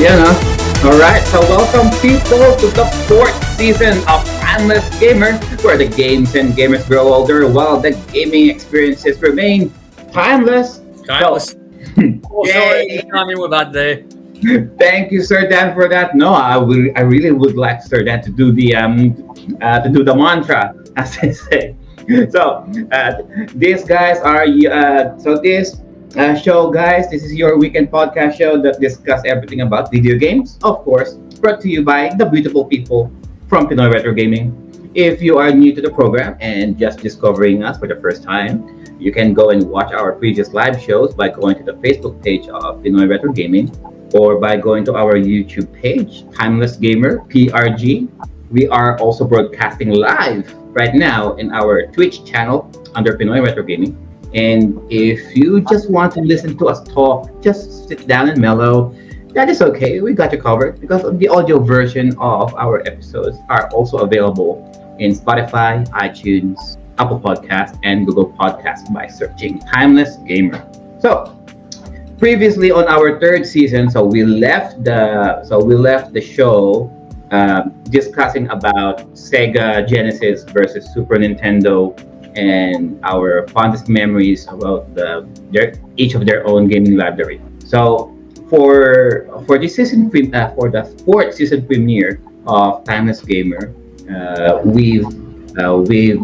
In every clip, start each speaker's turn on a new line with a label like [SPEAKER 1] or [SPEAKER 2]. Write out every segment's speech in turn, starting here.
[SPEAKER 1] Yeah, no? Alright, so welcome people to the fourth season of Timeless Gamer, where the games and gamers grow older while the gaming experiences remain timeless.
[SPEAKER 2] Timeless. Oh, sorry,
[SPEAKER 1] Yay.
[SPEAKER 2] timing with that day.
[SPEAKER 1] Thank you, Sir Dan, for that. No, I will. I really would like Sir Dan to do the um uh, to do the mantra, as I say. So uh, these guys are uh, so this uh, show, guys. This is your weekend podcast show that discuss everything about video games, of course, brought to you by the beautiful people from Pinoy Retro Gaming. If you are new to the program and just discovering us for the first time, you can go and watch our previous live shows by going to the Facebook page of Pinoy Retro Gaming or by going to our YouTube page, Timeless Gamer PRG. We are also broadcasting live right now in our Twitch channel under Pinoy Retro Gaming. And if you just want to listen to us talk, just sit down and mellow. That is okay. We got you covered because the audio version of our episodes are also available in Spotify, iTunes, Apple Podcast, and Google Podcast by searching Timeless Gamer. So, previously on our third season, so we left the so we left the show um, discussing about Sega Genesis versus Super Nintendo and our fondest memories about the their each of their own gaming library. So for for this season pre- uh, for the fourth season premiere of Timeless Gamer, uh, we've uh, we've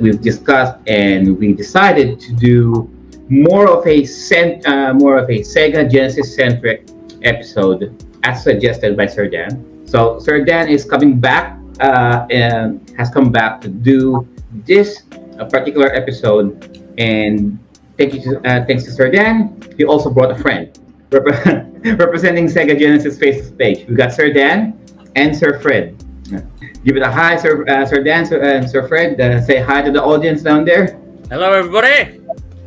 [SPEAKER 1] we've discussed and we decided to do more of a cent, uh, more of a Sega Genesis centric episode as suggested by Sir Dan. So Sir Dan is coming back uh, and has come back to do this uh, particular episode. And thank you to, uh, thanks to Sir Dan, he also brought a friend rep- representing Sega Genesis Facebook page. We got Sir Dan and Sir Fred. Give it a hi, Sir, uh, Sir Dan Sir, and Sir Fred. Uh, say hi to the audience down there.
[SPEAKER 2] Hello, everybody.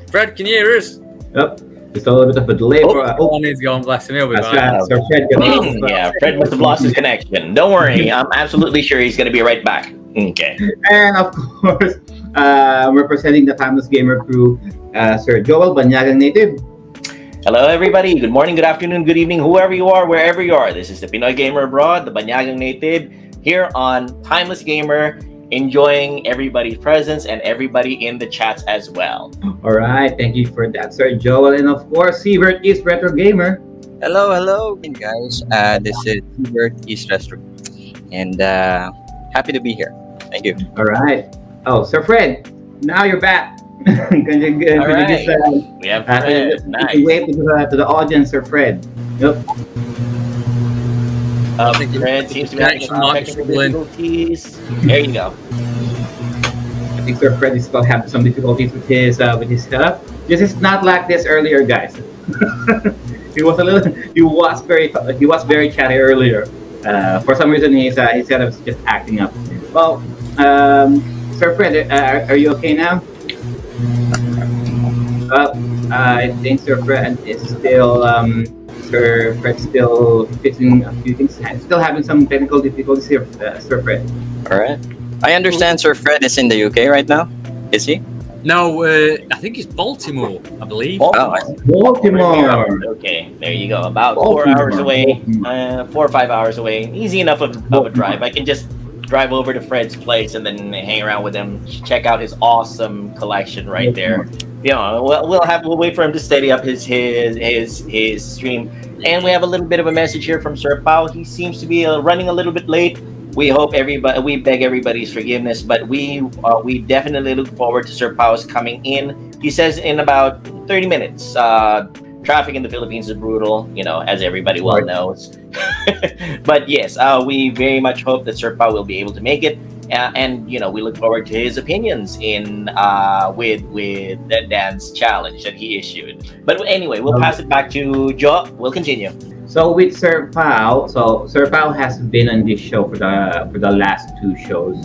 [SPEAKER 2] Fred, can you hear us?
[SPEAKER 1] Yep. Just a little bit of a delay for. Uh,
[SPEAKER 2] Oh,
[SPEAKER 1] oh,
[SPEAKER 2] he's going bless him. He'll be
[SPEAKER 1] that's
[SPEAKER 2] back.
[SPEAKER 1] right. Sir Fred.
[SPEAKER 3] Mm, yeah, Fred must have lost his connection. Don't worry, I'm absolutely sure he's going to be right back. Okay.
[SPEAKER 1] And of course, uh, representing the Timeless Gamer crew, uh, Sir Joel Banyagang Native.
[SPEAKER 3] Hello, everybody. Good morning, good afternoon, good evening, whoever you are, wherever you are. This is the Pinoy Gamer Abroad, the Banyagang Native, here on Timeless Gamer, enjoying everybody's presence and everybody in the chats as well.
[SPEAKER 1] All right, thank you for that, Sir Joel, and of course, Siebert is Retro Gamer.
[SPEAKER 4] Hello, hello, again, guys. Uh, this is Hubert East Restaurant, and uh, happy to be here. Thank you.
[SPEAKER 1] All right. Oh, Sir Fred, now you're back. can you, can
[SPEAKER 3] All
[SPEAKER 1] you
[SPEAKER 3] right.
[SPEAKER 1] just, uh,
[SPEAKER 3] We have
[SPEAKER 1] uh,
[SPEAKER 3] Fred.
[SPEAKER 1] you can
[SPEAKER 3] Nice.
[SPEAKER 1] wave to the, to the audience, Sir Fred. Yep.
[SPEAKER 3] Um, Fred seems to be having some technical difficulties. There you go.
[SPEAKER 1] I think Sir Fred is still having some difficulties with his uh, with his setup. This is not like this earlier, guys. he was a little. He was very. He was very chatty earlier. Uh, for some reason, his uh, his setup is just acting up. Well, um, Sir Fred, uh, are, are you okay now? Uh, I think Sir Fred is still. Um, Sir Fred still fixing a few things. Still having some technical difficulties here, uh, Sir Fred.
[SPEAKER 4] All right. I understand Sir Fred is in the UK right now. Is he?
[SPEAKER 2] No, uh, I think it's Baltimore, I believe.
[SPEAKER 3] Baltimore.
[SPEAKER 1] Baltimore.
[SPEAKER 3] Okay, there you go. About four hours away, uh, four or five hours away. Easy enough of, of a drive. I can just drive over to Fred's place and then hang around with him. Check out his awesome collection right there. Know, we'll, we'll have we'll wait for him to steady up his his his his stream. And we have a little bit of a message here from Sir Pao. He seems to be uh, running a little bit late. We hope everybody, we beg everybody's forgiveness, but we uh, we definitely look forward to Sir Pao's coming in. He says in about 30 minutes. Uh, traffic in the Philippines is brutal, you know, as everybody well knows. but yes, uh, we very much hope that Sir Pao will be able to make it. Uh, and you know, we look forward to his opinions in uh, with with that dance challenge that he issued. But anyway, we'll pass it back to Joe. We'll continue.
[SPEAKER 1] So with Sir Pao, so Sir Pao has been on this show for the for the last two shows,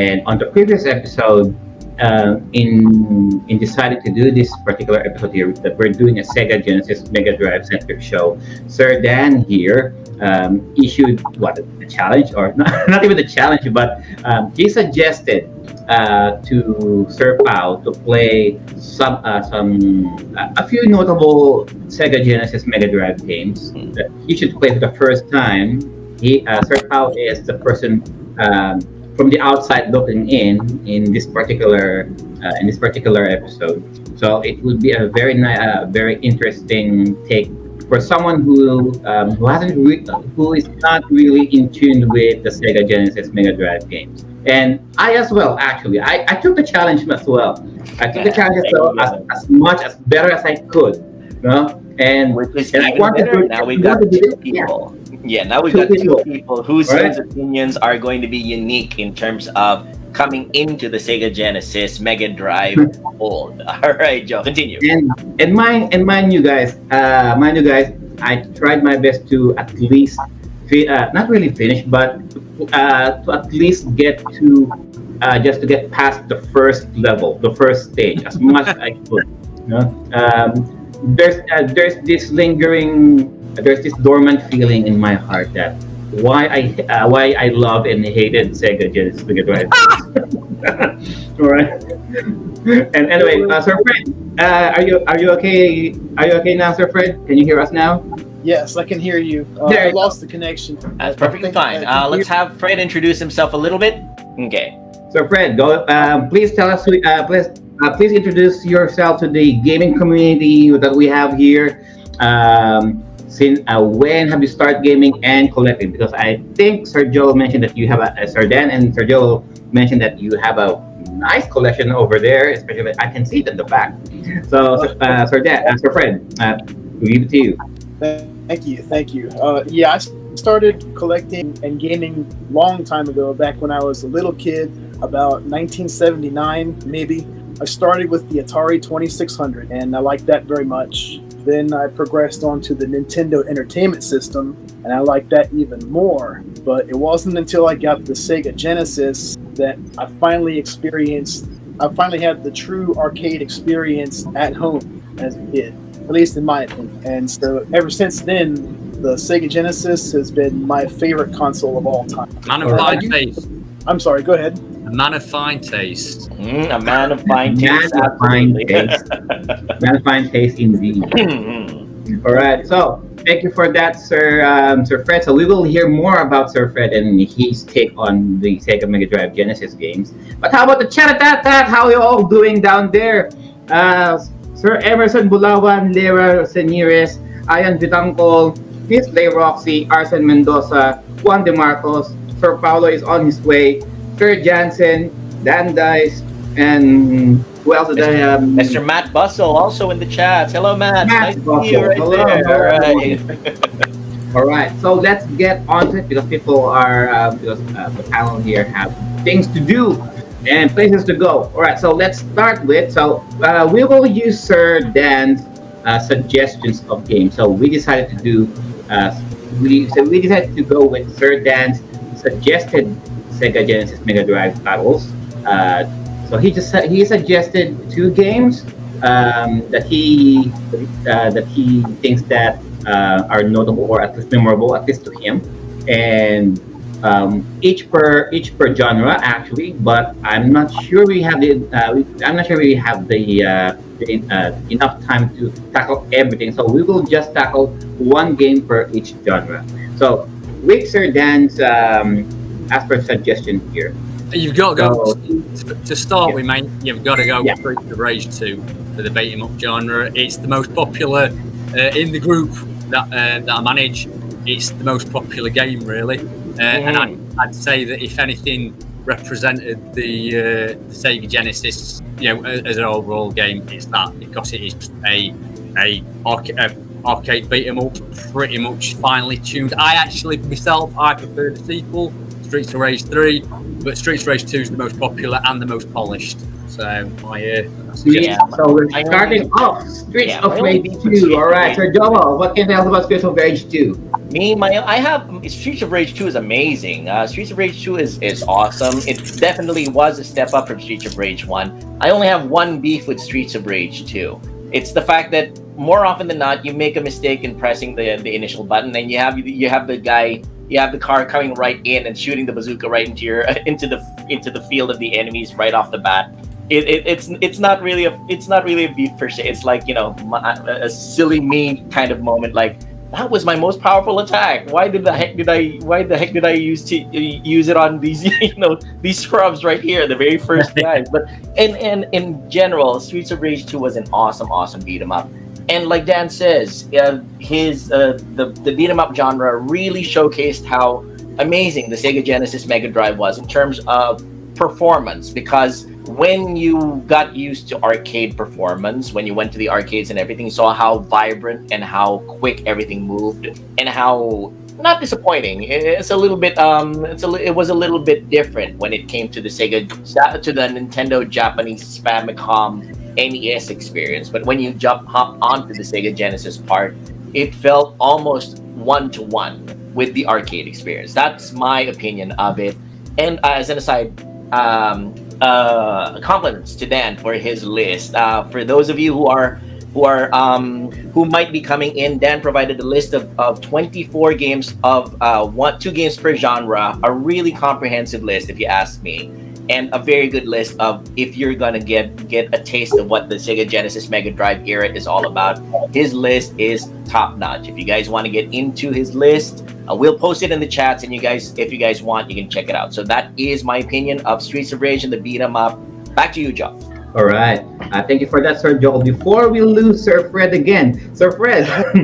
[SPEAKER 1] and on the previous episode, uh, in in deciding to do this particular episode here, that we're doing a Sega Genesis Mega Drive centric show, Sir Dan here um, issued what a challenge, or not, not even a challenge, but um, he suggested uh, to Sir Pao to play some uh, some a few notable Sega Genesis Mega Drive games that he should play for the first time. He uh, Sir Pao is the person um, from the outside looking in in this particular uh, in this particular episode. So it would be a very ni- uh, very interesting take for someone who um, who hasn't re- who is not really in tune with the Sega Genesis Mega Drive games. And I as well, actually, I, I took the challenge as well. I took the challenge as, well, as, as much as better as I could, you know. And
[SPEAKER 3] Which is
[SPEAKER 1] and I
[SPEAKER 3] even
[SPEAKER 1] wanted
[SPEAKER 3] better.
[SPEAKER 1] to-
[SPEAKER 3] Now we've got
[SPEAKER 1] to
[SPEAKER 3] two
[SPEAKER 1] it, yeah.
[SPEAKER 3] Yeah, now we've
[SPEAKER 1] Two
[SPEAKER 3] got two
[SPEAKER 1] people.
[SPEAKER 3] whose
[SPEAKER 1] Right.
[SPEAKER 3] opinions are going to be unique in terms of coming into the Sega Genesis Mega Drive fold. All right, Joe, continue.
[SPEAKER 1] and and mind and mind you guys, uh, mind you guys, I tried my best to at least, fi- uh, not really finish, but uh, to at least get to uh, just to get past the first level, the first stage, as much as I could. You know? um, there's uh, there's this lingering, there's this dormant feeling in my heart that why I uh, why I love and hated Sega Genesis Mega Drive. All right. And anyway, uh, Sir Fred, uh, are you are you okay? Are you okay now, Sir Fred? Can you hear us now?
[SPEAKER 5] Yes, I can hear you. Uh,
[SPEAKER 1] There
[SPEAKER 5] I
[SPEAKER 1] you go.
[SPEAKER 5] lost the connection.
[SPEAKER 3] That's perfectly fine. Uh, let's have Fred introduce himself a little bit. Okay.
[SPEAKER 1] So Fred, go. Um, please tell us. who- Uh, please, uh, please introduce yourself to the gaming community that we have here. Um, since uh, when have you started gaming and collecting? Because I think Joe mentioned that you have a uh, and Joe mentioned that you have a nice collection over there. Especially, I can see it in the back. So, uh, Sir Dan, uh, Sir uh, we leave it to you.
[SPEAKER 5] Thank you, thank you. Uh, yeah, I started collecting and gaming long time ago, back when I was a little kid, about 1979 maybe. I started with the Atari 2600, and I liked that very much. Then I progressed on to the Nintendo Entertainment System, and I liked that even more. But it wasn't until I got the Sega Genesis that I finally experienced. I finally had the true arcade experience at home as a kid at least in my opinion. And so ever since then, the Sega Genesis has been my favorite console of all time.
[SPEAKER 2] Man of fine taste.
[SPEAKER 5] I'm sorry, go ahead.
[SPEAKER 2] A man of fine taste.
[SPEAKER 3] Mm, a man of fine taste.
[SPEAKER 1] Man
[SPEAKER 3] taste.
[SPEAKER 1] of fine
[SPEAKER 3] absolutely.
[SPEAKER 1] taste. Man of fine taste indeed. All right. So thank you for that, Sir um, Sir Fred. So we will hear more about Sir Fred and his take on the Sega Mega Drive Genesis games. But how about the chat at that? How are you all doing down there? Uh, Sir Emerson Bulawan, Lera Senires, Ayan Vitangkol, Miss Lay Roxy, Arsen Mendoza, Juan De Marcos, Sir Paulo is on his way, Sir Jansen, Dan Dice, and who else did I have?
[SPEAKER 3] Mr. Matt Bustle also in the chat. Hello, Matt.
[SPEAKER 1] Matt
[SPEAKER 3] nice to see you
[SPEAKER 1] Bustle.
[SPEAKER 3] right
[SPEAKER 1] Hello.
[SPEAKER 3] there. All right.
[SPEAKER 1] All right, so let's get on to it because people are uh, because uh, the panel here have things to do and places to go. All right, so let's start with so uh, we will use Sir Dan's uh, suggestions of games. So we decided to do uh, we so we decided to go with Sir Dan's suggested Sega Genesis Mega Drive titles. Uh, so he just he suggested two games um, that he uh, that he thinks that uh, are notable or at least memorable, at least to him, and um, each per each per genre actually. But I'm not sure we have the uh, I'm not sure we have the, uh, the uh, enough time to tackle everything. So we will just tackle one game per each genre. So Sir Dan's um, as per suggestion here.
[SPEAKER 2] You've got to go
[SPEAKER 1] So-
[SPEAKER 2] to, start with, mate. You've got to go
[SPEAKER 1] Yeah.
[SPEAKER 2] Of Rage 2 for the beat 'em up genre. It's the most popular uh, in the group that uh, that I manage. It's the most popular game, really, uh, and I'd, I'd say that if anything represented the, uh, the Sega Genesis, you know, a- as an overall game, it's that because it is a a arcade beat 'em up, pretty much finely tuned. I actually myself, I prefer the sequel Streets of Rage 3, but Streets of Rage 2 is the most popular and the most polished. So my uh, that's
[SPEAKER 3] Yeah.
[SPEAKER 1] So we're
[SPEAKER 3] I only-
[SPEAKER 1] starting off Streets
[SPEAKER 3] Yeah,
[SPEAKER 1] of Rage 2. All right,
[SPEAKER 3] Streets
[SPEAKER 1] Sir Joel, what can you tell us about Streets of Rage 2?
[SPEAKER 3] Me, my, I have Streets of Rage 2 is amazing. Uh, Streets of Rage 2 is is awesome. It definitely was a step up from Streets of Rage 1. I only have one beef with Streets of Rage 2. It's the fact that more often than not, you make a mistake in pressing the the initial button, and you have you have the guy, you have the car coming right in and shooting the bazooka right into your into the into the field of the enemies right off the bat. It, it, it's it's not really a it's not really a beef per se. It's like you know my, a silly me kind of moment. Like that was my most powerful attack. Why did the heck did I why the heck did I use to uh, use it on these you know these scrubs right here, the very first guys? But and and in general, Streets of Rage 2 was an awesome, awesome beat 'em up. And like Dan says, uh, his uh, the the beat 'em up genre really showcased how amazing the Sega Genesis Mega Drive was in terms of performance because when you got used to arcade performance, when you went to the arcades and everything, you saw how vibrant and how quick everything moved, and how not disappointing. It- It's a little bit um, it's a it was a little bit different when it came to the Sega to the Nintendo Japanese Famicom NES experience. But when you jump hop onto the Sega Genesis part, it felt almost one to one with the arcade experience. That's my opinion of it. And uh, as an aside, um, uh, compliments to Dan for his list. Uh, for those of you who are who are um, who might be coming in, Dan provided a list of, of 24 games of uh, one two games per genre. A really comprehensive list, if you ask me, and a very good list of if you're gonna get get a taste of what the Sega Genesis Mega Drive era is all about. His list is top notch. If you guys want to get into his list, uh, we'll post it in the chats, and you guys, if you guys want, you can check it out. So that is my opinion of Streets of Rage and the beat 'em up. Back to you, Joe.
[SPEAKER 1] All right. Uh, thank you for that, Sir Joel. Before we lose Sir Fred again, Sir Fred,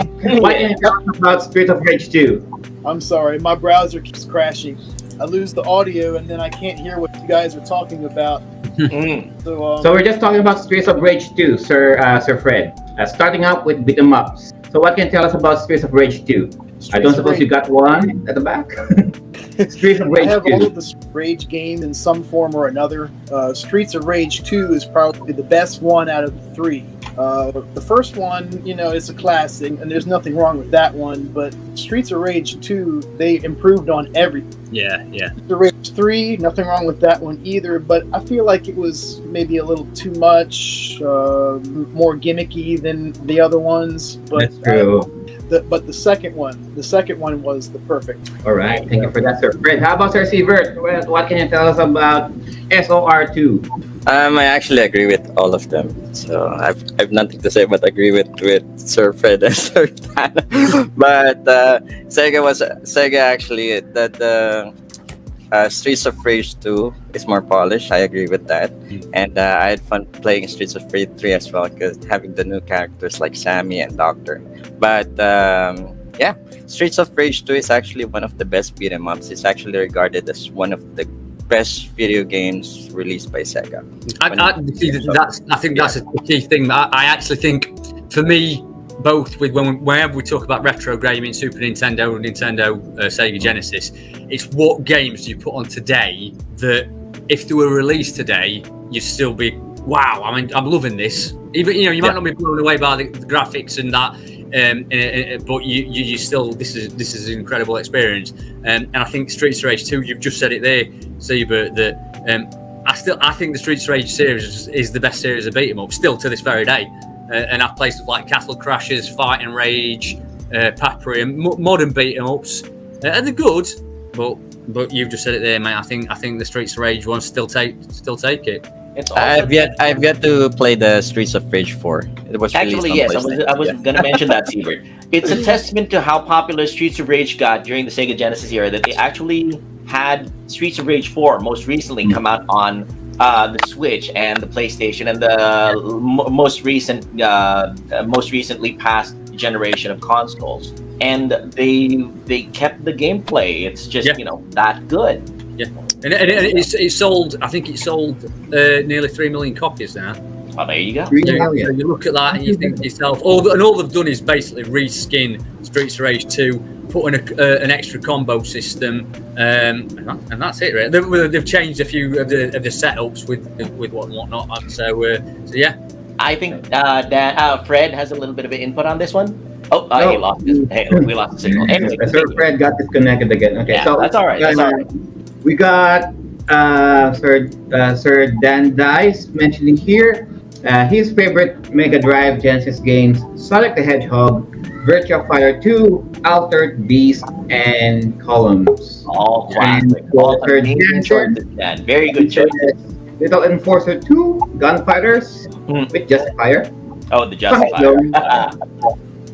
[SPEAKER 1] what can you tell us about Streets of Rage 2?
[SPEAKER 5] I'm sorry, my browser keeps crashing. I lose the audio and then I can't hear what you guys are talking about.
[SPEAKER 3] Mm.
[SPEAKER 5] So, um,
[SPEAKER 1] So we're just talking about Streets of Rage 2, Sir uh, Sir Fred. Uh, starting out with beat 'em ups. So what can you tell us about Streets of Rage 2? I don't suppose
[SPEAKER 5] Rage-
[SPEAKER 1] you got one at the back. Streets of Rage.
[SPEAKER 5] I
[SPEAKER 1] Rage
[SPEAKER 5] have all of the Rage games in some form or another. Uh, Streets of Rage 2 is probably the best one out of the three. Uh, the first one, you know, is a classic, and there's nothing wrong with that one. But Streets of Rage 2, they improved on everything.
[SPEAKER 2] yeah, yeah.
[SPEAKER 5] Streets of Rage 3, nothing wrong with that one either. But I feel like it was maybe a little too much, uh, more gimmicky than the other ones. But
[SPEAKER 1] That's true.
[SPEAKER 5] the, but the second one, the second one was the perfect.
[SPEAKER 1] All right. Thank you for that, Sir Fred. How about Sir Sievert? What, what can you tell us about SOR2?
[SPEAKER 4] Um, I actually agree with all of them. So I've, I've nothing to say but agree with, with Sir Fred and Sir Dan. but uh, Sega was Sega actually that the uh, Streets of Rage 2 is more polished. I agree with that. And uh, I had fun playing Streets of Rage 3 as well because having the new characters like Sammy and Doctor. But um, yeah, Streets of Rage 2 is actually one of the best beat 'em ups. It's actually regarded as one of the best video games released by Sega.
[SPEAKER 2] I, I, see, that's, I think that's a key thing. I, I actually think, for me, both with when whenever we talk about retro gaming, Super Nintendo, Nintendo, uh, Sega Genesis, it's what games do you put on today that, if they were released today, you'd still be wow. I mean, I'm loving this. Even you know, you might
[SPEAKER 4] Yeah.
[SPEAKER 2] not be blown away by the, the graphics and that. Um, uh, uh, but you, you, you still this is this is an incredible experience, um, and I think Streets of Rage 2, You've just said it there, Siebert, that um, I still I think the Streets of Rage series is the best series of beat 'em up still to this very day. Uh, and I've played stuff like Castle Crashers, Fight'N Rage, uh, Papri, and mo- modern beat 'em ups, uh, and they're good. But but you've just said it there, mate. I think I think the Streets of Rage ones still take still take it.
[SPEAKER 3] It's
[SPEAKER 4] I've yet I've yet to play the Streets of Rage 4. It was
[SPEAKER 3] Actually, yes, I was, I was
[SPEAKER 4] Yeah.
[SPEAKER 3] going to mention that, Siebert. It's a testament to how popular Streets of Rage got during the Sega Genesis era that they actually had Streets of Rage 4 most recently come out on uh, the Switch and the PlayStation and the m- most recent, uh, uh, most recently passed generation of consoles. And they they kept the gameplay. It's just
[SPEAKER 2] Yeah.
[SPEAKER 3] you know that good.
[SPEAKER 2] And, it, and it, it's, it sold. I think it sold uh, nearly three million copies now.
[SPEAKER 3] Oh, there you go.
[SPEAKER 1] Three
[SPEAKER 2] So, so you look at that and you think to yourself, all and all they've done is basically reskin Streets of Rage 2, put in a, uh, an extra combo system, um, and, that, and that's it. Right? They've, they've changed a few of the, of the setups with with what and whatnot. And so, uh, so yeah,
[SPEAKER 3] I think uh, that uh, Fred has a little bit of an input on this one. Oh, uh, he lost his, hey, we lost the signal. Anyway,
[SPEAKER 1] Sir. Fred got disconnected again. Okay,
[SPEAKER 3] Yeah,
[SPEAKER 1] so
[SPEAKER 3] that's all right. That's all right.
[SPEAKER 1] We got uh, Sir uh, Sir Dan Dice mentioning here uh, his favorite Mega Drive Genesis games: Sonic the Hedgehog, Virtua Fighter 2, Altered Beast, and Columns.
[SPEAKER 3] All classic. All
[SPEAKER 1] Walter
[SPEAKER 3] amazing
[SPEAKER 1] Jansen.
[SPEAKER 3] choices, Dan. Very good choice.
[SPEAKER 1] Lethal Enforcer 2, Gunfighters
[SPEAKER 3] Hmm.
[SPEAKER 1] with Justifier,
[SPEAKER 3] Oh, the Justifier.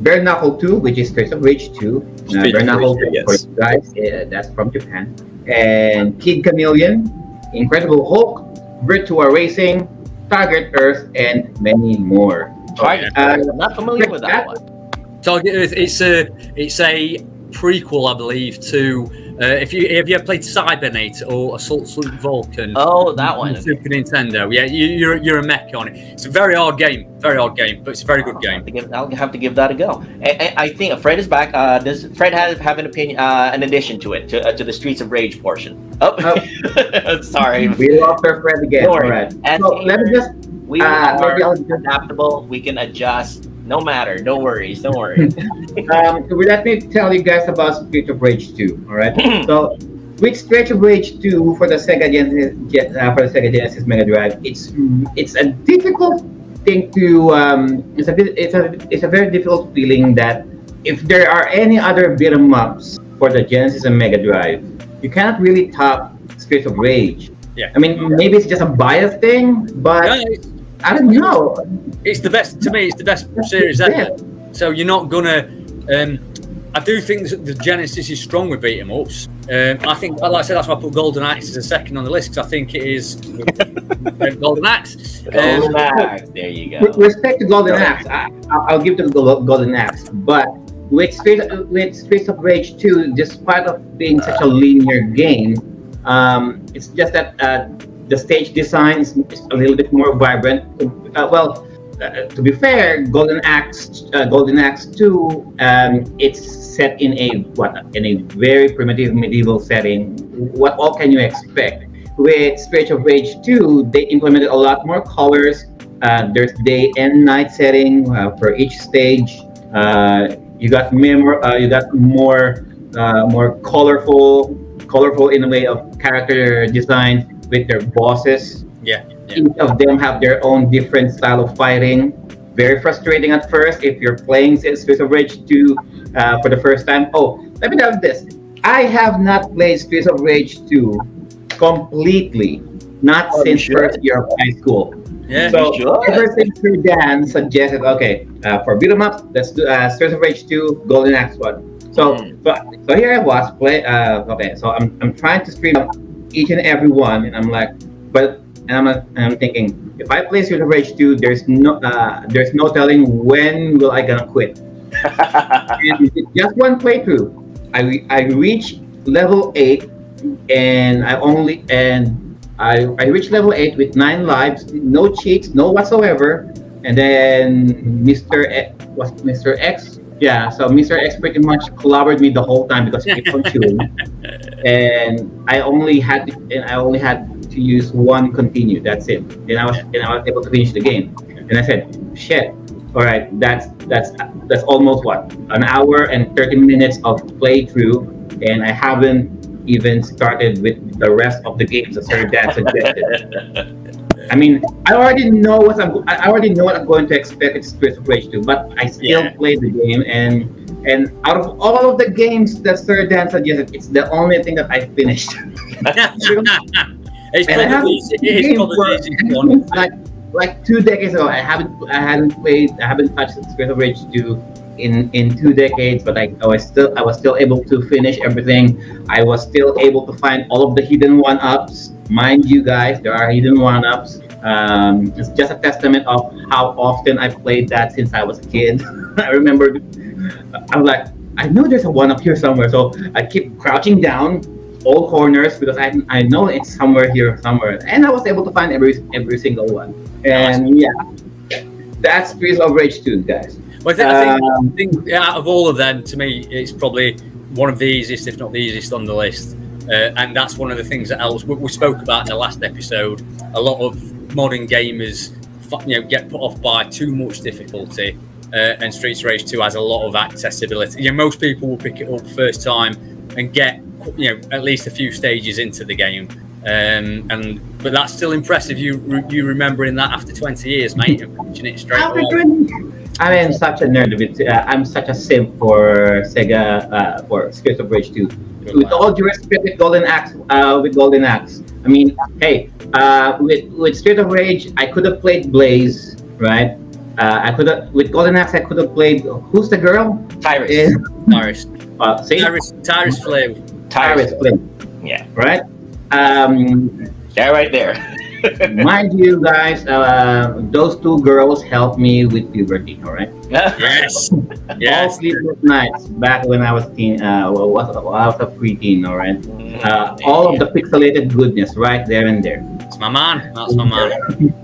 [SPEAKER 1] Bare Knuckle 2, which is Streets of Rage 2. Uh, Bare Knuckle
[SPEAKER 4] 2,
[SPEAKER 1] 2
[SPEAKER 4] yes.
[SPEAKER 1] for you guys, yeah, that's from Japan. And Kid Chameleon, Incredible Hulk, Virtua Racing, Target Earth, and many more.
[SPEAKER 3] Target.
[SPEAKER 1] Uh,
[SPEAKER 3] I'm not familiar with that one.
[SPEAKER 2] Target Earth. It's a it's a prequel, I believe, to uh, if you have you ever played Cybernate or Assault Suit Valken.
[SPEAKER 3] Oh, that one.
[SPEAKER 2] Super Nintendo. Yeah, you, you're you're a mech on it. It's a very hard game, very hard game, but it's a very good
[SPEAKER 3] I'll
[SPEAKER 2] game.
[SPEAKER 3] have give, I'll have to give that a go. I, I, I think Fred is back. Uh, does Fred have, have an opinion, uh, an addition to it, to, uh, to the Streets of Rage portion? Oh, sorry.
[SPEAKER 1] We lost our friend again.
[SPEAKER 3] Don't worry. And
[SPEAKER 1] So let me just,
[SPEAKER 3] we
[SPEAKER 1] uh,
[SPEAKER 3] are
[SPEAKER 1] maybe I'll just
[SPEAKER 3] adaptable. We can adjust. No matter. No worries. Don't worry.
[SPEAKER 1] um, let me tell you guys about Street of Rage 2. All right. so, with Street of Rage 2 for the Sega Genesis, Gen- uh, for the Sega Genesis Mega Drive, it's it's a difficult thing to um, it's a it's a it's a very difficult feeling that if there are any other beat 'em ups for the Genesis and Mega Drive, you cannot really top Street of Rage.
[SPEAKER 2] Yeah.
[SPEAKER 1] I mean, maybe it's just a bias thing, but
[SPEAKER 2] No, it's,
[SPEAKER 1] I don't know.
[SPEAKER 2] it's the best to me. It's the best series ever.
[SPEAKER 1] Yeah.
[SPEAKER 2] So you're not gonna. Um, I do think the Genesis is strong with beat 'em ups. Um, I think, like I said, that's why I put Golden Axe as a second on the list because I think it is uh, Golden Axe.
[SPEAKER 3] Golden
[SPEAKER 2] Um,
[SPEAKER 3] Axe. There you
[SPEAKER 1] With
[SPEAKER 3] go.
[SPEAKER 1] respect to Golden Axe, I, I'll I'll give them Gol- Golden Axe. But with Street with Streets of Rage 2, despite of being such a linear game, um, it's just that uh, the stage design is, a little bit more vibrant. Uh, well, uh, to be fair, Golden Axe, uh, Golden Axe 2, um, it's set in a what in a very primitive medieval setting. What all can you expect? With Streets of Rage 2, they implemented a lot more colors. Uh, there's day and night setting uh, for each stage. Uh, you got memor- you got more more colorful, colorful in a way of character design with their bosses.
[SPEAKER 2] Yeah, yeah.
[SPEAKER 1] Each of them have their own different style of fighting. Very frustrating at first if you're playing Streets of Rage 2 uh, for the first time. Oh, let me tell you this. I have not played Streets of Rage 2 completely, not
[SPEAKER 3] Oh,
[SPEAKER 1] since
[SPEAKER 3] should.
[SPEAKER 1] first year of high school.
[SPEAKER 2] yeah.
[SPEAKER 1] So
[SPEAKER 3] You should.
[SPEAKER 1] ever since Dan suggested, okay, uh, for beat 'em up, let's do uh, Streets of Rage 2, Golden Axe 1. So,
[SPEAKER 3] Mm.
[SPEAKER 1] so, so here I was play. Uh, okay, so I'm, I'm trying to stream up each and every one, and I'm like, but and I'm and I'm thinking, if I play Streets of Rage 2, there's no uh, there's no telling when will I gonna quit. And just one playthrough, I I reached level eight, and I only and I I reached level eight with nine lives, no cheats, no whatsoever. And then Mr. X, was Mr. X, yeah. So Mr. X pretty much clobbered me the whole time because he kept on chewing, and I only had to, and I only had to use one continue. That's it. Then I was and I was able to finish the game. And I said, shit. All right, that's that's that's almost what an hour and 30 minutes of playthrough, and I haven't even started with the rest of the games that Sir Dan suggested. I mean, I already know what I'm. I already know what I'm going to expect with Streets of Rage 2, but I still
[SPEAKER 2] Yeah.
[SPEAKER 1] play the game, and and out of all of the games that Sir Dan suggested, it's the only thing that I
[SPEAKER 2] it's
[SPEAKER 1] finished.
[SPEAKER 2] probably
[SPEAKER 1] And I haven't
[SPEAKER 2] it's
[SPEAKER 1] game
[SPEAKER 2] probably
[SPEAKER 1] for-
[SPEAKER 2] the easiest one.
[SPEAKER 1] like like two decades ago. I haven't I hadn't played I haven't touched Streets of Rage 2 in in two decades, but I, I was still I was still able to finish everything. I was still able to find all of the hidden one ups. Mind you guys, there are hidden one ups. Um, it's just a testament of how often I played that since I was a kid. I remember I'm like, I know there's a one up here somewhere, so I keep crouching down, all corners because I I know it's somewhere here somewhere, and I was able to find every every single one. And yeah, that's Streets of Rage 2, guys.
[SPEAKER 2] Well, I think, I think,
[SPEAKER 1] Um,
[SPEAKER 2] I think out of all of them, to me, it's probably one of the easiest, if not the easiest, on the list. Uh, and that's one of the things that else we, we spoke about in the last episode. A lot of modern gamers, you know, get put off by too much difficulty. Uh, and Streets of Rage 2 has a lot of accessibility. You know, most people will pick it up first time and get, you know, at least a few stages into the game. Um, and but that's still impressive. You you remembering that after 20 years, mate, and finishing it straight away.
[SPEAKER 1] I am such a nerd of it. Uh, I'm such a simp for Sega uh, for Streets of Rage 2. With all due respect, with Golden Axe, uh, with Golden Axe. I mean, hey, uh, with with Street of Rage, I could have played Blaze, right? Uh, I could have with Golden Axe, I could have played. Who's the girl?
[SPEAKER 3] Tyris.
[SPEAKER 1] Is
[SPEAKER 2] Tyris,
[SPEAKER 1] uh, see,
[SPEAKER 2] Tyris, Tyris flew.
[SPEAKER 1] Tyris
[SPEAKER 3] Tyris.
[SPEAKER 1] Flynn,
[SPEAKER 3] Yeah.
[SPEAKER 1] right? Um,
[SPEAKER 3] They're right there.
[SPEAKER 1] Mind you, guys, uh, those two girls helped me with puberty. All right.
[SPEAKER 2] Yes, yes.
[SPEAKER 1] All sleepless nights back when I was teen, uh, was, I was a preteen, all right. Uh, all of the pixelated goodness right there and there.
[SPEAKER 2] That's my man. That's my man.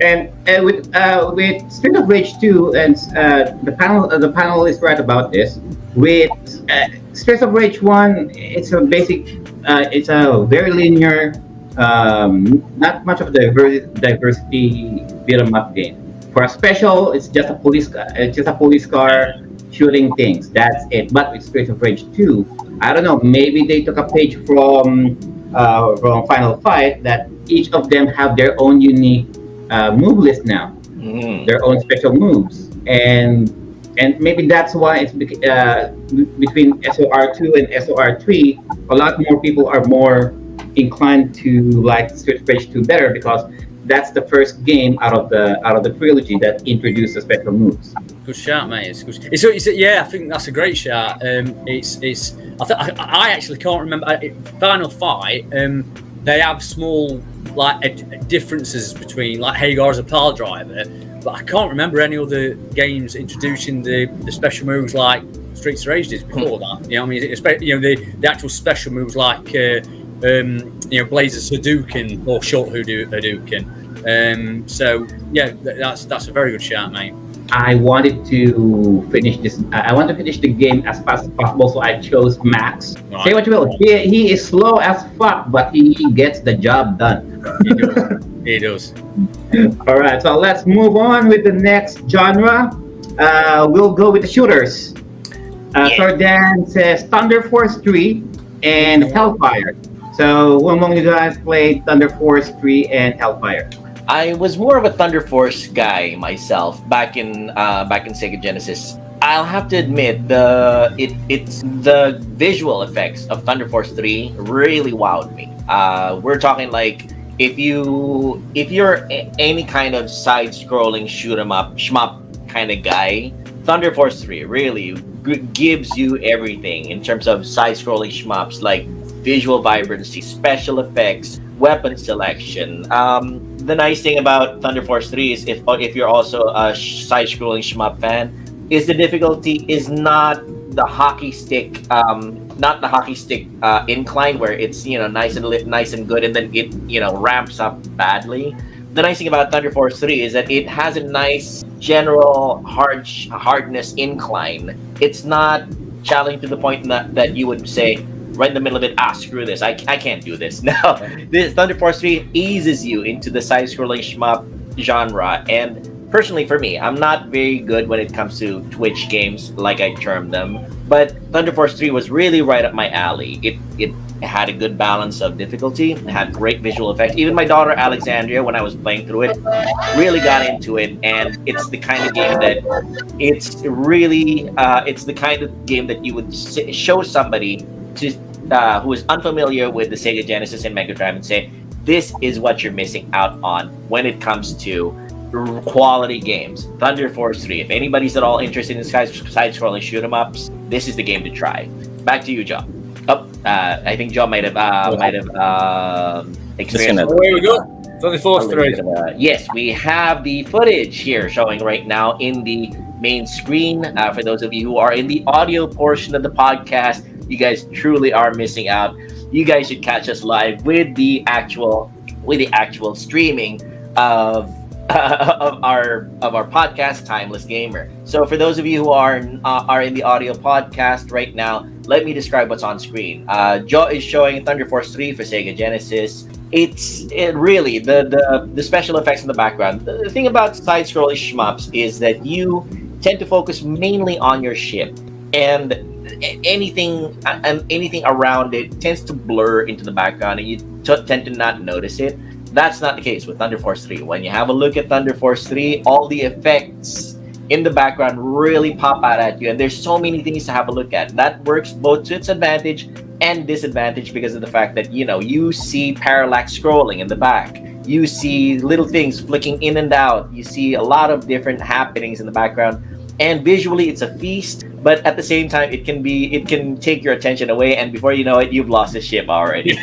[SPEAKER 1] and and with uh, with Street of Rage 2 and uh, the panel uh, the panel is right about this. With uh, Street of Rage 1, it's a basic, uh, it's a very linear, um, not much of diversity diversity beat 'em up game. For a special, it's just a police car, it's just a police car shooting things. That's it. But with Street of Rage 2, I don't know. Maybe they took a page from uh, from Final Fight that each of them have their own unique uh, move list now,
[SPEAKER 3] Mhm.
[SPEAKER 1] their own special moves, and and maybe that's why it's uh, between SOR two and SOR three, a lot more people are more inclined to like Rage two better because that's the first game out of the out of the trilogy that introduced the special moves.
[SPEAKER 2] Good shout, mate. It's good. It's, it's, yeah, I think that's a great shout. Um, it's it's. I, th- I, I actually can't remember. it- Final Fight. Um, they have small like differences between like Haggar as a pile driver, but I can't remember any other games introducing the, the special moves like Streets of Rage did before that. You know, I mean, you know the, the actual special moves like uh, um, you know Blazer's Hadouken or Short Hadou- Hadouken. Um, so yeah, that's that's a very good shout, mate.
[SPEAKER 1] I wanted to finish this. I want to finish the game as fast as possible, so I chose Max.
[SPEAKER 2] Right.
[SPEAKER 1] Say what you will, he, he is slow as fuck, but he gets the job done.
[SPEAKER 2] He does. he does.
[SPEAKER 1] All right, so let's move on with the next genre. Uh, we'll go with the shooters. Uh,
[SPEAKER 3] Yeah.
[SPEAKER 1] Sir Dan says Thunder Force 3 and Hellfire. So, who among you guys played Thunder Force 3 and Hellfire?
[SPEAKER 3] I was more of a Thunder Force guy myself back in uh, back in Sega Genesis. I'll have to admit the it it's the visual effects of Thunder Force 3 really wowed me. Uh, we're talking like if you if you're a- any kind of side-scrolling shoot 'em up shmup kind of guy, Thunder Force 3 really gives you everything in terms of side-scrolling shmups like visual vibrancy, special effects, weapon selection. Um, the nice thing about Thunder Force 3 is if if you're also a side-scrolling shmup fan, is the difficulty is not the hockey stick, um, not the hockey stick uh, incline where it's you know nice and nice and good, and then it you know ramps up badly. The nice thing about Thunder Force 3 is that it has a nice general hard hardness incline. It's not challenging to the point that, that you would say right in the middle of it, ah, screw this, I, I can't do this. No, this Thunder Force 3 eases you into the side-scrolling shmup genre, and personally for me, I'm not very good when it comes to Twitch games, like I term them. But Thunder Force 3 was really right up my alley. It it had a good balance of difficulty, it had great visual effects. Even my daughter Alexandria, when I was playing through it, really got into it, and it's the kind of game that it's really uh, it's the kind of game that you would show somebody to uh, who is unfamiliar with the Sega Genesis and Mega Drive and say, "This is what you're missing out on when it comes to quality games." Thunder Force 3. If anybody's at all interested in side scrolling shoot 'em ups, this is the game to try. Back to you, Joe. Oh, uh, I think Joe might have uh, might have um experienced.
[SPEAKER 4] gonna-
[SPEAKER 2] Away we go. Thunder Force
[SPEAKER 3] a
[SPEAKER 2] three.
[SPEAKER 3] little bit of a- yes, we have the footage here showing right now in the main screen. Uh, for those of you who are in the audio portion of the podcast, you guys truly are missing out. you guys should catch us live with the actual with the actual streaming of of our of our podcast timeless gamer. So for those of you who are uh, are in the audio podcast right now let me describe what's on screen. Uh joe is showing thunder force 3 for sega genesis. It's it really the, the the special effects in the background. The thing about side scrolling shmups is that you tend to focus mainly on your ship. And anything and anything around it tends to blur into the background and you t- tend to not notice it that's not the case with Thunder Force 3. When you have a look at Thunder Force 3, all the effects in the background really pop out at you, and there's so many things to have a look at. That works both to its advantage and disadvantage because of the fact that you know you see parallax scrolling in the back. You see little things flicking in and out. You see a lot of different happenings in the background, and visually it's a feast. But at the same time, it can be it can take your attention away, and before you know it, you've lost the ship already.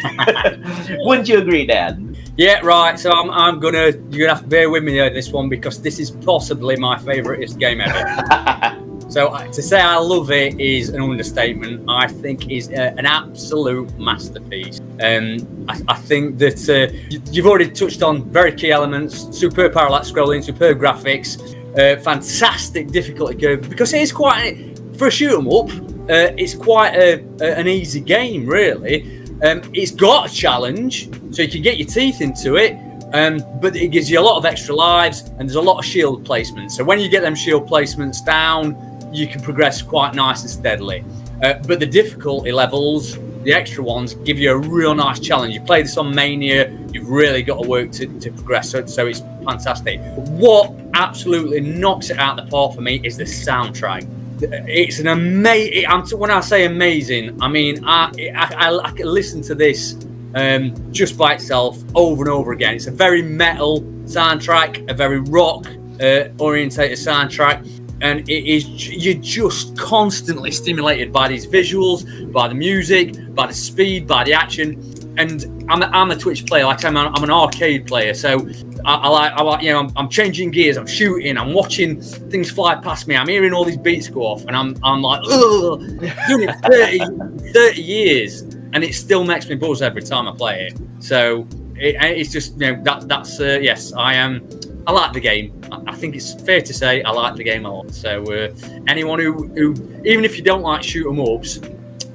[SPEAKER 3] Wouldn't you agree, Dad?
[SPEAKER 2] Yeah, right. So I'm, I'm gonna you're gonna have to bear with me on this one because this is possibly my favouriteest game ever. so uh, to say I love it is an understatement. I think is uh, an absolute masterpiece. Um, I, I think that uh, you, you've already touched on very key elements: superb parallax scrolling, superb graphics, uh, fantastic difficulty curve. Because it is quite for a shoot 'em up. Uh, it's quite a, a, an easy game, really. Um, it's got a challenge, so you can get your teeth into it, um, but it gives you a lot of extra lives and there's a lot of shield placements. So when you get them shield placements down, you can progress quite nice and steadily. Uh, but the difficulty levels, the extra ones, give you a real nice challenge. You play this on Mania, you've really got to work to, to progress, so, so it's fantastic. What absolutely knocks it out of the park for me is the soundtrack it's an amazing. When I say amazing, I mean I, I, I, I can listen to this um, just by itself over and over again. It's a very metal soundtrack, a very rock uh, orientated soundtrack, and it is you're just constantly stimulated by these visuals, by the music, by the speed, by the action. And I'm a, I'm a Twitch player, like I'm, I'm an arcade player, so I, I like, I like, you know, I'm, I'm, changing gears, I'm shooting, I'm watching things fly past me, I'm hearing all these beats go off, and I'm, I'm like, Ugh! doing it 30, 30 years, and it still makes me buzz every time I play it. So it, it's just, you know, that that's uh, yes, I am. I like the game. I think it's fair to say I like the game a lot. So uh, anyone who, who, even if you don't like shoot 'em ups,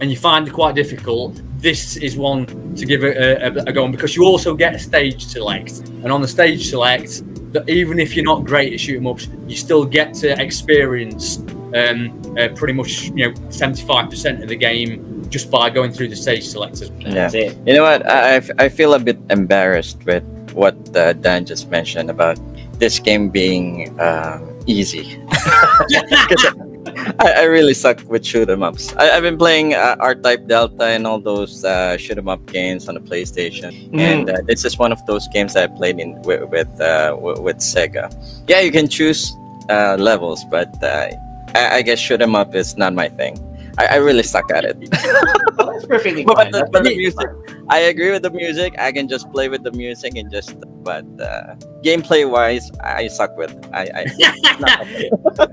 [SPEAKER 2] and you find it quite difficult, this is one to give it a, a, a go on because you also get a stage select, and on the stage select, that even if you're not great at shooting ups, you still get to experience um, uh, pretty much you know 75% of the game just by going through the stage selectors.
[SPEAKER 4] Yeah. You know what? I, I feel a bit embarrassed with what uh, Dan just mentioned about this game being um, easy. I, I, really suck with shoot 'em ups. I, have been playing uh, R-Type Delta and all those uh, shoot 'em up games on the PlayStation, mm. and uh, this is one of those games I played in with with, uh, with Sega. Yeah, you can choose uh, levels, but uh, I, I guess shoot 'em up is not my thing. I, I really suck at it.
[SPEAKER 3] That's perfectly fine.
[SPEAKER 4] But, the, but the music, I agree with the music. I can just play with the music and just. But uh, gameplay wise, I suck with. I. I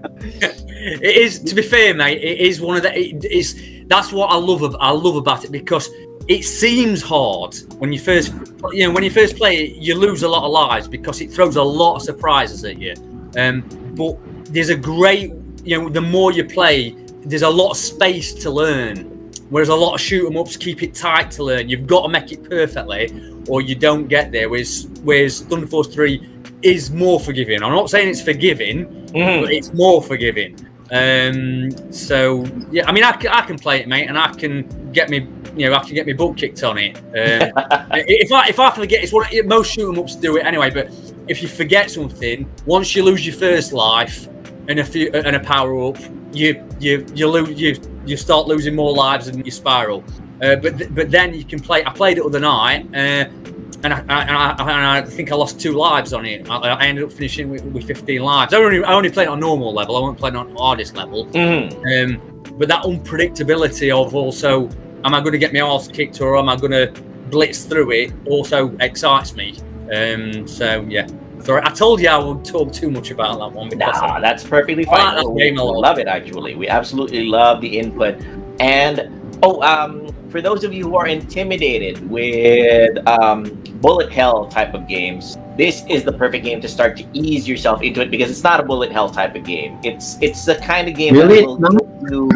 [SPEAKER 2] it is to be fair, mate. It is one of the. It, it's that's what I love. I love about it because it seems hard when you first you know when you first play it you lose a lot of lives because it throws a lot of surprises at you um, but there's a great you know the more you play there's a lot of space to learn. Whereas a lot of shoot 'em ups keep it tight to learn. You've got to make it perfectly, or you don't get there. Whereas, whereas Thunder Force Three is more forgiving. I'm not saying it's forgiving, mm. but it's more forgiving. Um, so yeah, I mean, I, I can play it, mate, and I can get me, you know, I can get my butt kicked on it. Um, if I if I forget, it's what most shoot 'em ups do it anyway. But if you forget something, once you lose your first life and a few and a power up, you you you lose you you start losing more lives and you spiral. Uh, but th- but then you can play. I played it other night, uh, and, I, and, I, and, I, think I lost two lives on it. I, I ended up finishing with, with, 15 lives. I only I only played on normal level. I wasn't playing on hardest level. Mm. Um, but that unpredictability of also, am I going to get my arse kicked or am I going to blitz through it? Also excites me. Um, so yeah. Sorry, I told you I would talk too much about that one.
[SPEAKER 3] Nah, that's perfectly fine. Like that we love it actually. We absolutely love the input, and Oh, um, for those of you who are intimidated with um, bullet hell type of games, this is the perfect game to start to ease yourself into it because it's not a bullet hell type of game. It's it's the kind of game
[SPEAKER 1] Really?
[SPEAKER 3] that will do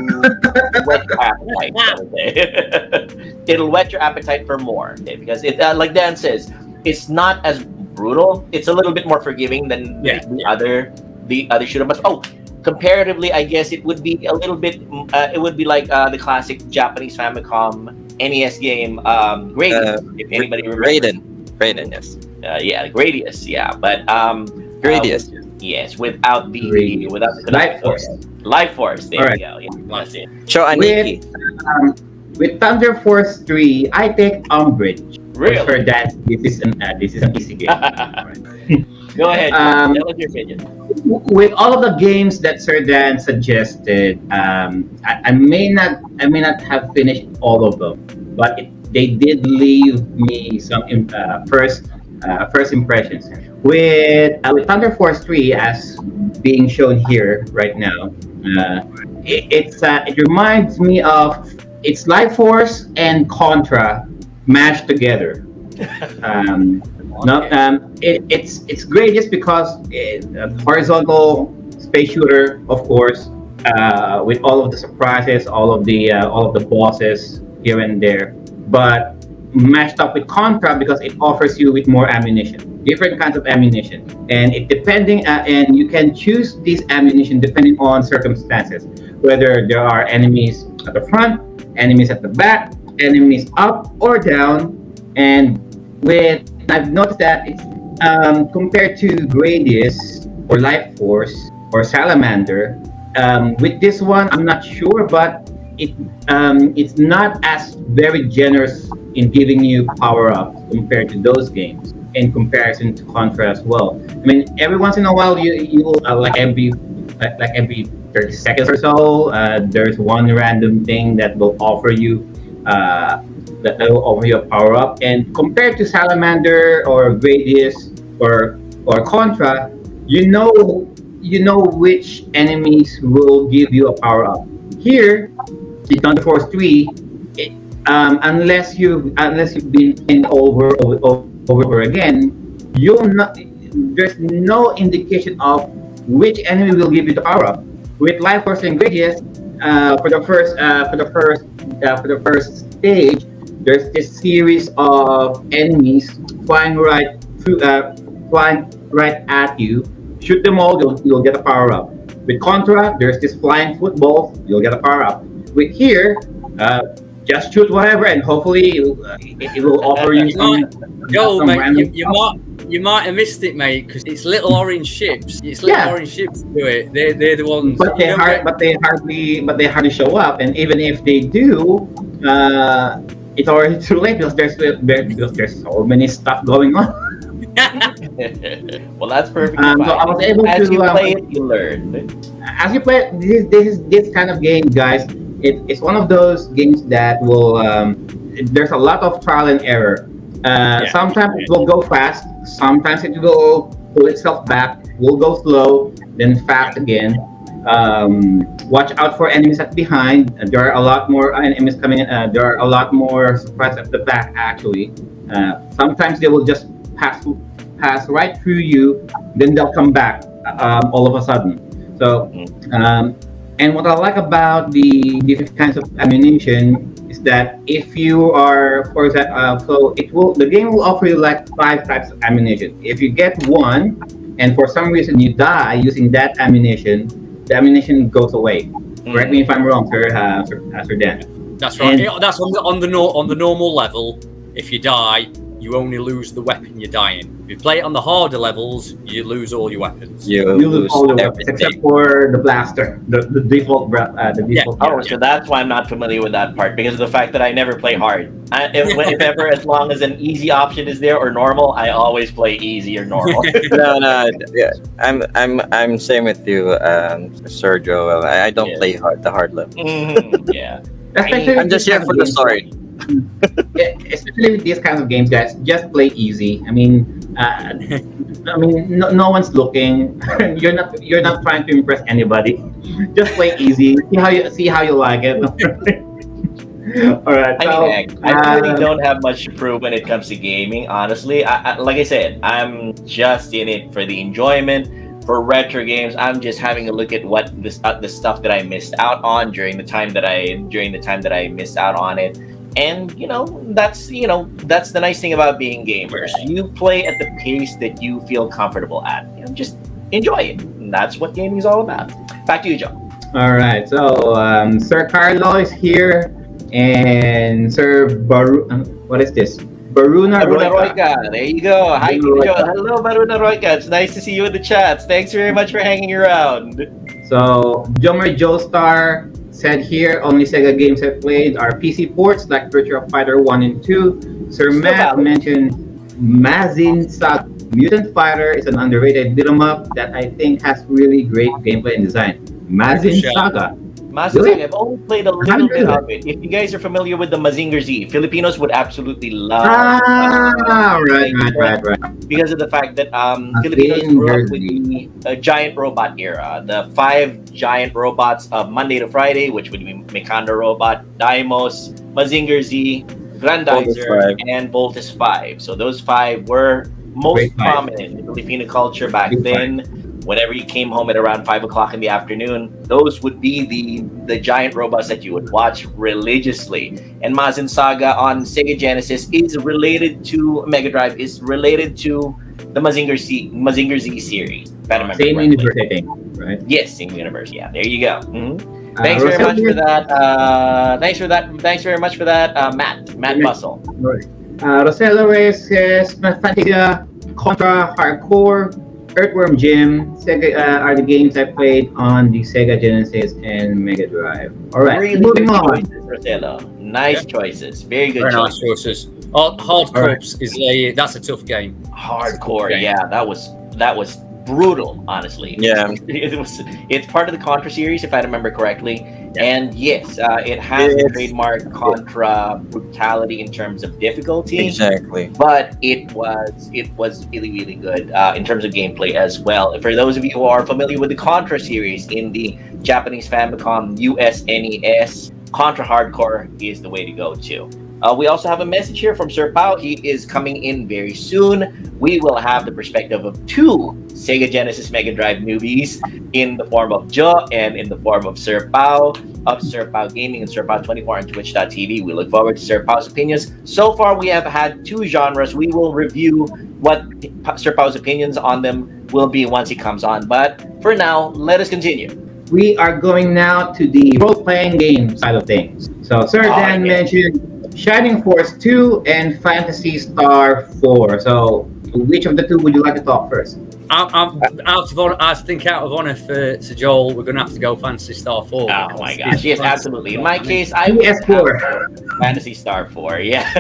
[SPEAKER 3] whet your appetite. I would say. It'll whet your appetite for more okay? because it, uh, like Dan says, it's not as brutal. It's a little bit more forgiving than
[SPEAKER 2] Yeah.
[SPEAKER 3] the other the other shoot 'em ups. Oh, comparatively, I guess it would be a little bit. Uh, it would be like uh, the classic Japanese Famicom NES game, um, Gradius.
[SPEAKER 4] Uh,
[SPEAKER 3] if anybody remembers.
[SPEAKER 4] Raiden. Raiden, yes.
[SPEAKER 3] Uh, yeah, Gradius. Yeah, but um,
[SPEAKER 4] Gradius.
[SPEAKER 3] uh, yes, without the
[SPEAKER 1] Gradius.
[SPEAKER 3] without the
[SPEAKER 1] Life Force.
[SPEAKER 3] Life Force. There
[SPEAKER 1] Alright.
[SPEAKER 3] you go. Yeah, that's it.
[SPEAKER 4] Cho Aniki.
[SPEAKER 1] Um, with Thunder Force 3, I take umbrage.
[SPEAKER 3] Really?
[SPEAKER 1] For that, this is an uh, this is an easy game.
[SPEAKER 3] Go ahead.
[SPEAKER 1] Um,
[SPEAKER 3] tell us your opinion.
[SPEAKER 1] with all of the games that Sir Dan suggested, um, I, I may not I may not have finished all of them, but it, they did leave me some uh, first uh, first impressions. With uh, with Thunder Force Three, as being shown here right now, uh, it, it's uh, it reminds me of it's Life Force and Contra mashed together. Um, no, um, it, it's it's great just because it, uh, horizontal space shooter, of course, uh, with all of the surprises, all of the uh, all of the bosses here and there, but mashed up with Contra because it offers you with more ammunition, different kinds of ammunition, and it depending uh, and you can choose this ammunition depending on circumstances, whether there are enemies at the front, enemies at the back, enemies up or down, and with I've noticed that it's um, compared to Gradius or Life Force or Salamander. Um, with this one, I'm not sure, but it um, it's not as very generous in giving you power up compared to those games. In comparison to Contra as well. I mean, every once in a while, you you will uh, like every like, every 30 seconds or so, uh, there's one random thing that will offer you uh, that that will offer you a power up. And compared to Salamander or Gradius or or Contra, you know you know which enemies will give you a power up. Here, in Thunder Force Three, it, um, unless you unless you've been in over over over again, you'll not. There's no indication of which enemy will give you the power up. With Life Force and Gradius, uh, for the first uh, for the first uh, for the first stage, there's this series of enemies flying right through, uh, flying right at you. Shoot them all, you'll, you'll get a power up. With Contra, there's this flying football, you'll get a power up. With here, uh, just shoot whatever, and hopefully it'll, uh, it, it will offer you some,
[SPEAKER 2] Yo,
[SPEAKER 1] some
[SPEAKER 2] mate, you,
[SPEAKER 1] random
[SPEAKER 2] you might you might have missed it, mate, because it's little orange ships. It's little
[SPEAKER 1] Yeah.
[SPEAKER 2] orange ships do it. They're, they're the ones.
[SPEAKER 1] but they
[SPEAKER 2] you
[SPEAKER 1] hard,
[SPEAKER 2] get-
[SPEAKER 1] but they hardly, but they hardly show up. And even if they do, uh, it's already too late because there's because there's so many stuff going on.
[SPEAKER 3] well, that's perfect.
[SPEAKER 1] Um, so I was able
[SPEAKER 3] As
[SPEAKER 1] to,
[SPEAKER 3] you
[SPEAKER 1] um,
[SPEAKER 3] play it, you learn.
[SPEAKER 1] As you play this, this is this kind of game, guys. It, it's one of those games that will. Um, there's a lot of trial and error. Uh,
[SPEAKER 2] Yeah.
[SPEAKER 1] Sometimes it will go fast. Sometimes it will pull itself back. Will go slow, then fast again. Um, watch out for enemies at behind. Uh, There are a lot more enemies coming in. Uh, there are a lot more surprises at the back. Actually, uh, sometimes they will just pass pass right through you, then they'll come back um, all of a sudden. So, um, and what I like about the different kinds of ammunition is that if you are, for example, uh, so it will the game will offer you like five types of ammunition. If you get one, and for some reason you die using that ammunition, the ammunition goes away. Correct me if I'm wrong, sir, uh, sir, uh, sir Dan.
[SPEAKER 2] That's right.
[SPEAKER 1] And-
[SPEAKER 2] That's on the on the no, on the normal level. If you die, you only lose the weapon you're dying. If you play it on the harder levels, you lose all your weapons.
[SPEAKER 4] You
[SPEAKER 1] You lose
[SPEAKER 4] lose
[SPEAKER 1] all the weapons except for the blaster, the, the default, bra- uh, the default.
[SPEAKER 3] Oh, so that's why I'm not familiar with that part because of the fact that I never play hard. I, if, if ever, as long as an easy option is there or normal, I always play easy or normal.
[SPEAKER 4] no, no, yeah, I'm, I'm, I'm same with you, um, Sergio. I, I don't
[SPEAKER 3] Yeah.
[SPEAKER 4] play hard, the hard level.
[SPEAKER 3] Mhm, yeah.
[SPEAKER 4] I'm just here for the
[SPEAKER 1] games.
[SPEAKER 4] story.
[SPEAKER 1] Yeah, especially with these kinds of games, guys, just play easy. I mean, uh, I mean, no, no one's looking. you're not you're not trying to impress anybody. Just play easy. See how you see how you like it. All right.
[SPEAKER 3] I
[SPEAKER 1] so,
[SPEAKER 3] mean, heck, I really
[SPEAKER 1] uh,
[SPEAKER 3] don't have much to prove when it comes to gaming. Honestly, I, I, like I said, I'm just in it for the enjoyment. For retro games, I'm just having a look at what this uh, the stuff that I missed out on during the time that I during the time that I missed out on it. And you know, that's you know, that's the nice thing about being gamers. You play at the pace that you feel comfortable at. You know, just enjoy it. And that's what gaming is all about. Back to you, Joe.
[SPEAKER 1] All right. So, um, Sir Carlo is here, and Sir Baru. uh, What is this? Baruna
[SPEAKER 3] Baruna
[SPEAKER 1] Royka.
[SPEAKER 3] Royka. There you go. Hi, Joe. Hello, Baruna Royka. It's nice to see you in the chats. Thanks very much for hanging around.
[SPEAKER 1] So, Jomer Joestar said here only Sega games I've played are PC ports like Virtua Fighter 1 and 2. Sir Matt mentioned Mazin Saga. Mutant Fighter is an underrated beat 'em up that I think has really great gameplay and design. Mazin. Saga.
[SPEAKER 3] Master
[SPEAKER 1] Really?
[SPEAKER 3] I've only played a little bit of it. If you guys are familiar with the Mazinger Z, Filipinos would absolutely love
[SPEAKER 1] Ah,
[SPEAKER 3] uh,
[SPEAKER 1] right, right, right, right.
[SPEAKER 3] because of the fact that um,
[SPEAKER 1] Mazinger
[SPEAKER 3] Filipinos grew up with the uh, giant robot era. The five giant robots of Monday to Friday, which would be Mikanda Robot, Daimos, Mazinger Z, Grendizer,
[SPEAKER 4] 5.
[SPEAKER 3] and Voltes 5. So those five were most
[SPEAKER 1] Great five.
[SPEAKER 3] prominent in Filipino culture back
[SPEAKER 1] Big
[SPEAKER 3] then. Whenever you came home at around five o'clock in the afternoon, those would be the the giant robots that you would watch religiously. And Mazin Saga on Sega Genesis is related to Mega Drive, is related to the Mazinger Z Mazinger Z series. If I remember
[SPEAKER 1] Same
[SPEAKER 3] correctly.
[SPEAKER 1] universe, I think, right?
[SPEAKER 3] Yes, same universe. Yeah, there you go. Mhm.
[SPEAKER 1] Uh,
[SPEAKER 3] Thanks very much for that. Uh, thanks for that. Thanks very much for that, uh, Matt. Matt
[SPEAKER 1] Yeah.
[SPEAKER 3] Bustle.
[SPEAKER 1] Uh, Rosella Reyes says Fantasia, Contra, Hardcore, Earthworm Jim, Sega uh, are the games I played on the Sega Genesis and Mega Drive. All right,
[SPEAKER 3] Really
[SPEAKER 1] moving
[SPEAKER 3] good
[SPEAKER 1] on.
[SPEAKER 3] choices, Rosello. Nice choices. Very good
[SPEAKER 2] Very nice
[SPEAKER 3] choices.
[SPEAKER 2] choices. Oh, Hard
[SPEAKER 1] All right.
[SPEAKER 2] Corps is a that's a tough game.
[SPEAKER 3] Hardcore.
[SPEAKER 2] Okay.
[SPEAKER 3] Yeah, that was that was brutal. Honestly.
[SPEAKER 4] Yeah.
[SPEAKER 3] It was. It's part of the Contra series, if I remember correctly. And yes, uh, it has
[SPEAKER 4] It's-
[SPEAKER 3] trademark Contra brutality in terms of difficulty.
[SPEAKER 4] Exactly.
[SPEAKER 3] but it was it was really really good uh, in terms of gameplay as well. For those of you who are familiar with the Contra series in the Japanese Famicom US NES, Contra Hard Corps is the way to go too. Uh, we also have a message here from Sir Pao. He is coming in very soon. We will have the perspective of two Sega Genesis Mega Drive newbies in the form of Jo and in the form of Sir Pao of Sir Pao Gaming and Sir Pao 24 on Twitch.tv. We look forward to Sir Pao's opinions. So far, we have had two genres. We will review what Sir Pao's opinions on them will be once he comes on. But for now, let us continue.
[SPEAKER 1] We are going now to the role-playing game side of things. So, Sir
[SPEAKER 3] Oh,
[SPEAKER 1] Dan
[SPEAKER 3] yeah.
[SPEAKER 1] mentioned Shining Force 2 and Fantasy Star 4. So, which of the two would you like to talk first?
[SPEAKER 2] I'm, I'm out of honor. I think out of honor for Sir Joel, we're going to have to go Phantasy Star Four.
[SPEAKER 3] Oh my gosh, yes,
[SPEAKER 2] Phantasy
[SPEAKER 3] absolutely. In my
[SPEAKER 2] Star.
[SPEAKER 3] case, I would
[SPEAKER 1] PS4.
[SPEAKER 3] have Phantasy Star 4, yeah.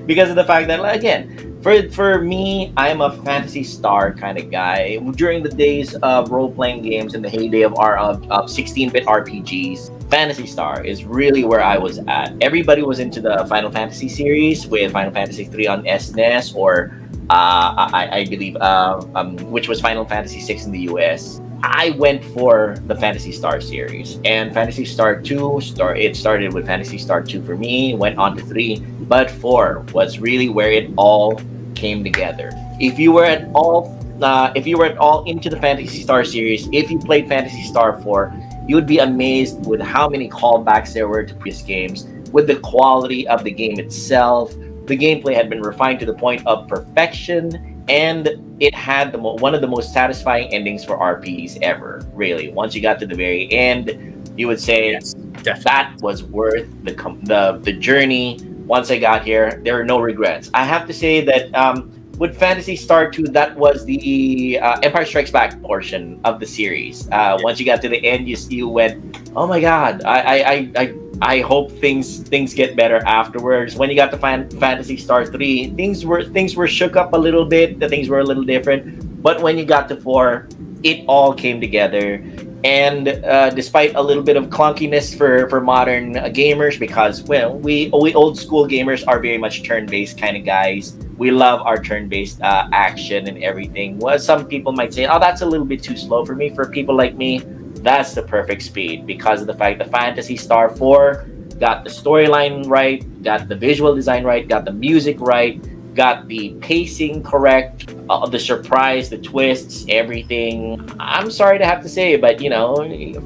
[SPEAKER 3] because of the fact that, again, for, for me, I'm a Phantasy Star kind of guy. During the days of role playing games in the heyday of, our, of, of 16 bit RPGs, Phantasy Star is really where I was at. Everybody was into the Final Fantasy series with Final Fantasy 3 on SNES or uh, I, I believe, uh, um, which was Final Fantasy VI in the US. I went for the Phantasy Star series, and Phantasy Star 2 star it started with Phantasy Star 2 for me, went on to 3, but 4 was really where it all came together. If you were at all uh, if you were at all into the Phantasy Star series, if you played Phantasy Star 4, you would be amazed with how many callbacks there were to previous games, with the quality of the game itself, the gameplay had been refined to the point of perfection and it had the mo- one of the most satisfying endings for RPs ever really once you got to the very end you would say
[SPEAKER 2] Yes,
[SPEAKER 3] that was worth the com- the the journey. Once I got here there are no regrets. I have to say that um with Phantasy Star 2 that was the uh, Empire Strikes Back portion of the series. Uh, once you got to the end you you went oh my god I I, I, I I hope things things get better afterwards. When you got to fan- Phantasy Star three, things were things were shook up a little bit. The things were a little different. But when you got to four, it all came together. And uh, despite a little bit of clunkiness for for modern uh, gamers, because well, we we old school gamers are very much turn based kind of guys. We love our turn based uh, action and everything. Well, some people might say, "Oh, that's a little bit too slow for me." For people like me, that's the perfect speed because of the fact the Phantasy Star 4 got the storyline right, got the visual design right, got the music right, got the pacing correct, uh, the surprise, the twists, everything. I'm sorry to have to say, but you know,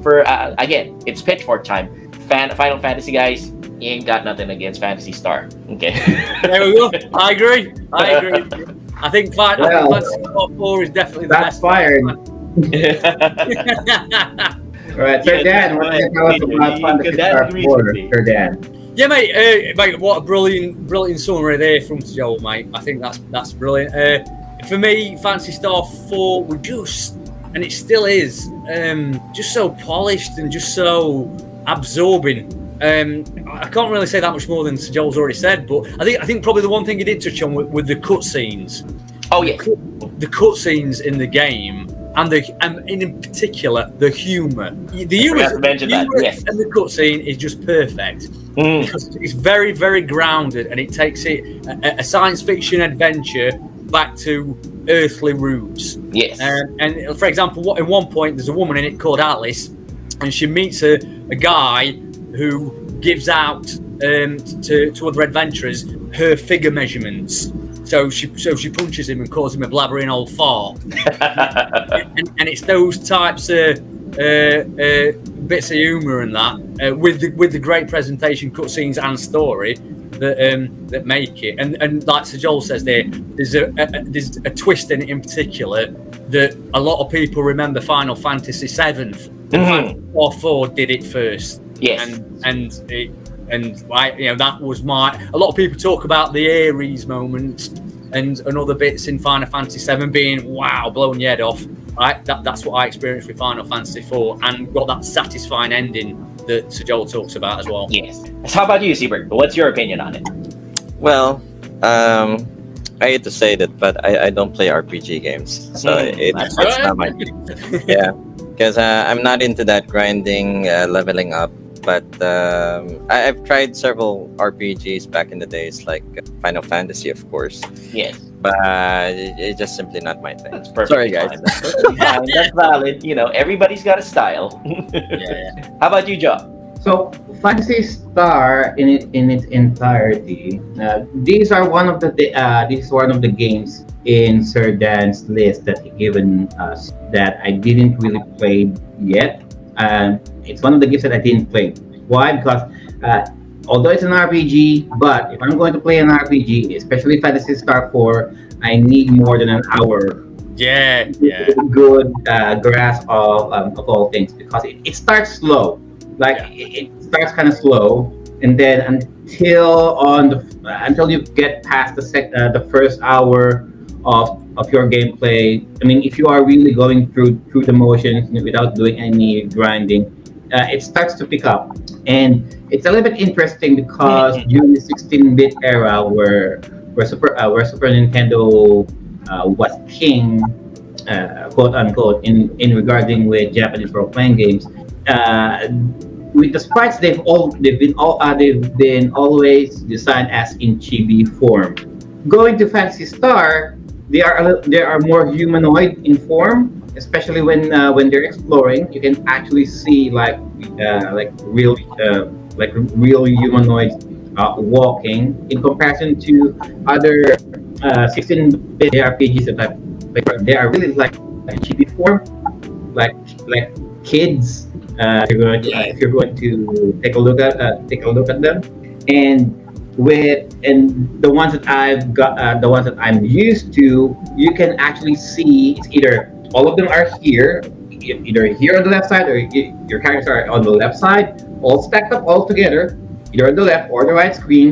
[SPEAKER 3] for uh, again, it's Pitchfork time. Fan, Final Fantasy guys, you ain't got nothing against Phantasy Star. Okay.
[SPEAKER 2] There we go. I agree. I agree. I think Fi- I think Phantasy Star 4 is definitely the
[SPEAKER 1] That's
[SPEAKER 2] best.
[SPEAKER 1] fired.
[SPEAKER 2] yeah,
[SPEAKER 1] All right, Sir
[SPEAKER 3] Yeah,
[SPEAKER 1] Dan, what can you tell us about
[SPEAKER 3] You-
[SPEAKER 1] Phantasy
[SPEAKER 3] you- that
[SPEAKER 1] Star
[SPEAKER 3] agrees
[SPEAKER 1] 4. Sir Dan?
[SPEAKER 2] mate, uh, mate. What a brilliant, brilliant summary there from Joel, mate. I think that's that's brilliant. Uh, for me, Phantasy Star 4 was just, and it still is, um, just so polished and just so absorbing. Um, I can't really say that much more than Sir Joel's already said, but I think I think probably the one thing he did touch on with, with the cutscenes
[SPEAKER 3] oh yeah,
[SPEAKER 2] the cutscenes in the game and the and in particular the humor. The humor,
[SPEAKER 3] forgot to mention that,
[SPEAKER 2] humor
[SPEAKER 3] yes.
[SPEAKER 2] and the cutscene is just perfect
[SPEAKER 3] Mm.
[SPEAKER 2] because it's very very grounded and it takes it a, a science fiction adventure back to earthly roots.
[SPEAKER 3] Yes.
[SPEAKER 2] Um, and for example, what in one point there's a woman in it called Alice, and she meets a, a guy who gives out um, to to other adventurers her figure measurements. So she so she punches him and calls him a blabbering old fart. and, and it's those types of uh, uh, bits of humour and that uh, with the with the great presentation, cutscenes, and story that um, that make it. And and like Sir Joel says there, there's a, a there's a twist in it in particular that a lot of people remember Final Fantasy Seventh.
[SPEAKER 3] Mhm.
[SPEAKER 2] Or four did it first,
[SPEAKER 3] Yes.
[SPEAKER 2] and and it, and I you know that was my. A lot of people talk about the Aeris moment and and other bits in Final Fantasy Seven being wow, blowing your head off. I, that, that's what I experienced with Final Fantasy Four, and got that satisfying ending that Sir Joel talks about as well.
[SPEAKER 3] Yes. So how about you, Seabird? What's your opinion on it?
[SPEAKER 4] Well, um, I hate to say that, but I, I don't play RPG games, so
[SPEAKER 3] Mm,
[SPEAKER 4] it,
[SPEAKER 3] that's
[SPEAKER 4] it's not my yeah. Because uh, I'm not into that grinding, uh, leveling up. But um, I, I've tried several RPGs back in the days, like Final Fantasy, of course.
[SPEAKER 3] Yes.
[SPEAKER 4] But it, it's just simply not my thing.
[SPEAKER 3] That's perfectly
[SPEAKER 4] Sorry, guys.
[SPEAKER 3] fine. That's. That's valid. You know, everybody's got a style.
[SPEAKER 2] yeah.
[SPEAKER 3] How about you, Joe?
[SPEAKER 1] So, Phantasy Star in it in its entirety. Uh, these are one of the uh, this is one of the games in Sir Dan's list that he given us that I didn't really play yet. And it's one of the gifts that I didn't play. Why? Because uh, although it's an RPG, but if I'm going to play an RPG, especially Phantasy Star 4, I need more than an hour
[SPEAKER 2] Yeah, yeah.
[SPEAKER 1] good uh, grasp of, um, of all things because it, it starts slow like it, it starts kind of slow and then until on the until you get past the sec, uh, the first hour of of your gameplay i mean if you are really going through through the motions without doing any grinding uh, it starts to pick up and it's a little bit interesting because during the 16-bit era where where super uh, where super nintendo uh, was king uh, quote unquote in in regarding with Japanese role playing games. Uh, with the sprites, they've all they've been all uh, they've been always designed as in chibi form. Going to Phantasy Star, they are a little, they are more humanoid in form, especially when uh, when they're exploring. You can actually see like uh, like real uh, like real humanoids uh, walking in comparison to other uh, 16-bit RPGs that I've played. They are really like chibi form, like like kids. Uh, if you're going to, if you're going to take a look at uh, take a look at them, and with and the ones that I've got, uh, the ones that I'm used to, you can actually see it's either all of them are here, either here on the left side or your characters are on the left side, all stacked up all together, either on the left or the right screen.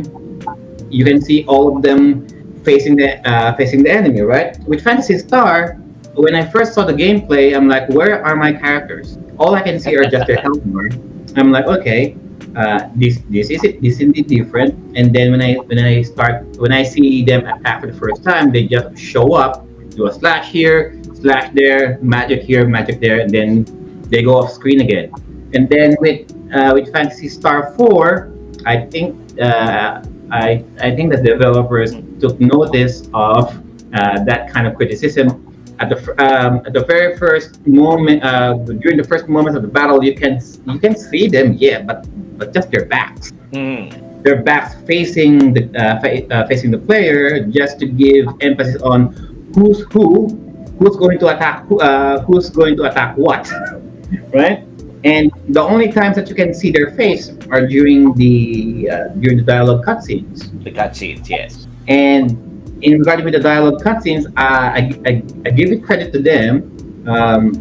[SPEAKER 1] You can see all of them facing the uh, facing the enemy, right? With Phantasy Star, when I first saw the gameplay, I'm like, where are my characters? All I can see are just their health bar. I'm like, okay, uh, this this is it. This is indeed different. And then when I when I start when I see them attack for the first time, they just show up, do a slash here, slash there, magic here, magic there, and then they go off screen again. And then with uh, with Phantasy Star Four, I think uh, I I think the developers took notice of uh, that kind of criticism. At the um, at the very first moment, uh, during the first moments of the battle, you can you can see them, yeah, but but just their backs.
[SPEAKER 3] Mm.
[SPEAKER 1] Their backs facing the uh, fa- uh, facing the player, just to give emphasis on who's who, who's going to attack, uh, who's going to attack what, right? And the only times that you can see their face are during the uh, during the dialogue cutscenes.
[SPEAKER 3] The cutscenes, yes.
[SPEAKER 1] And in regard with the dialogue cutscenes, uh, I, I, I give it credit to them. Um,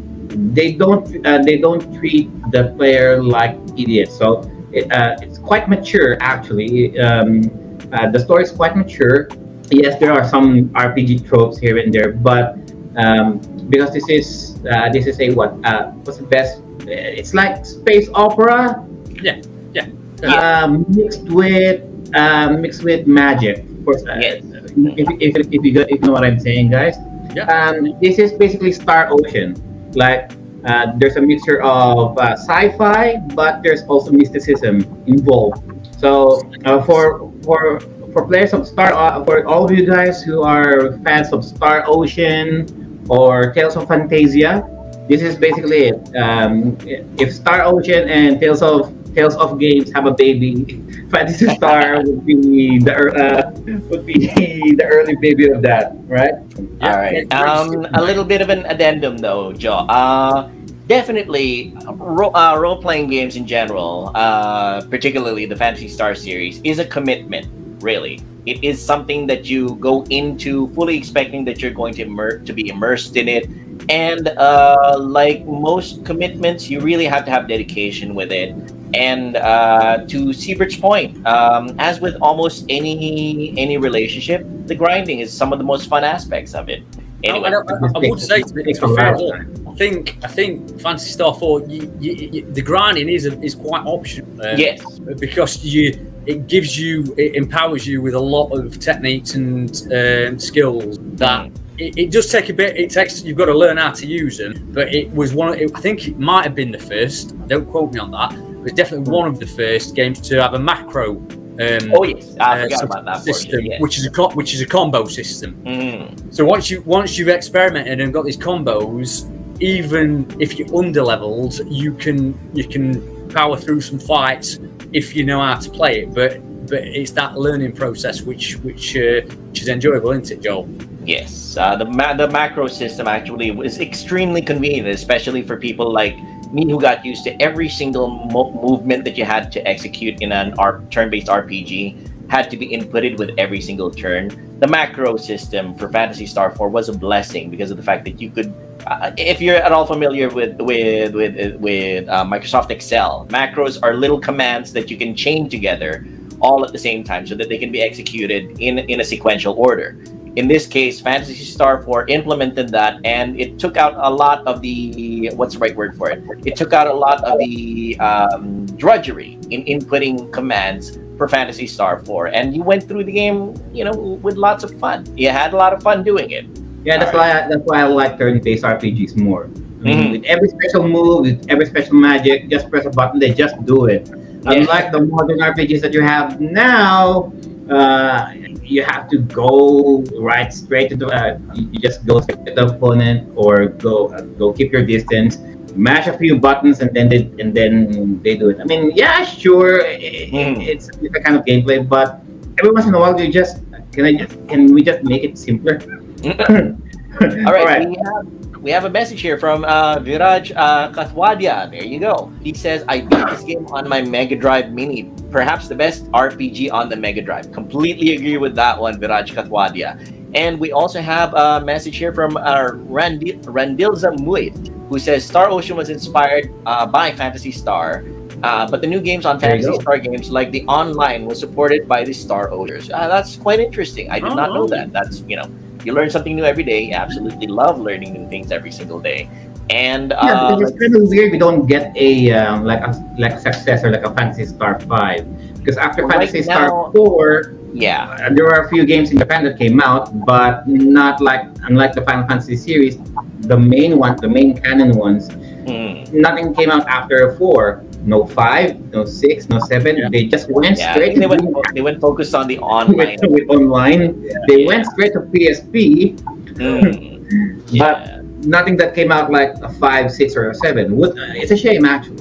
[SPEAKER 1] they don't uh, they don't treat the player like idiots. So it, uh, it's quite mature actually. Um, uh, the story is quite mature. Yes, there are some RPG tropes here and there, but um, because this is uh, this is a what uh, what's the best? It's like space opera.
[SPEAKER 2] Yeah, yeah.
[SPEAKER 1] Um, mixed with uh, mixed with magic. Of course, uh,
[SPEAKER 3] Yes.
[SPEAKER 1] if, if, if, you if you know what I'm saying, guys.
[SPEAKER 2] Yeah.
[SPEAKER 1] Um, this is basically Star Ocean. Like, uh, there's a mixture of uh, sci-fi, but there's also mysticism involved. So, uh, for for for players of Star, uh, for all of you guys who are fans of Star Ocean or Tales of Phantasia, this is basically it. Um, if Star Ocean and Tales of Tales of Games have a baby, Phantasy Star would be the uh, would be the early baby of that, right?
[SPEAKER 3] All right. Um, a little bit of an addendum, though, Joe. Uh, definitely, ro- uh, role-playing games in general, uh, particularly the Phantasy Star series, is a commitment. Really, it is something that you go into fully expecting that you're going to immer- to be immersed in it, and uh, like most commitments, you really have to have dedication with it. And uh, to Siebert's point, um, as with almost any any relationship, the grinding is some of the most fun aspects of it. Anyway,
[SPEAKER 2] I, I, I would say to be,
[SPEAKER 1] Takes
[SPEAKER 2] to
[SPEAKER 1] a
[SPEAKER 2] be fair,
[SPEAKER 1] lot of
[SPEAKER 2] look,
[SPEAKER 1] time.
[SPEAKER 2] I think I think Phantasy Star Four, you, you, you, the grinding is is quite optional. um,
[SPEAKER 3] yes,
[SPEAKER 2] because you it gives you it empowers you with a lot of techniques and um, skills that it, it does take a bit it takes you've got to learn how to use them but it was one it, i think it might have been the first don't quote me on that but it's definitely one of the first games to have a macro um,
[SPEAKER 3] Oh yes, I
[SPEAKER 2] uh,
[SPEAKER 3] forgot about that
[SPEAKER 2] system
[SPEAKER 3] portion. Yes.
[SPEAKER 2] which is a co- which is a combo system
[SPEAKER 3] Mm,
[SPEAKER 2] so once you once you've experimented and got these combos, even if you're under leveled, you can you can power through some fights if you know how to play it. But but it's that learning process which which uh, which is enjoyable, isn't it, Joel?
[SPEAKER 3] yes, uh, the ma- the macro system actually is extremely convenient, especially for people like me who got used to every single mo- movement that you had to execute in an R- turn-based RPG had to be inputted with every single turn. The macro system for Phantasy Star 4 was a blessing because of the fact that you could uh, if you're at all familiar with with with with uh, Microsoft Excel, macros are little commands that you can chain together all at the same time so that they can be executed in in a sequential order. In this case, Phantasy Star 4 implemented that and it took out a lot of the what's the right word for it? It took out a lot of the um, drudgery in inputting commands for Phantasy Star 4 and you went through the game, you know, with lots of fun. You had a lot of fun doing it.
[SPEAKER 1] Yeah, that's why I, that's why I like turn-based RPGs more. I mean,
[SPEAKER 3] Mhm.
[SPEAKER 1] With every special move, with every special magic, just press a button, they just do it. Unlike the modern RPGs that you have now, uh, you have to go right straight to the. Uh, you just go straight to the opponent or go uh, go keep your distance, mash a few buttons, and then they and then they do it. I mean, yeah, sure, i- i-
[SPEAKER 3] Mhm.
[SPEAKER 1] it's a different kind of gameplay, but every once in a while, you just can I just can we just make it simpler?
[SPEAKER 3] All right, We, have, we have a message here from uh, Viraj uh, Katwadia. There you go. He says, I beat this game on my Mega Drive Mini. Perhaps the best RPG on the Mega Drive. Completely agree with that one, Viraj Katwadia. And we also have a message here from uh, Randil, Randilza Muit, who says Star Ocean was inspired uh, by Phantasy Star. Uh, but the new games on
[SPEAKER 1] Phantasy.
[SPEAKER 3] Star games, like the online, was supported by the Star Oceans. Uh, that's quite interesting. I did not know
[SPEAKER 2] Oh.
[SPEAKER 3] that. That's you know, you learn something new every day. You absolutely love learning new things every single day. And
[SPEAKER 1] Yeah,
[SPEAKER 3] uh,
[SPEAKER 1] because it's kind of weird we don't get a um, like a like successor like a Phantasy Star Five because after
[SPEAKER 3] Phantasy
[SPEAKER 1] Star Four,
[SPEAKER 3] yeah,
[SPEAKER 1] uh, there were a few games in Japan that came out, but not like unlike the Final Fantasy series, the main one, the main canon ones,
[SPEAKER 3] mm,
[SPEAKER 1] nothing came out after four. No five, no six, no seven.
[SPEAKER 2] Yeah.
[SPEAKER 1] They just went
[SPEAKER 3] yeah.
[SPEAKER 1] Straight
[SPEAKER 3] they
[SPEAKER 1] to
[SPEAKER 3] went they went focused on the online.
[SPEAKER 1] with, online. They went straight to PSP,
[SPEAKER 3] Mm,
[SPEAKER 1] but
[SPEAKER 3] yeah.
[SPEAKER 1] nothing that came out like a five, six, or a seven. Would- It's a shame actually.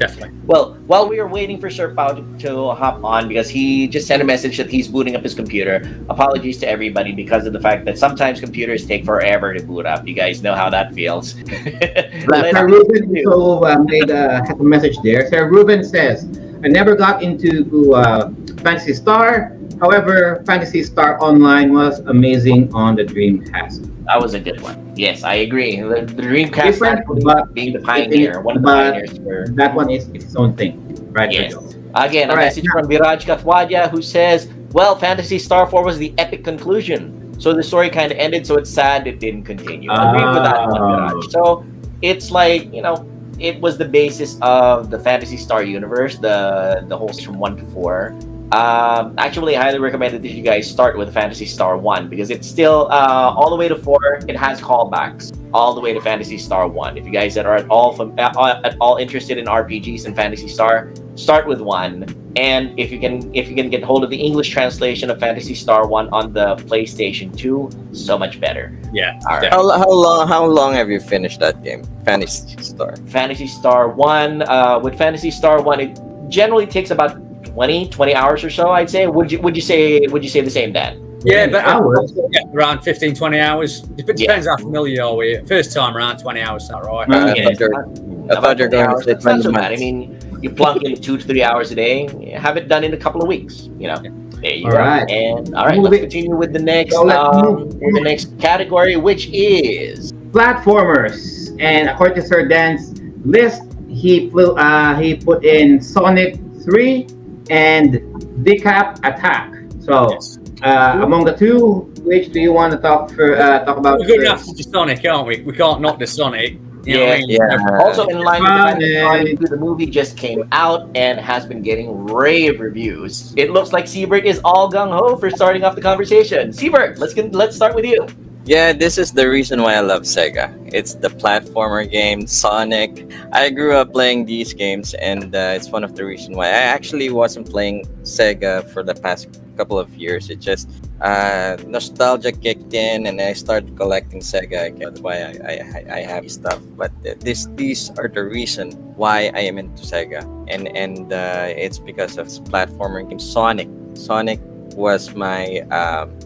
[SPEAKER 2] Definitely.
[SPEAKER 3] Well, while we are waiting for Sir Pao to, to hop on, because he just sent a message that he's booting up his computer. Apologies to everybody because of the fact that sometimes computers take forever to boot up. You guys know how that feels. Let's
[SPEAKER 1] Sir Ruben
[SPEAKER 3] continue.
[SPEAKER 1] also uh, made a, a message there. Sir Ruben says, I never got into uh, Phantasy Star. However, Phantasy Star Online was amazing on the Dreamcast.
[SPEAKER 3] That was a good one. Yes, I agree. The, the Dreamcast
[SPEAKER 1] Different, but-
[SPEAKER 3] being the pioneer, one of the pioneers for
[SPEAKER 1] That one is its own thing, right?
[SPEAKER 3] Yes. Again, a
[SPEAKER 1] All right,
[SPEAKER 3] message from Viraj Kathwadia who says, Well, Phantasy Star 4 was the epic conclusion. So the story kind of ended, so it's sad it didn't continue. I agree with that one,
[SPEAKER 1] Ah.
[SPEAKER 3] Viraj. So it's like, you know, it was the basis of the Phantasy Star universe, the the whole from 1 to 4. Um, actually, I highly recommend that you guys start with Phantasy Star 1 because it's still uh, all the way to 4. It has callbacks all the way to Phantasy Star 1. If you guys that are at all, fam- uh, at all interested in RPGs and Phantasy Star, start with 1 and if you can if you can get hold of the english translation of phantasy star 1 on the playstation 2 so much better
[SPEAKER 2] Yeah.
[SPEAKER 3] all right
[SPEAKER 4] How, how long? How long have you finished that game, Phantasy Star?
[SPEAKER 3] phantasy star 1 uh, with phantasy star 1 it generally takes about 20 20 hours or so i'd say would you would you say would you say the same dan
[SPEAKER 2] Yeah, but uh,
[SPEAKER 1] Hours?
[SPEAKER 2] yeah, around 15, 20 hours. It depends how familiar you are with it. First time around 20 hours, is that right?
[SPEAKER 1] Uh,
[SPEAKER 4] I
[SPEAKER 3] Yeah,
[SPEAKER 4] thought you're- I
[SPEAKER 3] about
[SPEAKER 4] thought you were
[SPEAKER 3] 20
[SPEAKER 4] going to
[SPEAKER 3] hours.
[SPEAKER 4] say
[SPEAKER 3] It's not so bad i mean you plunk in two to three hours a day have it done in a couple of weeks you know there you
[SPEAKER 1] All
[SPEAKER 3] go
[SPEAKER 1] right.
[SPEAKER 3] and all right
[SPEAKER 1] Move
[SPEAKER 3] let's
[SPEAKER 1] it.
[SPEAKER 3] continue with the next
[SPEAKER 1] So
[SPEAKER 3] um, with the next category which is
[SPEAKER 1] Platformers. And according to Sir Dan's list, he flew, uh, he put in Sonic 3 and Decap Attack. So
[SPEAKER 2] Yes.
[SPEAKER 1] uh, among the two, which do you want to talk for uh, talk about?
[SPEAKER 2] We're going
[SPEAKER 1] first?
[SPEAKER 2] after the Sonic, aren't we? We can't knock the Sonic. You know what I mean?
[SPEAKER 4] Yeah.
[SPEAKER 3] Also, in line with the fact that
[SPEAKER 1] Sonic.
[SPEAKER 3] Sonic 2, the movie just came out and has been getting rave reviews. It looks like Seabird is all gung ho for starting off the conversation. Seabird, let's get, let's start with you.
[SPEAKER 4] Yeah, this is the reason why I love Sega. It's the platformer game, Sonic. I grew up playing these games, and uh, it's one of the reasons why I actually wasn't playing Sega for the past couple of years. It just uh, nostalgia kicked in, and I started collecting Sega. That's why I, I, I- have stuff. But this these are the reason why I am into Sega, and and uh, it's because of platformer game, Sonic. Sonic was my um,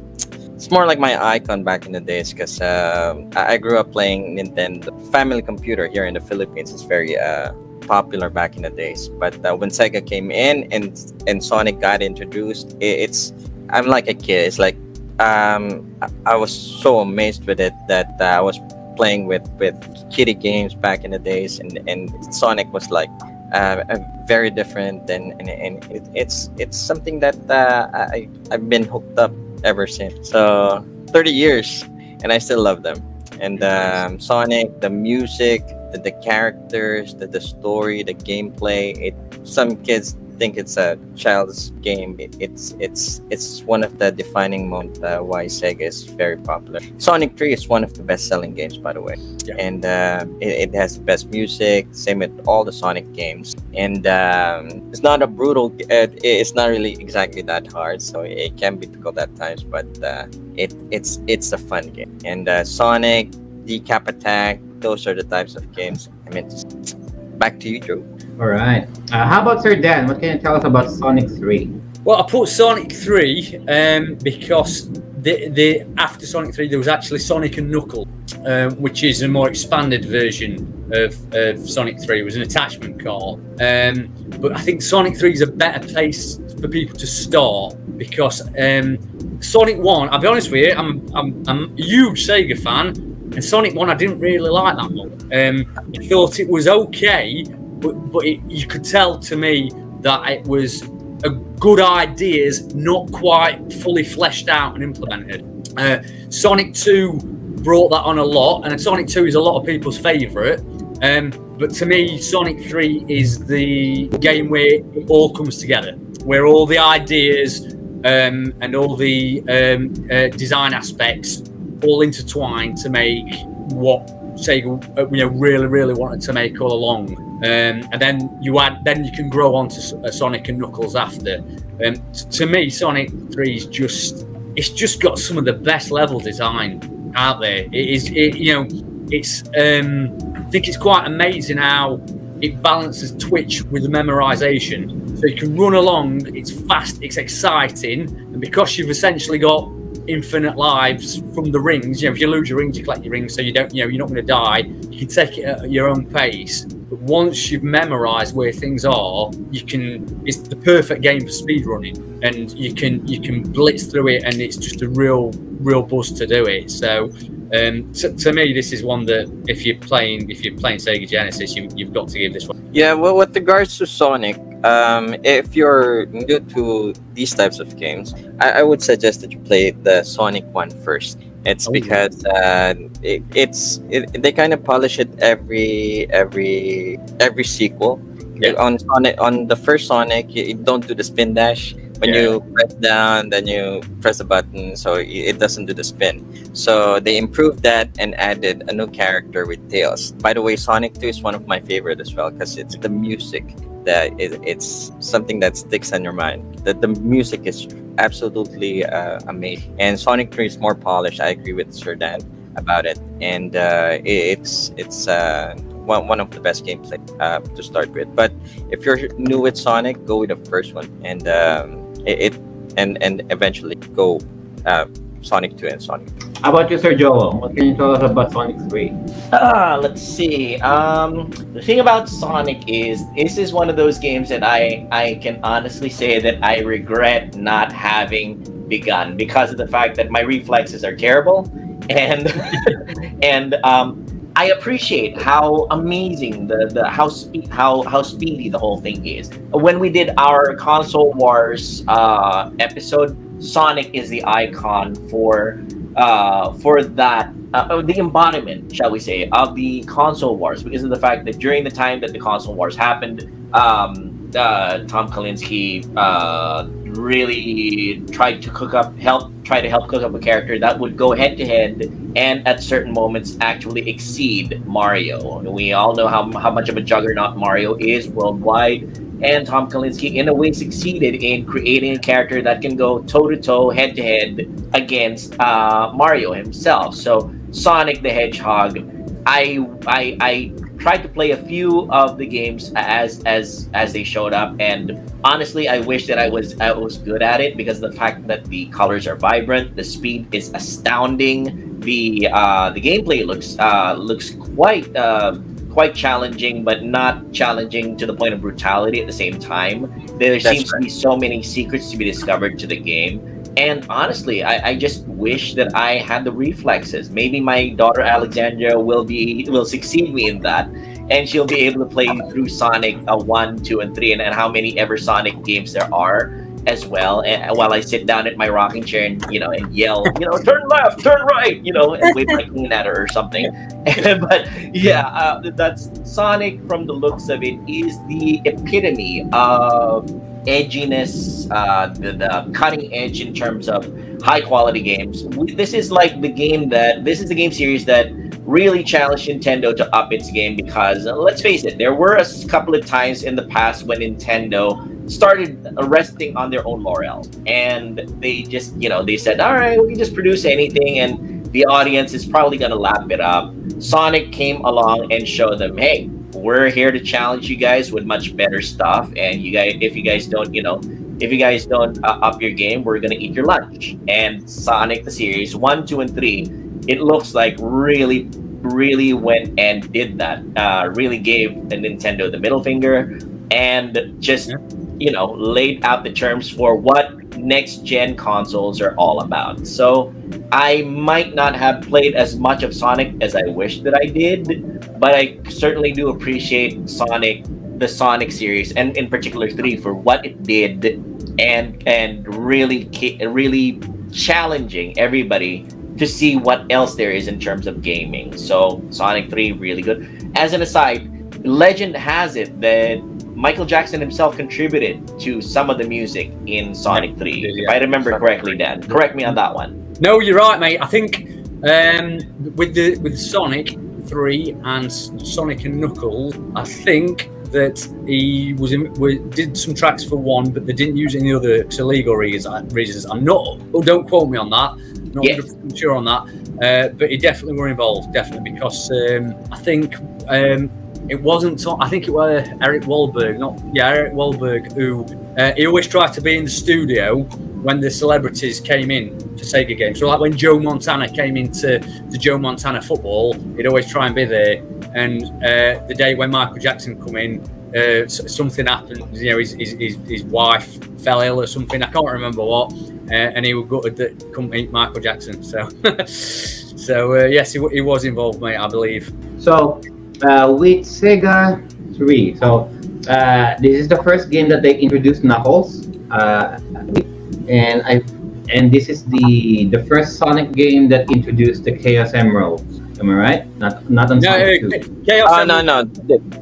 [SPEAKER 4] it's more like my icon back in the days because um, I grew up playing Nintendo. Family computer here in the Philippines is very uh, popular back in the days. But uh, when Sega came in and and Sonic got introduced, i- it's I'm like a kid. It's like um, I, was so amazed with it that uh, I was playing with with kiddie games back in the days, and and Sonic was like. Uh, very different and, and, and it, it's it's something that uh, I, I've been hooked up ever since. So 30 years, and I still love them. And um, Sonic, the music, the, the characters, the, the story, the gameplay. It some kids think it's a child's game. It, it's it's it's one of the defining moments uh, why Sega is very popular. Sonic 3 is one of the best-selling games, by the way,
[SPEAKER 2] Yeah.
[SPEAKER 4] and uh, it, it has the best music. Same with all the Sonic games, and um, it's not a brutal. Uh, it's not really exactly that hard, so it can be difficult at times, but uh, it it's it's a fun game. And uh, Sonic, Decap Attack, those are the types of games I'm into. Back to you, Joe.
[SPEAKER 1] All right. Uh, how about Sir Dan? What can you tell us about Sonic 3?
[SPEAKER 2] Well, I put Sonic 3 um, because the, the after Sonic 3 there was actually Sonic and Knuckle, um, which is a more expanded version of, of Sonic 3. It was an attachment card. Um, but I think Sonic 3 is a better place for people to start because um, Sonic 1, I'll be honest with you, I'm, I'm, I'm a huge Sega fan, and Sonic 1 I didn't really like that much. Um, I thought it was okay, but, but it, you could tell to me that it was a good ideas, not quite fully fleshed out and implemented. Uh, Sonic 2 brought that on a lot, and Sonic 2 is a lot of people's favourite. Um, but to me, Sonic 3 is the game where it all comes together, where all the ideas um, and all the um, uh, design aspects all intertwine to make what Sega, uh, you know, really, really wanted to make all along. Um, and then you add, then you can grow on to uh, Sonic and Knuckles after. Um, t- to me, Sonic Three is just, it's just got some of the best level design out there. It is, it, you know, it's, um, I think it's quite amazing how it balances twitch with memorization. So you can run along, it's fast, it's exciting, and because you've essentially got infinite lives from the rings, you know, if you lose your rings, you collect your rings, so you don't, you know, you're not going to die. You can take it at your own pace. But once you've memorized where things are, you can. It's the perfect game for speedrunning, and you can you can blitz through it, and it's just a real real buzz to do it. So um, to, to me, this is one that if you're playing if you're playing Sega Genesis, you, you've got to give this one.
[SPEAKER 4] Yeah, well, with regards to Sonic, um, if you're new to these types of games, I, I would suggest that you play the Sonic one first. It's
[SPEAKER 2] Oh.
[SPEAKER 4] because uh, it, it's it, they kind of polish it every every every sequel.
[SPEAKER 2] Yeah.
[SPEAKER 4] On Sonic, on the first Sonic, you, don't do the spin dash. When
[SPEAKER 2] Yeah.
[SPEAKER 4] you press down, then you press the button, so it it doesn't do the spin. So they improved that and added a new character with Tails. By the way, Sonic 2 is one of my favorite as well because it's the music that it, it's something that sticks on your mind. That the music is absolutely uh, amazing. And Sonic 3 is more polished. I agree with Sir Dan about it. And uh, it, it's it's uh, one, one of the best gameplay uh, to start with. But if you're new with Sonic, go with the first one and um, it, it and and eventually go uh, Sonic 2 and Sonic
[SPEAKER 1] How about you, Sir Joel? What can you tell us about Sonic 3?
[SPEAKER 3] Ah, let's see. Um, the thing about Sonic is this is one of those games that I I can honestly say that I regret not having begun because of the fact that my reflexes are terrible, and and um, I appreciate how amazing the the how speed how how speedy the whole thing is. When we did our console wars uh, episode, Sonic is the icon for uh, for that uh, the embodiment, shall we say, of the console wars because of the fact that during the time that the console wars happened, um, uh, Tom Kalinske uh, really tried to cook up, help, try to help cook up a character that would go head to head and at certain moments actually exceed Mario. We all know how, how much of a juggernaut Mario is worldwide. And Tom Kalinske, in a way, succeeded in creating a character that can go toe to toe, head to head against uh, Mario himself. So Sonic the Hedgehog, I I I tried to play a few of the games as as as they showed up, and honestly, I wish that I was I was good at it because the fact that the colors are vibrant, the speed is astounding, the uh, the gameplay looks uh, looks quite. Uh, quite challenging, but not challenging to the point of brutality at the same time. There
[SPEAKER 4] That's
[SPEAKER 3] seems to be so many secrets to be discovered to the game. And honestly, I, I just wish that I had the reflexes. Maybe my daughter Alexandra will be will succeed me in that, and she'll be able to play through Sonic uh, one, two, and three, and, and how many ever Sonic games there are as well. And while I sit down at my rocking chair and you know and yell, you know, turn left, turn right, you know, and wave my cane at her or something. but yeah, uh, that's Sonic. From the looks of it, is the epitome of edginess, uh, the, the cutting edge in terms of high quality games. This is like the game that this is the game series that really challenged Nintendo to up its game because uh, let's face it, there were a couple of times in the past when Nintendo started resting on their own laurels and they just you know they said all right we can just produce anything and the audience is probably going to lap it up sonic came along and showed them hey we're here to challenge you guys with much better stuff. And you guys if you guys don't you know if you guys don't uh, up your game we're going to eat your lunch. And sonic the series 1 2 and 3 it looks like really really went and did that. Uh, really gave the nintendo the middle finger and just
[SPEAKER 2] Yeah.
[SPEAKER 3] you know laid out the terms for what next gen consoles are all about. So i might not have played as much of sonic as i wish that i did but i certainly do appreciate sonic the sonic series and in particular 3 for what it did and and really really challenging everybody to see what else there is in terms of gaming. So sonic 3 really good. As an aside legend has it that Michael Jackson himself contributed to some of the music in Sonic 3. If I remember correctly, Dan. Correct me on that one.
[SPEAKER 2] No, you're right, mate. I think um, with the with Sonic Three and Sonic and Knuckles, I think that he was in, wa- did some tracks for one, but they didn't use any other for legal reasons. reasons. I'm not. Oh, don't quote me on that. Not
[SPEAKER 3] Yeah.
[SPEAKER 2] 100% sure on that. Uh, but he definitely were involved, definitely because um, I think um, it wasn't. I think it was Eric Wahlberg, not yeah, Eric Wahlberg, who uh, he always tried to be in the studio when the celebrities came in for Sega games. So like when Joe Montana came into the Joe Montana football, he'd always try and be there. And uh, the day when Michael Jackson come in, uh, something happened. You know, his, his, his, his wife fell ill or something. I can't remember what. Uh, and he would go to the, come meet Michael Jackson. So, so uh, yes, he, he was involved, mate. I believe.
[SPEAKER 1] So uh, with Sega 3, so uh, this is the first game that they introduced Knuckles, uh, and I and this is the the first Sonic game that introduced the Chaos Emeralds. Am I right? Not not on
[SPEAKER 2] No,
[SPEAKER 1] Sonic
[SPEAKER 2] uh,
[SPEAKER 1] 2.
[SPEAKER 2] Chaos
[SPEAKER 4] Oh no no.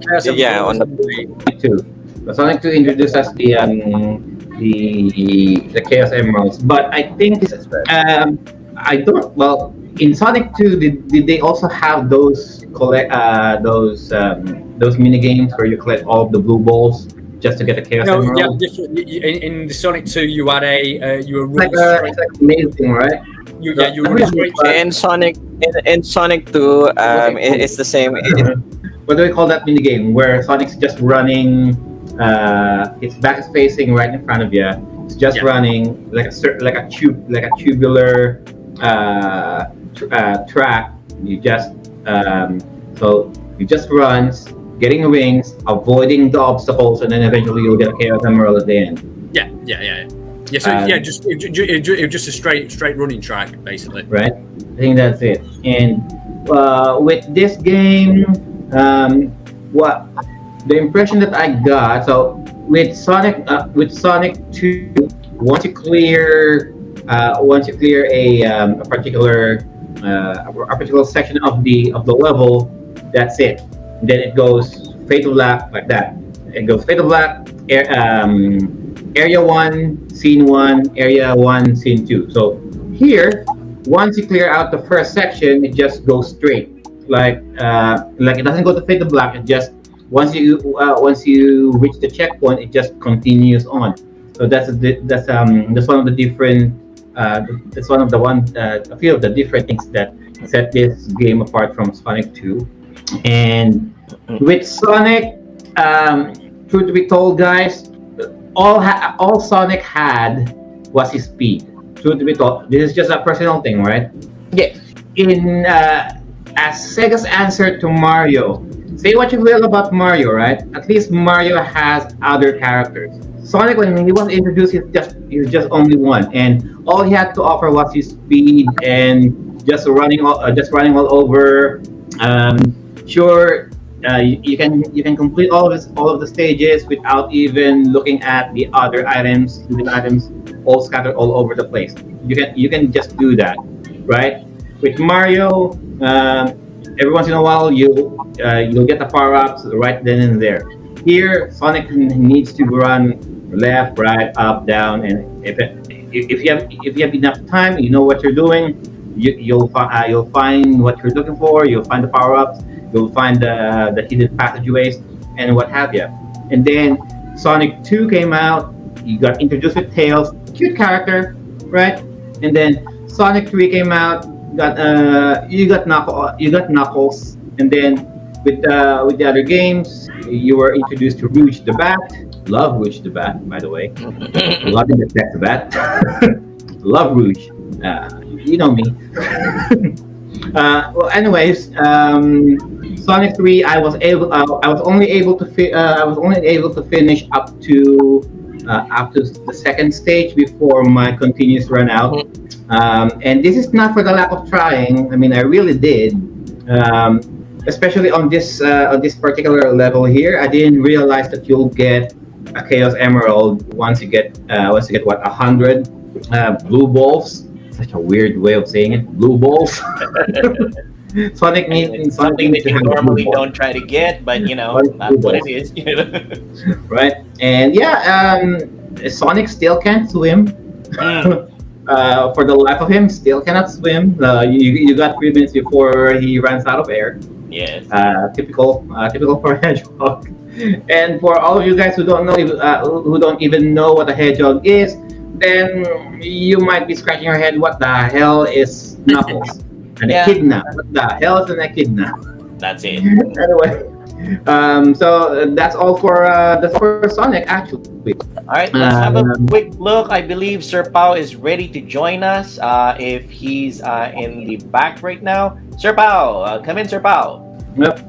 [SPEAKER 2] Chaos
[SPEAKER 4] Yeah, on the-
[SPEAKER 2] was the-
[SPEAKER 1] 2. The Sonic 2 introduced us the um, the the Chaos Emeralds, but I think this um, I don't. Well, in Sonic 2, did, did they also have those collect uh, those um, those mini games where you collect all of the blue balls just to get a Chaos
[SPEAKER 2] No, yeah,
[SPEAKER 1] Emerald?
[SPEAKER 2] different. y- y- In, in the Sonic Two, you had a uh, you were
[SPEAKER 1] It's like, uh, it's like amazing, right?
[SPEAKER 2] You, yeah, you were running.
[SPEAKER 4] In Sonic in, in Sonic 2, um, it, it's the same. It,
[SPEAKER 1] what do we call that mini game where Sonic's just running? Uh, its back is facing right in front of you. It's just
[SPEAKER 2] Yeah.
[SPEAKER 1] running like a cer- like a tube like a tubular uh, tr- uh, track. You just um, so you just runs, getting rings, avoiding the obstacles, and then eventually you'll get a chaos emerald at the end.
[SPEAKER 2] Yeah, yeah, yeah. yeah. So
[SPEAKER 1] Um,
[SPEAKER 2] yeah, just it, it, it just a straight straight running track, basically.
[SPEAKER 1] right? I think that's it. And uh, with this game, um, what the impression that I got, so with Sonic, uh, with Sonic Two, once you clear, uh, once you clear a, um, a particular, a particular section of the of the level, that's it. Then it goes fatal black like that. It goes fatal black. Air, um, area one, scene one, area one, scene two. So here, once you clear out the first section, it just goes straight. Like uh, like it doesn't go to fatal black. It just once you uh, once you reach the checkpoint, it just continues on. So that's a, that's um that's one of the different uh, that's one of the one uh, a few of the different things that set this game apart from Sonic 2. And with Sonic, um, truth to be told, guys, all ha- all Sonic had was his speed. Truth to be told, this is just a personal thing, right?
[SPEAKER 3] Yeah.
[SPEAKER 1] In uh, as Sega's answer to Mario, say what you will about Mario, right? At least Mario has other characters. Sonic, when he was introduced, he's just he's just only one, and all he had to offer was his speed and just running all uh, just running all over. Um, sure, uh, you, you can you can complete all of all of the stages without even looking at the other items, hidden items, all scattered all over the place. You can you can just do that, right? With Mario, um, every once in a while you uh, you'll get the power ups right then and there. Here, Sonic needs to run left, right, up, down, and if it, if you have if you have enough time, you know what you're doing. You, you'll fi- uh, you'll find what you're looking for. You'll find the power ups. You'll find the the hidden passageways and what have you. And then Sonic 2 came out. You got introduced with Tails, cute character, right? And then Sonic 3 came out. Got uh you got you got Knuckles, and then with uh with the other games, you were introduced to Rouge the Bat. Love Rouge the Bat, by the way. Love the Bat the Bat. Love Rouge. Uh, you know me. uh, well, anyways, um, Sonic 3, I was able, uh, I was only able to, fi- uh, I was only able to finish up to, uh, up to the second stage before my continuous run out. Um, and this is not for the lack of trying. I mean, I really did. Um, especially on this, uh, on this particular level here, I didn't realize that you'll get a Chaos Emerald once you get, uh, once you get what, a hundred uh, blue balls. Such a weird way of saying it. Blue balls. Sonic
[SPEAKER 3] It's something that you normally don't try to get, but you know, that's what it is. You know?
[SPEAKER 1] right? And yeah, um, Sonic still can't swim.
[SPEAKER 3] Mm.
[SPEAKER 1] uh, for the life of him, still cannot swim. Uh, you, you got three minutes before he runs out of air.
[SPEAKER 3] Yes.
[SPEAKER 1] Uh, typical, uh, typical for a hedgehog. And for all of you guys who don't know, uh, who don't even know what a hedgehog is, then you might be scratching your head. What the hell is Knuckles? An
[SPEAKER 3] Yeah.
[SPEAKER 1] echidna. What the hell is an echidna?
[SPEAKER 3] That's it.
[SPEAKER 1] anyway, Um, so uh, that's all for uh, that's for Sonic actually.
[SPEAKER 3] All right, let's have a
[SPEAKER 1] Um,
[SPEAKER 3] quick look. I believe Sir Pao is ready to join us. Uh, if he's uh, in the back right now, Sir Pao, uh, come in, Sir Pao.
[SPEAKER 1] Yep.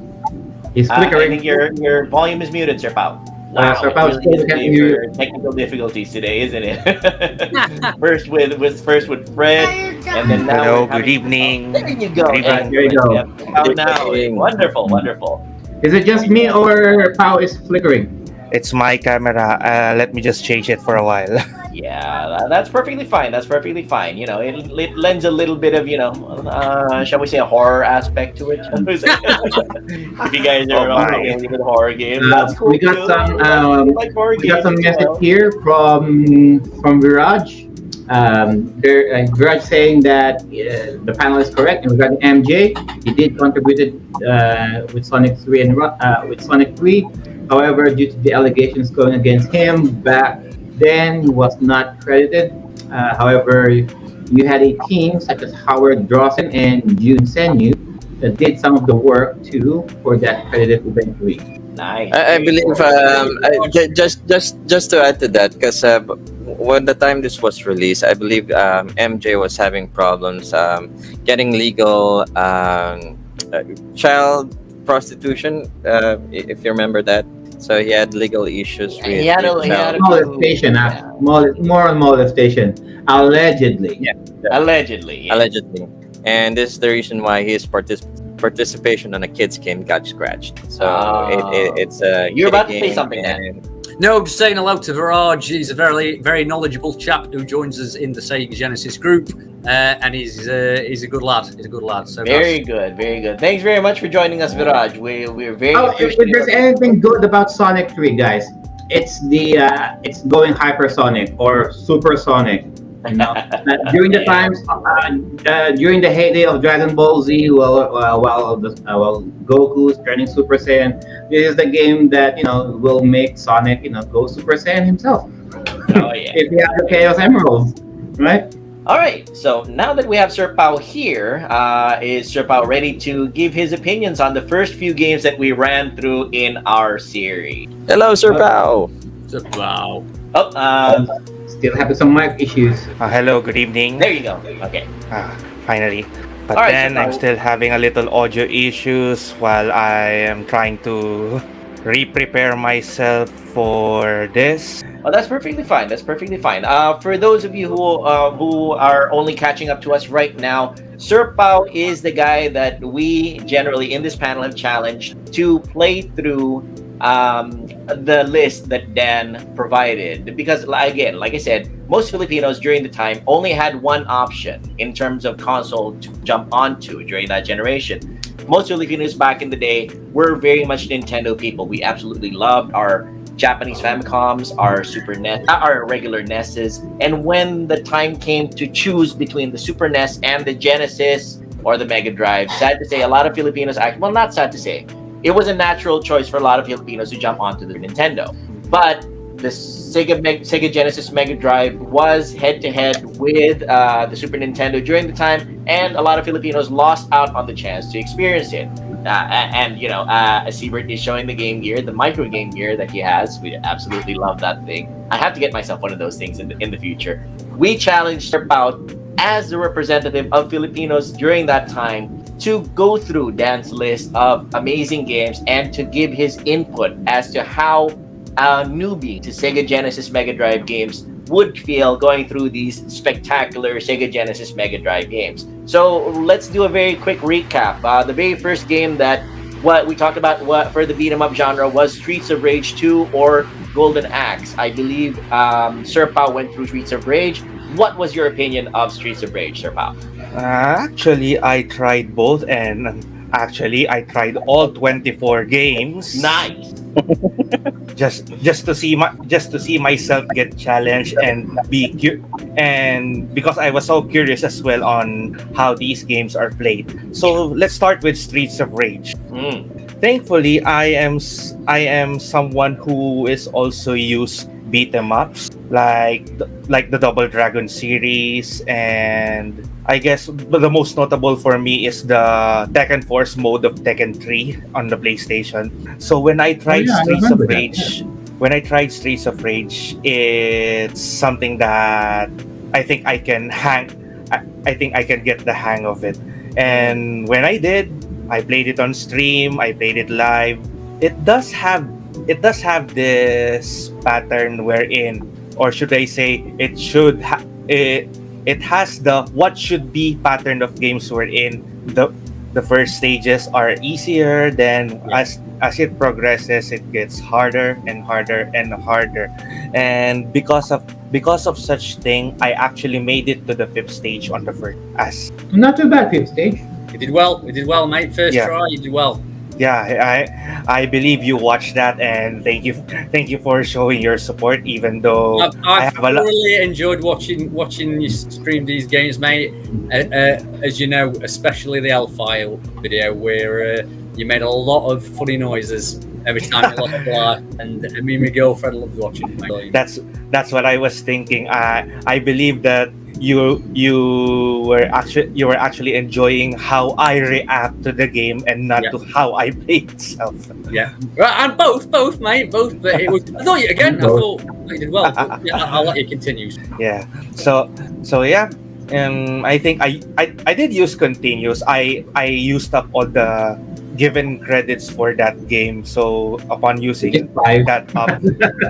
[SPEAKER 1] He's
[SPEAKER 3] Uh, I
[SPEAKER 1] flickering.
[SPEAKER 3] think your your volume is muted, Sir Pao.
[SPEAKER 1] Uh, Sir
[SPEAKER 3] it
[SPEAKER 1] Pao
[SPEAKER 3] really
[SPEAKER 1] still
[SPEAKER 3] is
[SPEAKER 1] can't hear
[SPEAKER 3] technical difficulties today, isn't it? first with, with first with Fred, and then now
[SPEAKER 6] Hello, good
[SPEAKER 3] having-
[SPEAKER 6] evening.
[SPEAKER 3] There you go.
[SPEAKER 6] Good evening.
[SPEAKER 1] There you go.
[SPEAKER 3] Yep. Pao now. Wonderful, wonderful.
[SPEAKER 1] Is it just me or Pao is flickering?
[SPEAKER 6] It's my camera. Uh, let me just change it for a while.
[SPEAKER 3] Yeah, tha- that's perfectly fine. That's perfectly fine. You know, it, it lends a little bit of, you know, uh, shall we say, a horror aspect to it. if you guys are
[SPEAKER 6] Oh
[SPEAKER 3] on a with horror games,
[SPEAKER 1] Uh,
[SPEAKER 3] that's cool.
[SPEAKER 1] we got
[SPEAKER 3] too.
[SPEAKER 1] some, um,
[SPEAKER 3] we like horror
[SPEAKER 1] We got some
[SPEAKER 3] games as
[SPEAKER 1] message
[SPEAKER 3] well.
[SPEAKER 1] here from from Viraj. Um, there, uh, Viraj saying that uh, the panel is correct and regarding MJ, he did contributed uh, with Sonic 3 and uh, with Sonic 3. However, due to the allegations going against him back then, he was not credited. Uh, however, you had a team such as Howard Drossin and Jun Senoue that did some of the work too for that credited event week.
[SPEAKER 3] Nice.
[SPEAKER 4] I, I believe um, I, just just just to add to that, because uh, when the time this was released, I believe um, MJ was having problems um, getting legal um, uh, child prostitution, uh, if you remember that. So he had legal issues with,
[SPEAKER 3] He had a-
[SPEAKER 4] with
[SPEAKER 3] he had a-
[SPEAKER 1] Molestation,
[SPEAKER 3] Yeah.
[SPEAKER 1] uh, mol- more on molestation, allegedly.
[SPEAKER 4] Yeah.
[SPEAKER 3] Allegedly. yeah.
[SPEAKER 4] allegedly, and this is the reason why his partic- participation on a kids game got scratched. So it, it, it's a
[SPEAKER 3] You're about to say something, Dan.
[SPEAKER 4] and-
[SPEAKER 2] No, just saying hello to Viraj. He's a very, very knowledgeable chap who joins us in the Sega Genesis group, uh, and he's uh, he's a good lad. He's a good lad. So
[SPEAKER 3] Very good, very good. Thanks very much for joining us, Viraj. We, we're very
[SPEAKER 1] Oh, if, if there's anything good about Sonic 3, guys, it's the uh, it's going hypersonic or supersonic. You know, Uh, during the times uh, uh, during the heyday of Dragon Ball Z, well, uh, while the uh, while Goku's turning Super Saiyan, this is the game that you know will make Sonic you know go Super Saiyan himself
[SPEAKER 3] oh, yeah.
[SPEAKER 1] if he has the Chaos Emeralds, right?
[SPEAKER 3] All right. So now that we have Sir Pao here, uh, is Sir Pao ready to give his opinions on the first few games that we ran through in our series?
[SPEAKER 4] Hello, Sir Pao.
[SPEAKER 2] Sir wow.
[SPEAKER 3] Oh, um,
[SPEAKER 1] Still having some mic issues.
[SPEAKER 6] Uh, hello, good evening.
[SPEAKER 3] there you go. Okay.
[SPEAKER 6] Ah, finally. But then
[SPEAKER 3] so
[SPEAKER 6] I'm
[SPEAKER 3] now-
[SPEAKER 6] still having a little audio issues while I am trying to re-prepare myself for this.
[SPEAKER 3] Oh, that's perfectly fine. That's perfectly fine. Uh, for those of you who uh, who are only catching up to us right now, Sir Pao is the guy that we generally in this panel have challenged to play through um, the list that Dan provided. Because again, like I said, most Filipinos during the time only had one option in terms of console to jump onto during that generation. Most Filipinos back in the day were very much Nintendo people. We absolutely loved our Japanese Famicoms, our Super NES, uh, our regular NESs, and when the time came to choose between the Super NES and the Genesis or the Mega Drive, sad to say, a lot of Filipinos act well, not sad to say, it was a natural choice for a lot of Filipinos to jump onto the Nintendo. But the Sega Meg- Sega Genesis Mega Drive was head to head with uh, the Super Nintendo during the time, and a lot of Filipinos lost out on the chance to experience it. Uh, and you know, uh, Siebert is showing the Game Gear, the micro Game Gear that he has. We absolutely love that thing. I have to get myself one of those things in the, in the future. We challenged Sir Pao as the representative of Filipinos during that time to go through Dan's list of amazing games and to give his input as to how a newbie to Sega Genesis Mega Drive games would feel going through these spectacular Sega Genesis Mega Drive games. So let's do a very quick recap. Uh, the very first game that what we talked about what for the beat 'em up genre was Streets of Rage 2 or Golden Axe. I believe um, Sir Pao went through Streets of Rage. What was your opinion of Streets of Rage, Sir Pao?
[SPEAKER 6] Actually, I tried both and actually I tried all 24 games.
[SPEAKER 3] Nice.
[SPEAKER 6] just just to see my just to see myself get challenged and be cu- and because I was so curious as well on how these games are played. So let's start with Streets of Rage.
[SPEAKER 3] Mm.
[SPEAKER 6] Thankfully, I am I am someone who is also used beat 'em ups like like the Double Dragon series and I guess the most notable for me is the Tekken Force mode of Tekken 3 on the PlayStation. So when I tried oh,
[SPEAKER 1] yeah, I
[SPEAKER 6] Streets of
[SPEAKER 1] remember that,
[SPEAKER 6] Rage, when I tried Streets of Rage, it's something that I think I can hang. I, I think I can get the hang of it. And when I did, I played it on stream. I played it live. It does have it does have this pattern wherein, or should I say, it should ha- it it has the what should be pattern of games wherein the the first stages are easier then as as it progresses it gets harder and harder and harder and because of because of such thing i actually made it to the fifth stage on the first as
[SPEAKER 1] Not too bad, fifth stage.
[SPEAKER 2] You did well. You did well, mate. First
[SPEAKER 6] Yeah.
[SPEAKER 2] try, you did well.
[SPEAKER 6] Yeah i i believe you watched that and thank you thank you for showing your support even though
[SPEAKER 2] I've,
[SPEAKER 6] I
[SPEAKER 2] I've
[SPEAKER 6] a lot-
[SPEAKER 2] thoroughly enjoyed watching watching you stream these games, mate. Uh, uh, as you know, especially the L-File video, where uh, you made a lot of funny noises every time you a bar, and me and my girlfriend loved watching it.
[SPEAKER 6] that's that's what I was thinking. I I believe that you you were actually you were actually enjoying how I react to the game and not
[SPEAKER 2] Yeah.
[SPEAKER 6] to how I play itself.
[SPEAKER 2] Yeah, right, and both, both, mate, both. But it was. I thought you again. I thought you did well. Yeah, I'll let you continue.
[SPEAKER 6] Yeah. So so yeah. Um, I think I, I I did use continuous. I I used up all the given credits for that game. So upon using
[SPEAKER 1] It's five.
[SPEAKER 6] that up,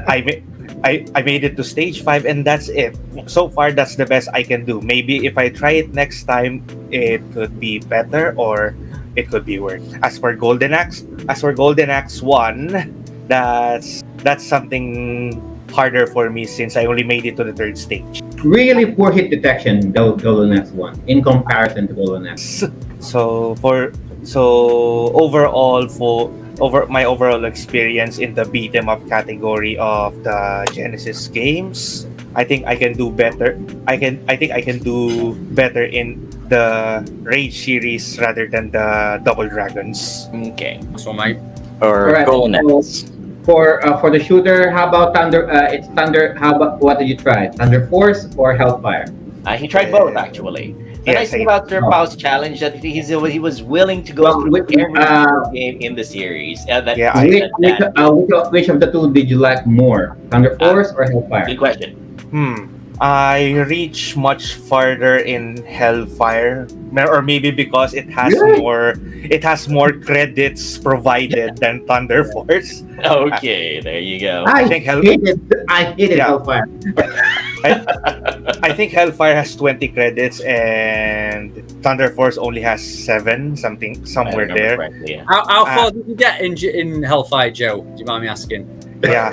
[SPEAKER 6] I made I, I made it to stage five and that's it. So far that's the best I can do. Maybe if I try it next time it could be better or it could be worse. As for Golden Axe, as for Golden Axe 1, that's that's something harder for me since I only made it to the third stage.
[SPEAKER 1] Really poor hit detection, Gol- Golden Axe one, in comparison to Golden Axe.
[SPEAKER 6] So for so overall for over my overall experience in the beat 'em up category of the Genesis games, I think I can do better. I can I think I can do better in the Rage series rather than the Double Dragons.
[SPEAKER 3] Okay.
[SPEAKER 2] So, my
[SPEAKER 4] Or
[SPEAKER 1] Alright,
[SPEAKER 4] Go
[SPEAKER 1] so For uh, for the shooter, how about Thunder? Uh, it's Thunder. How about what did you try? Thunder Force or Hellfire?
[SPEAKER 3] Uh, he tried both actually. The
[SPEAKER 6] Yeah,
[SPEAKER 3] nice thing
[SPEAKER 6] same.
[SPEAKER 3] about Sir Pao's challenge that he's he was willing to go
[SPEAKER 1] Well,
[SPEAKER 3] through
[SPEAKER 1] with-
[SPEAKER 3] every
[SPEAKER 1] uh,
[SPEAKER 3] game in the series. Uh, that,
[SPEAKER 6] Yeah, I-
[SPEAKER 1] Which,
[SPEAKER 3] that-
[SPEAKER 1] which, uh, which, of- which of the two did you like more? Thunder Force or Hellfire?
[SPEAKER 3] good question.
[SPEAKER 6] Hmm. I reach much farther in Hellfire, or maybe because it has
[SPEAKER 1] Really?
[SPEAKER 6] more, it has more credits provided than Thunder Force.
[SPEAKER 3] Okay, there you go.
[SPEAKER 1] I,
[SPEAKER 6] think Hell-
[SPEAKER 1] hated, I hated
[SPEAKER 6] Yeah.
[SPEAKER 1] Hellfire.
[SPEAKER 6] I think Hellfire has 20 credits and Thunder Force only has 7, something somewhere there.
[SPEAKER 3] yeah.
[SPEAKER 2] How, how far did you get in in Hellfire, Joe? Do you mind me asking?
[SPEAKER 6] Yeah.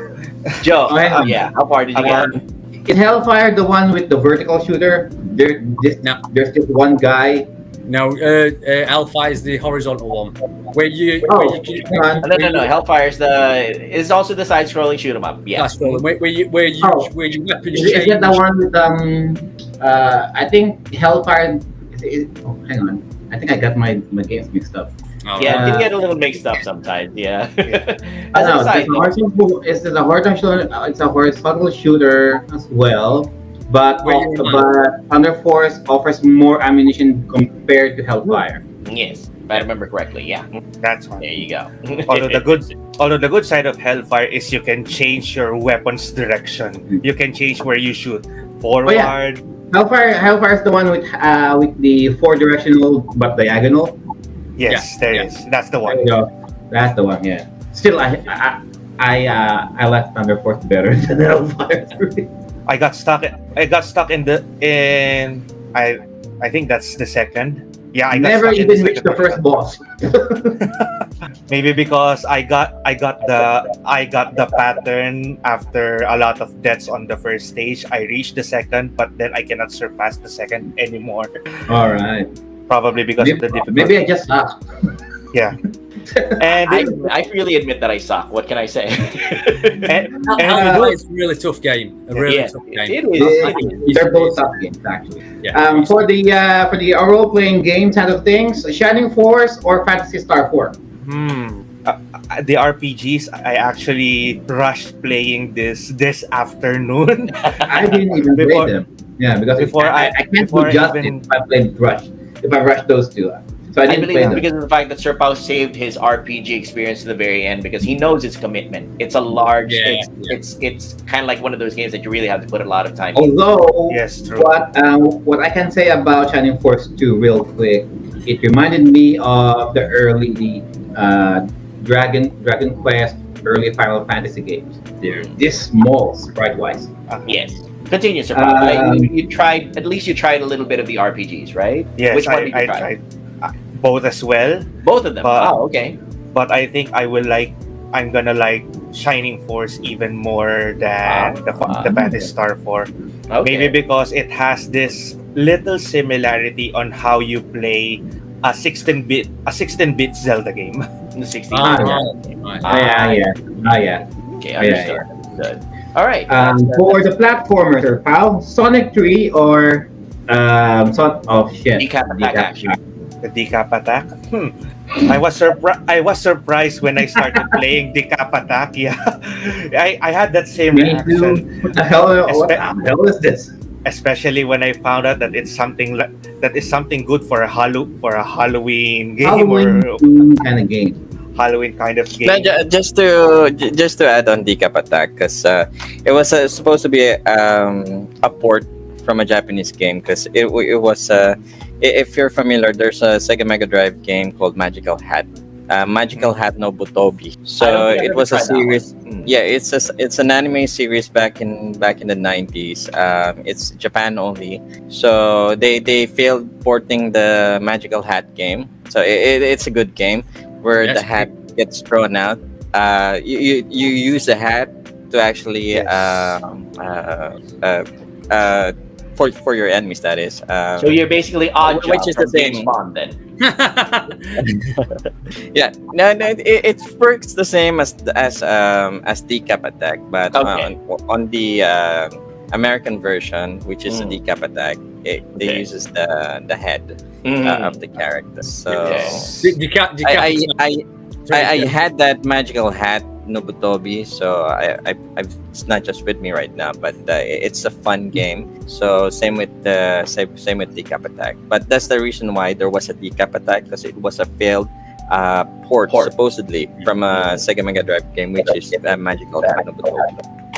[SPEAKER 3] Joe,
[SPEAKER 1] I
[SPEAKER 3] uh, yeah, how far did you
[SPEAKER 1] Uh,
[SPEAKER 3] get?
[SPEAKER 1] In Hellfire, the one with the vertical shooter, there, this,
[SPEAKER 2] No.
[SPEAKER 1] there's just one guy.
[SPEAKER 2] No, uh, uh, Hellfire is the horizontal one, where you,
[SPEAKER 1] Oh,
[SPEAKER 2] where you
[SPEAKER 1] hang on.
[SPEAKER 3] No, no, no. Hellfire's the is also the side-scrolling shoot 'em up. Yeah.
[SPEAKER 2] That's the one, where, where you where you
[SPEAKER 1] Oh.
[SPEAKER 2] where your weapons
[SPEAKER 1] Is, is
[SPEAKER 2] change.
[SPEAKER 1] it the one with um? Uh, I think Hellfire. Is, is, oh, hang on. I think I got my my games mixed up.
[SPEAKER 2] Oh,
[SPEAKER 3] Yeah, it can get a little mixed up sometimes. Yeah.
[SPEAKER 1] I know.
[SPEAKER 3] a side
[SPEAKER 1] It's a horizontal. It's a horizontal. uh, It's a horizontal shooter as well. But
[SPEAKER 2] Where
[SPEAKER 1] also, but Thunder Force offers more ammunition compared to Hellfire.
[SPEAKER 3] yes, if I remember correctly. Yeah.
[SPEAKER 6] That's one.
[SPEAKER 3] There you go.
[SPEAKER 6] Although the good although the good side of Hellfire is you can change your weapon's direction. You can change where you shoot. Forward.
[SPEAKER 1] Hellfire. Hellfire is the one with uh with the four directional but diagonal.
[SPEAKER 6] Yes, there is.
[SPEAKER 2] yeah.
[SPEAKER 6] That's the one.
[SPEAKER 1] go. That's the one. Yeah. Still, I I I uh, I like Thunder Force better than Hellfire.
[SPEAKER 6] I got stuck I got stuck in the in I I think that's the second. Yeah, I got
[SPEAKER 1] Never even reached the first boss.
[SPEAKER 6] Maybe because I got I got the I got the pattern after a lot of deaths on the first stage. I reached the second, but then I cannot surpass the second anymore.
[SPEAKER 1] All right.
[SPEAKER 6] Probably because of the
[SPEAKER 1] Maybe,
[SPEAKER 6] difficulty.
[SPEAKER 1] maybe I just suck. Yeah.
[SPEAKER 6] and
[SPEAKER 3] I, I freely admit that I suck. What can I say?
[SPEAKER 6] and,
[SPEAKER 2] Hell-
[SPEAKER 6] and
[SPEAKER 2] Hellfire is a really tough game. A really
[SPEAKER 3] yeah,
[SPEAKER 2] tough game.
[SPEAKER 3] is.
[SPEAKER 1] They-
[SPEAKER 2] It's-
[SPEAKER 1] They're both tough games, actually.
[SPEAKER 2] Yeah.
[SPEAKER 1] Um, for the uh, for the role playing game side of things, Shining Force or Phantasy Star Four.
[SPEAKER 6] Hmm. Uh, uh, the RPGs, I actually rushed playing this this afternoon.
[SPEAKER 1] I didn't even play them. Yeah, because
[SPEAKER 6] Before
[SPEAKER 1] I,
[SPEAKER 6] I-
[SPEAKER 1] I can't
[SPEAKER 6] before
[SPEAKER 1] do
[SPEAKER 6] I
[SPEAKER 1] justice
[SPEAKER 6] even-
[SPEAKER 1] if I played Rush. If I rush those two, so I
[SPEAKER 3] I
[SPEAKER 1] didn't
[SPEAKER 3] believe
[SPEAKER 1] play them.
[SPEAKER 3] because of the fact that Sir Pao saved his RPG experience to the very end because he knows its commitment. It's a large.
[SPEAKER 2] Yeah,
[SPEAKER 3] it's, it's it's kind of like one of those games that you really have to put a lot of time.
[SPEAKER 1] Oh,
[SPEAKER 3] in.
[SPEAKER 1] Although,
[SPEAKER 6] Yes, true.
[SPEAKER 1] what um, what I can say about Shining Force 2 real quick, it reminded me of the early uh, Dragon Dragon Quest, early Final Fantasy games. They're this small sprite wise.
[SPEAKER 3] Yes. Continue, Sir Pao. I-
[SPEAKER 1] Um,
[SPEAKER 3] you, you tried at least you tried a little bit of the RPGs, right?
[SPEAKER 6] Yes,
[SPEAKER 3] Which one
[SPEAKER 6] I,
[SPEAKER 3] did you
[SPEAKER 6] I
[SPEAKER 3] try?
[SPEAKER 6] tried uh, both as well.
[SPEAKER 3] Both of them.
[SPEAKER 6] But-
[SPEAKER 3] wow. Okay.
[SPEAKER 6] but I think I will like I'm gonna like Shining Force even more than the
[SPEAKER 3] Ah.
[SPEAKER 6] the Phantasy Star 4.
[SPEAKER 3] Okay.
[SPEAKER 6] Maybe because it has this little similarity on how you play a 16-bit a 16-bit Zelda game.
[SPEAKER 3] the 16.
[SPEAKER 2] Ah,
[SPEAKER 1] yeah.
[SPEAKER 2] right.
[SPEAKER 1] Ah, yeah, yeah, ah, yeah.
[SPEAKER 3] Okay,
[SPEAKER 1] Oh, yeah,
[SPEAKER 3] understood. Understood. All right.
[SPEAKER 1] Um, for the platformers, or pal, Sonic 3 or um, Son of shit.
[SPEAKER 3] Decap attack
[SPEAKER 1] Decap.
[SPEAKER 6] The decap attack. Hmm. I was surprised. I was surprised when I started playing decap attack. Yeah, I, I had that same
[SPEAKER 1] Me
[SPEAKER 6] reaction,
[SPEAKER 1] too. What the hell? What the hell is this?
[SPEAKER 6] especially when I found out that it's something li- that is something good for a Hallow for a Halloween game
[SPEAKER 1] Halloween
[SPEAKER 6] or
[SPEAKER 1] kind of game.
[SPEAKER 6] Halloween kind of game.
[SPEAKER 4] No, ju- just to ju- just to add on Decap Attack, because uh, it was uh, supposed to be a, um, a port from a Japanese game. Because it, it was, uh, if you're familiar, there's a Sega Mega Drive game called Magical Hat. Uh, Magical Hat no
[SPEAKER 3] Buttobi.
[SPEAKER 4] So it was a
[SPEAKER 3] tried that one.
[SPEAKER 4] series.
[SPEAKER 3] Hmm.
[SPEAKER 4] Yeah, it's a it's an anime series back in back in the 90s. Um, it's Japan only. So they they failed porting the Magical Hat game. So it, it, it's a good game where the hat gets thrown out. Uh, you, you you use the hat to actually
[SPEAKER 6] Yes.
[SPEAKER 4] um, uh, uh, uh, for for your enemies. That is. Um,
[SPEAKER 3] So you're basically odd
[SPEAKER 4] Which is the same.
[SPEAKER 3] Bond then.
[SPEAKER 4] yeah, no, no, it, it works the same as as um as decap attack, but
[SPEAKER 3] Okay.
[SPEAKER 4] on, on the uh, American version, which is
[SPEAKER 3] Mm.
[SPEAKER 4] a decap attack, it, it
[SPEAKER 3] Okay.
[SPEAKER 4] uses the the head
[SPEAKER 3] Mm.
[SPEAKER 4] uh, of the character. So
[SPEAKER 3] Okay.
[SPEAKER 2] The- the
[SPEAKER 4] I, I, I, I, I had that magical hat Nobutobi, so I, I, I, it's not just with me right now, but uh, it's a fun game. So same with the same, same with Decap Attack, but that's the reason why there was a Decap Attack because it was a failed uh, port,
[SPEAKER 3] Port.
[SPEAKER 4] supposedly from a Sega Mega Drive game, which is uh, Magical Hat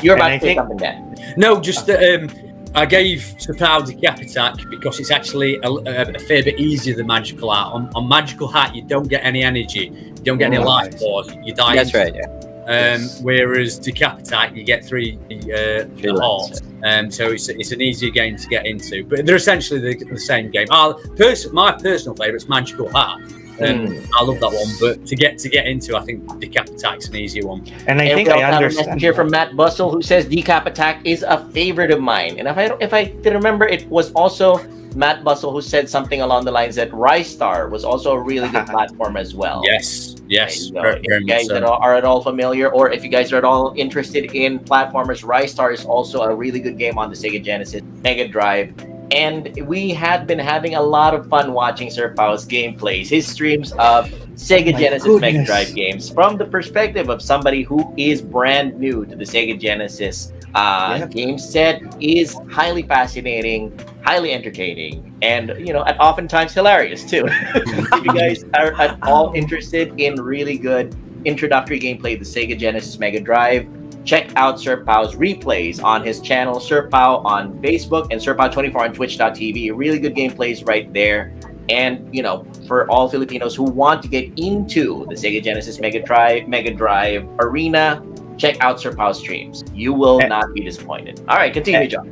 [SPEAKER 3] You're
[SPEAKER 6] And
[SPEAKER 3] about
[SPEAKER 6] I
[SPEAKER 3] to say
[SPEAKER 6] think-
[SPEAKER 3] something then.
[SPEAKER 2] No, just that um, I gave Sir Pao the cap attack because it's actually a, a, a fair bit easier than Magical Hat. On, on Magical Hat, you don't get any energy, you don't get any
[SPEAKER 6] Oh,
[SPEAKER 2] life
[SPEAKER 6] nice.
[SPEAKER 2] you die.
[SPEAKER 4] That's right. Yeah.
[SPEAKER 2] Um, whereas Decap Attack, you get three uh,
[SPEAKER 4] Three
[SPEAKER 2] the. Um, so it's, it's an easier game to get into. But they're essentially the, the same game. Uh, pers- my personal favourite is Magical Hat. Um,
[SPEAKER 3] Mm.
[SPEAKER 2] I love that one, but to get to get into, I think Decap Attack's an easier one.
[SPEAKER 6] and I
[SPEAKER 3] And
[SPEAKER 6] think I
[SPEAKER 3] have a
[SPEAKER 6] understand.
[SPEAKER 3] message here from Matt Bustle who says Decap Attack is a favorite of mine. And if I if I did remember, it was also Matt Bustle who said something along the lines that Ristar was also a really good platform as well.
[SPEAKER 2] Yes, yes,
[SPEAKER 3] There you
[SPEAKER 2] very,
[SPEAKER 3] If you guys
[SPEAKER 2] so.
[SPEAKER 3] that are, are at all familiar, or if you guys are at all interested in platformers, Ristar is also a really good game on the Sega Genesis Mega Drive. And we had been having a lot of fun watching Sir Pao's gameplays, his streams of Sega
[SPEAKER 6] my
[SPEAKER 3] Genesis Mega. Drive games from the perspective of somebody who is brand new to the Sega Genesis uh,
[SPEAKER 6] Yep.
[SPEAKER 3] game set is highly fascinating, highly entertaining, and you know, at oftentimes hilarious too. if you guys are at all interested in really good introductory gameplay, of the Sega Genesis Mega Drive, check out Sir Pao's replays on his channel, Sir Pao on Facebook and Sir Pao24 on Twitch.tv. Really good gameplays right there. And you know, for all Filipinos who want to get into the Sega Genesis Mega Drive, Mega Drive arena, check out Sir Pao streams. You will
[SPEAKER 6] Eh.
[SPEAKER 3] not be disappointed. All right, continue, John.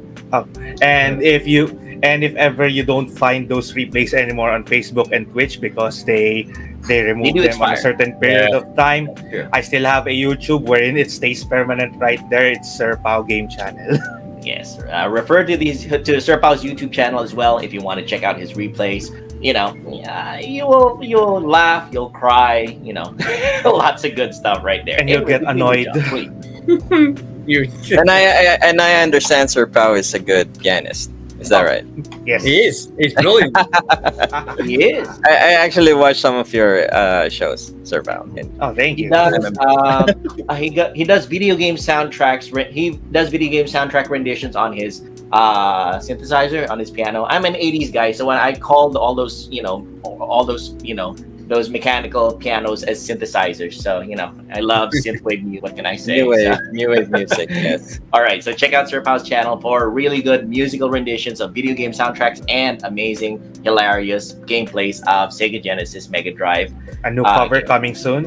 [SPEAKER 6] And if you and if ever you don't find those replays anymore on Facebook and Twitch because they they remove
[SPEAKER 3] do
[SPEAKER 6] them on a certain period of time,
[SPEAKER 3] Yeah.
[SPEAKER 6] I still have a YouTube wherein it stays permanent right there. It's Sir Pao Game Channel.
[SPEAKER 3] Yes, uh, refer to these to Sir Pao's YouTube channel as well if you want to check out his replays. You know, yeah, you will you'll laugh, you'll cry. You know, lots of good stuff right there.
[SPEAKER 6] And you'll get annoyed.
[SPEAKER 2] You,
[SPEAKER 4] And I, I and I understand Sir Pao is a good pianist. Is that right?
[SPEAKER 6] yes.
[SPEAKER 2] he is. He's brilliant.
[SPEAKER 3] he is.
[SPEAKER 4] I, I actually watched some of your uh, shows, Sir Pao. And
[SPEAKER 6] Oh, thank
[SPEAKER 3] He
[SPEAKER 6] you.
[SPEAKER 3] does. Um, uh, he got he does video game soundtracks. re- He does video game soundtrack renditions on his uh, synthesizer on his piano. I'm an '80s guy, so when I called all those, you know, all those, you know, those mechanical pianos as synthesizers. So you know, I love synthwave music. What can I say?
[SPEAKER 4] New wave,
[SPEAKER 3] So-
[SPEAKER 4] new wave music. Yes.
[SPEAKER 3] all right, so check out Sir Pao's channel for really good musical renditions of video game soundtracks and amazing, hilarious gameplays of Sega Genesis Mega Drive.
[SPEAKER 6] A new
[SPEAKER 3] Ah,
[SPEAKER 6] cover
[SPEAKER 3] okay.
[SPEAKER 6] coming soon.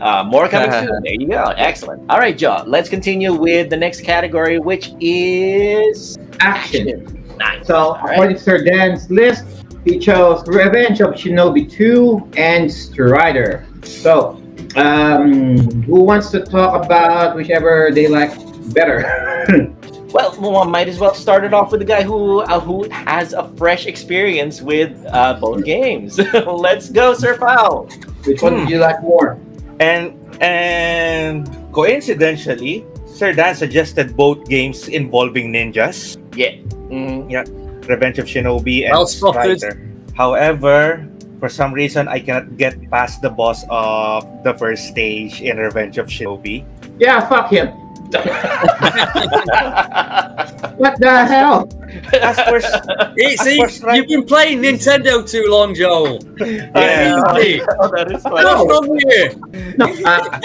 [SPEAKER 3] Uh, more coming soon. There you go. Excellent. All right, Joe. Let's continue with the next category, which is
[SPEAKER 1] Action.
[SPEAKER 3] Nice.
[SPEAKER 1] So,
[SPEAKER 3] All right.
[SPEAKER 1] according to Sir Dan's list, he chose Revenge of Shinobi 2 and Strider. So, um, who wants to talk about whichever they like better?
[SPEAKER 3] Well, one might as well start it off with the guy who uh, who has a fresh experience with uh, both games. Let's go, Sir Pao.
[SPEAKER 1] Which one
[SPEAKER 6] Hmm.
[SPEAKER 1] did you like more?
[SPEAKER 6] And and coincidentally, Sir Dan suggested both games involving ninjas,
[SPEAKER 3] Yeah. Mhm.
[SPEAKER 6] Revenge of Shinobi and
[SPEAKER 2] Well spotted.
[SPEAKER 6] Strider. However, for some reason, I cannot get past the boss of the first stage in Revenge of Shinobi.
[SPEAKER 1] Yeah, fuck him. What the hell?
[SPEAKER 6] As for s-
[SPEAKER 2] It's,
[SPEAKER 6] Of course,
[SPEAKER 2] you've been playing Nintendo too long, Joel.
[SPEAKER 6] Yeah.
[SPEAKER 2] Easy.
[SPEAKER 3] Oh, that is funny.
[SPEAKER 2] What's wrong with?
[SPEAKER 1] No, uh,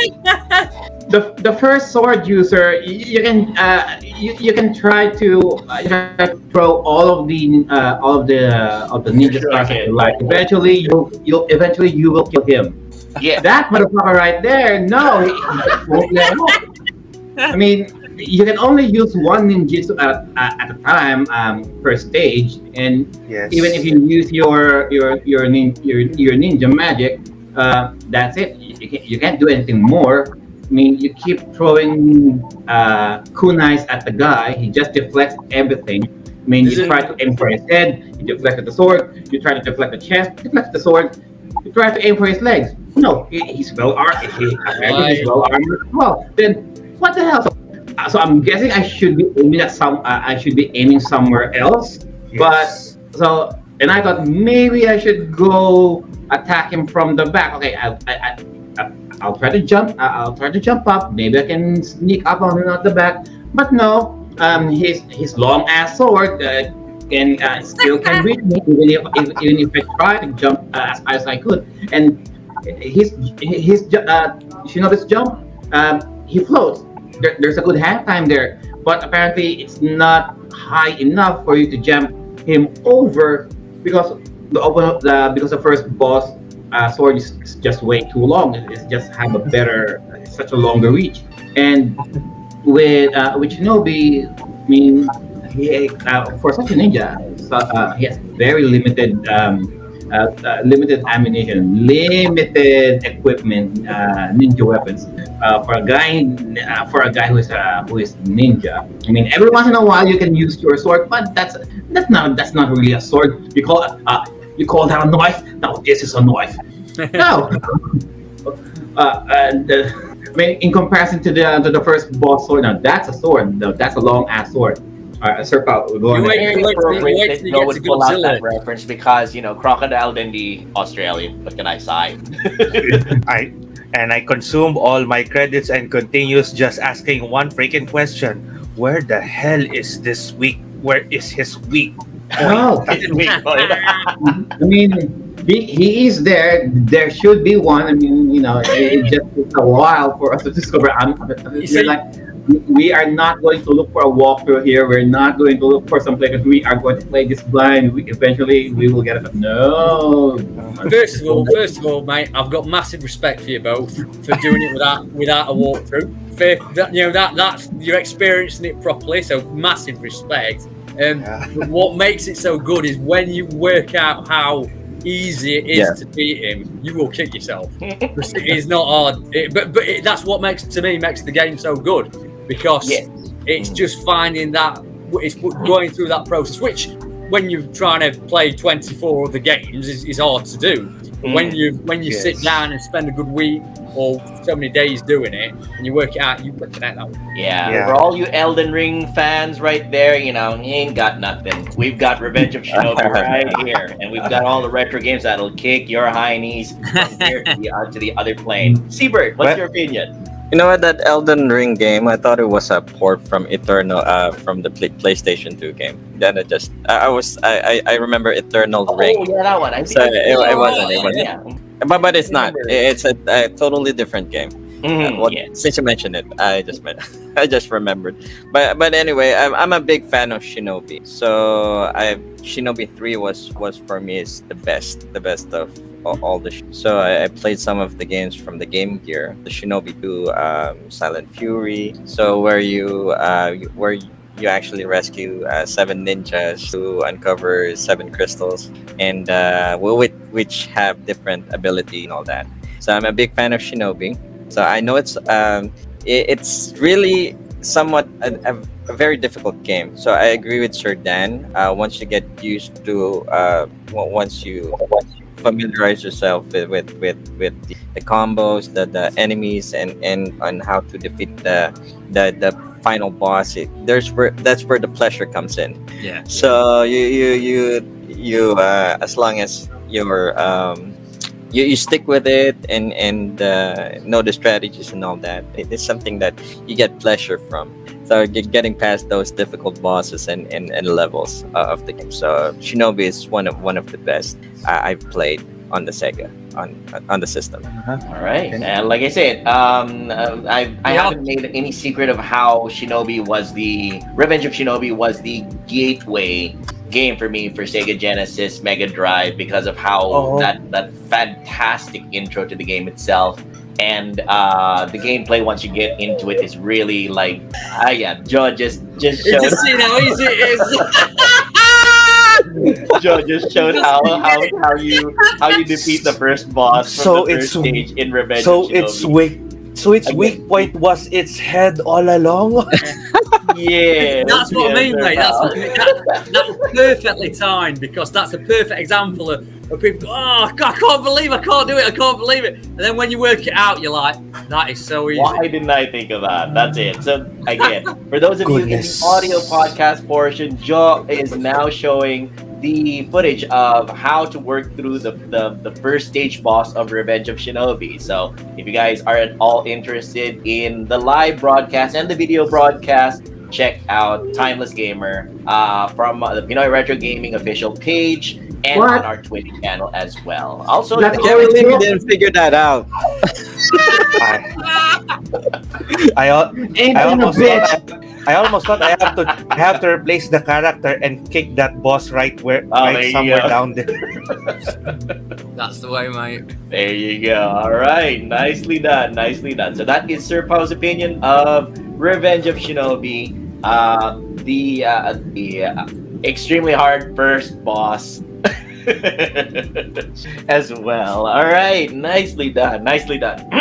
[SPEAKER 1] the the first sword user, you, you can uh, you, you can try to uh, throw all of the uh, all of the uh, of the ninja
[SPEAKER 3] Sure,
[SPEAKER 1] stars you like. Eventually, you you'll eventually you will kill him.
[SPEAKER 3] Yeah.
[SPEAKER 1] That motherfucker right there, no, he, he won't. I mean, you can only use one ninjutsu at, at, at a time um, per stage, and
[SPEAKER 6] yes.
[SPEAKER 1] even if you use your your your nin, your, your ninja magic, uh, that's it. You, you, can't, you can't do anything more. I mean, you keep throwing uh, kunais at the guy. He just deflects everything. I mean, you
[SPEAKER 2] Isn't-
[SPEAKER 1] try to aim for his head. You deflect at the sword. You try to deflect the chest. Deflect the sword. You try to aim for his legs. No, he, he's well armed. He, he's well armed as well. Then what the hell? So, uh, so I'm guessing I should be aiming at some. Uh, I should be aiming somewhere else.
[SPEAKER 6] Yes.
[SPEAKER 1] But so, and I thought maybe I should go attack him from the back. Okay, I, I, I I'll try to jump. I- I'll try to jump up. Maybe I can sneak up on him at the back. But no, um, his his long ass sword uh, can uh, still can reach me even if, if even if I try to jump uh, as high as I could. And his his uh, Shinobi's jump, um, he floats. There, there's a good hang time there, but apparently it's not high enough for you to jump him over because the open the because the first boss uh, sword is just way too long. It- It's just have a better, such a longer reach. And with uh, with Shinobi, I mean, he, uh, for such a ninja, so, uh, he has very limited um, uh, uh, limited ammunition, limited equipment, uh, ninja weapons. Uh, for a guy, uh, for a guy who is uh, who is ninja, I mean, every once in a while you can use your sword, but that's that's not that's not really a sword. You call uh, you call that a knife? No, this is a knife. no. Uh, and uh, I mean, in comparison to the to the first boss sword, now that's a sword. No, that's a long ass sword. All right, Sir Paul, we're going
[SPEAKER 2] You wait,
[SPEAKER 1] ahead.
[SPEAKER 2] you wait, till- wait
[SPEAKER 3] that
[SPEAKER 2] till you
[SPEAKER 3] Joe
[SPEAKER 2] get
[SPEAKER 3] would pull out that reference because you know Crocodile Dundee Australian. What can I say?
[SPEAKER 6] I and I consume all my credits and continues just asking one freaking question: Where the hell is this weak? Where is his weak?
[SPEAKER 3] Weak point.
[SPEAKER 1] I mean, he, he is there. There should be one. I mean, you know, it, it just takes a while for us to discover. I'm,
[SPEAKER 2] You
[SPEAKER 1] we're
[SPEAKER 2] see-
[SPEAKER 1] like, we are not going to look for a walkthrough here. We're not going to look for some players. We are going to play this blind. We, eventually, we will get it. No.
[SPEAKER 2] First of all, first of all, mate, I've got massive respect for you both for doing it without without a walkthrough. Fair, that, you know that that's you're experiencing it properly, so massive respect. Um,
[SPEAKER 6] Yeah.
[SPEAKER 2] what makes it so good is when you work out how easy it is
[SPEAKER 4] Yeah.
[SPEAKER 2] to beat him, you will kick yourself. It is not hard, It- but but it, that's what makes to me makes the game so good because
[SPEAKER 3] Yes.
[SPEAKER 2] it's just finding that it's going through that process, which when you're trying to play 24 other games is, is hard to do. But when you when you sit down and spend a good week or so many days doing it and you work it out, you work it out that way.
[SPEAKER 3] Yeah,
[SPEAKER 6] Yeah.
[SPEAKER 3] for all you Elden Ring fans right there, you know, you ain't got nothing. We've got Revenge of Shinobi right here, and we've got all the retro games that'll kick your high knees from here to the, uh, to the other plane. Seabird, what's
[SPEAKER 6] Well-
[SPEAKER 3] your opinion?
[SPEAKER 4] You know what? That Elden Ring game, I thought it was a port from Eternal, uh, from the Play- PlayStation 2 game. Then it just, I, I was, I, I, I remember Eternal Ring.
[SPEAKER 3] Oh
[SPEAKER 4] Ring,
[SPEAKER 3] yeah, that one. I
[SPEAKER 4] So, it- it wasn't, it
[SPEAKER 3] Yeah,
[SPEAKER 4] wasn't.
[SPEAKER 3] Yeah.
[SPEAKER 4] but but it's not. It's a, a totally different game.
[SPEAKER 3] Mhm,
[SPEAKER 4] Uh,
[SPEAKER 3] yeah.
[SPEAKER 4] Since you mentioned it, I just I just remembered. But but anyway, I'm, I'm a big fan of Shinobi. So I Shinobi Three was was for me is the best, the best of all, the. So I, I played some of the games from the Game Gear, the Shinobi Two, um, Silent Fury. So where you uh where you actually rescue uh, seven ninjas to uncover seven crystals and uh, wh- which, have different ability and all that. So I'm a big fan of Shinobi. So I know it's um, i- it's really somewhat a, a, a very difficult game. So I agree with Sir Dan. Uh, once you get used to uh, once you once you familiarize yourself with with with, with the, combos, the, the enemies, and and on how to defeat the the, the final boss, it, there's where that's where the pleasure comes in.
[SPEAKER 2] Yeah.
[SPEAKER 4] So you you you you uh, as long as you're um, you, you stick with it and and uh, know the strategies and all that. It is something that you get pleasure from. So getting past those difficult bosses and, and, and levels uh, of the game. So Shinobi is one of one of the best I, I've played on the Sega on on the system.
[SPEAKER 3] All right, and like I said, um, uh, I I
[SPEAKER 2] Yeah.
[SPEAKER 3] haven't made any secret of how Shinobi was the Revenge of Shinobi was the gateway game for me for Sega Genesis, Mega Drive because of how
[SPEAKER 6] Oh.
[SPEAKER 3] that that fantastic intro to the game itself. And uh, the gameplay once you get into it is really like, ah, yeah, Joe just just
[SPEAKER 2] You
[SPEAKER 3] showed
[SPEAKER 2] just see how easy it is.
[SPEAKER 3] Joe just showed how, how how you how you defeat the first boss from
[SPEAKER 6] So
[SPEAKER 3] the
[SPEAKER 6] it's-
[SPEAKER 3] first stage in Revenge.
[SPEAKER 6] So its
[SPEAKER 3] Shinobi.
[SPEAKER 6] Weak. So its
[SPEAKER 3] Again.
[SPEAKER 6] weak point was its head all along.
[SPEAKER 3] Yeah,
[SPEAKER 2] That's what I mean, mate. That's what That, that perfectly timed because that's a perfect example of, of people. go, Oh, I can't believe I can't do it. I can't believe it. And then when you work it out, you're like, that is so easy.
[SPEAKER 3] Why didn't I think of that? That's it. So again, for those of you in the audio podcast portion, Joe is now showing the footage of how to work through the, the, the first stage boss of Revenge of Shinobi. So if you guys are at all interested in the live broadcast and the video broadcast, check out Timeless Gamer uh, from the Pinoy Retro Gaming official page and
[SPEAKER 1] What?
[SPEAKER 3] on our Twitch channel as well. Also,
[SPEAKER 4] I can't believe you didn't figure that out.
[SPEAKER 6] I al-
[SPEAKER 1] Ain't
[SPEAKER 6] I almost thought I, I almost thought I have to I have to replace the character and kick that boss right where
[SPEAKER 3] Oh,
[SPEAKER 6] right somewhere
[SPEAKER 3] go.
[SPEAKER 6] down there.
[SPEAKER 2] That's the way, mate.
[SPEAKER 3] There you go. All right, nicely done, nicely done. So that is Sir Pao's opinion of Revenge of Shinobi. Uh, the uh, the uh, extremely hard first boss. as well. All right, nicely done, nicely done.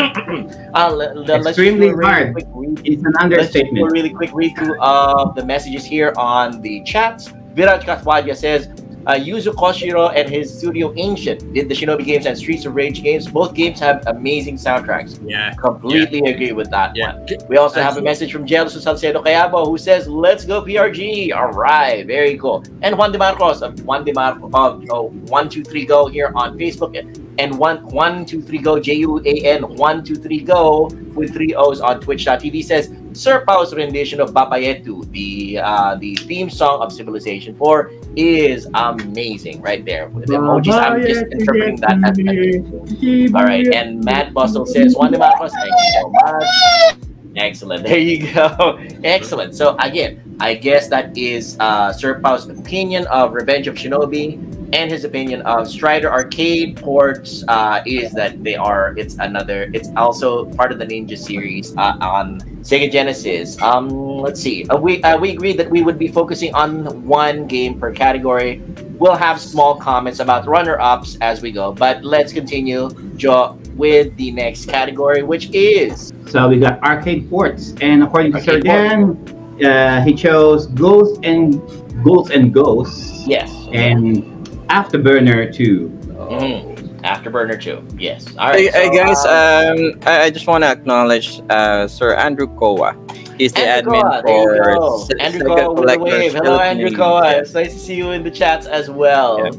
[SPEAKER 3] uh, let, let, let's
[SPEAKER 1] Extremely
[SPEAKER 3] really
[SPEAKER 1] hard.
[SPEAKER 3] quick read
[SPEAKER 1] It's an
[SPEAKER 3] Let's do a really quick read through of the messages here on the chats. Viraj Kaswadya says, uh, Yuzo Koshiro and his studio Ancient did the Shinobi games and Streets of Rage games. Both games have amazing soundtracks.
[SPEAKER 2] Yeah.
[SPEAKER 3] Completely agree with that
[SPEAKER 2] Yeah.
[SPEAKER 3] one. We also have a message from Jealous Salcedo Cayabo who says, Let's go PRG. All right, very cool. And Juan De Marcos of Juan De Marcos of oh, 123 Go here on Facebook. And one one two three go J U A N one two three go with three O's on Twitch.tv says Sir Pao's rendition of Baba Yetu, the uh, the theme song of Civilization 4, is amazing right there. With the emojis, I'm just interpreting that as. All right, and Matt Bustle says, Juan de Marcos, thank you so much. Excellent. There you go. Excellent. So again, I guess that is uh, Sir Pao's opinion of Revenge of Shinobi, and his opinion of Strider Arcade ports uh, is that they are. It's another. It's also part of the Ninja series uh, on Sega Genesis. Um, let's see. Uh, we uh, we agreed that we would be focusing on one game per category. We'll have small comments about runner-ups as we go, but let's continue, Joe, with the next category, which is
[SPEAKER 1] So we got arcade ports, and according to Sir Dan, uh, he chose Ghosts and Ghosts and Ghosts
[SPEAKER 3] yes.
[SPEAKER 1] and Afterburner 2.
[SPEAKER 3] Mhm. Afterburner 2. Yes. All
[SPEAKER 4] Hey,
[SPEAKER 3] right.
[SPEAKER 4] hey guys,
[SPEAKER 3] uh,
[SPEAKER 4] um, I, I just want to acknowledge uh, Sir Andrew Kowa. He's the
[SPEAKER 3] Andrew
[SPEAKER 4] admin
[SPEAKER 3] Koa, there you
[SPEAKER 4] for
[SPEAKER 3] go. Andrew
[SPEAKER 4] Sega
[SPEAKER 3] Koa with the wave. Hello, Andrew
[SPEAKER 4] Philippines.
[SPEAKER 3] Koa. It's nice to see you in the chats as well.
[SPEAKER 4] Yeah.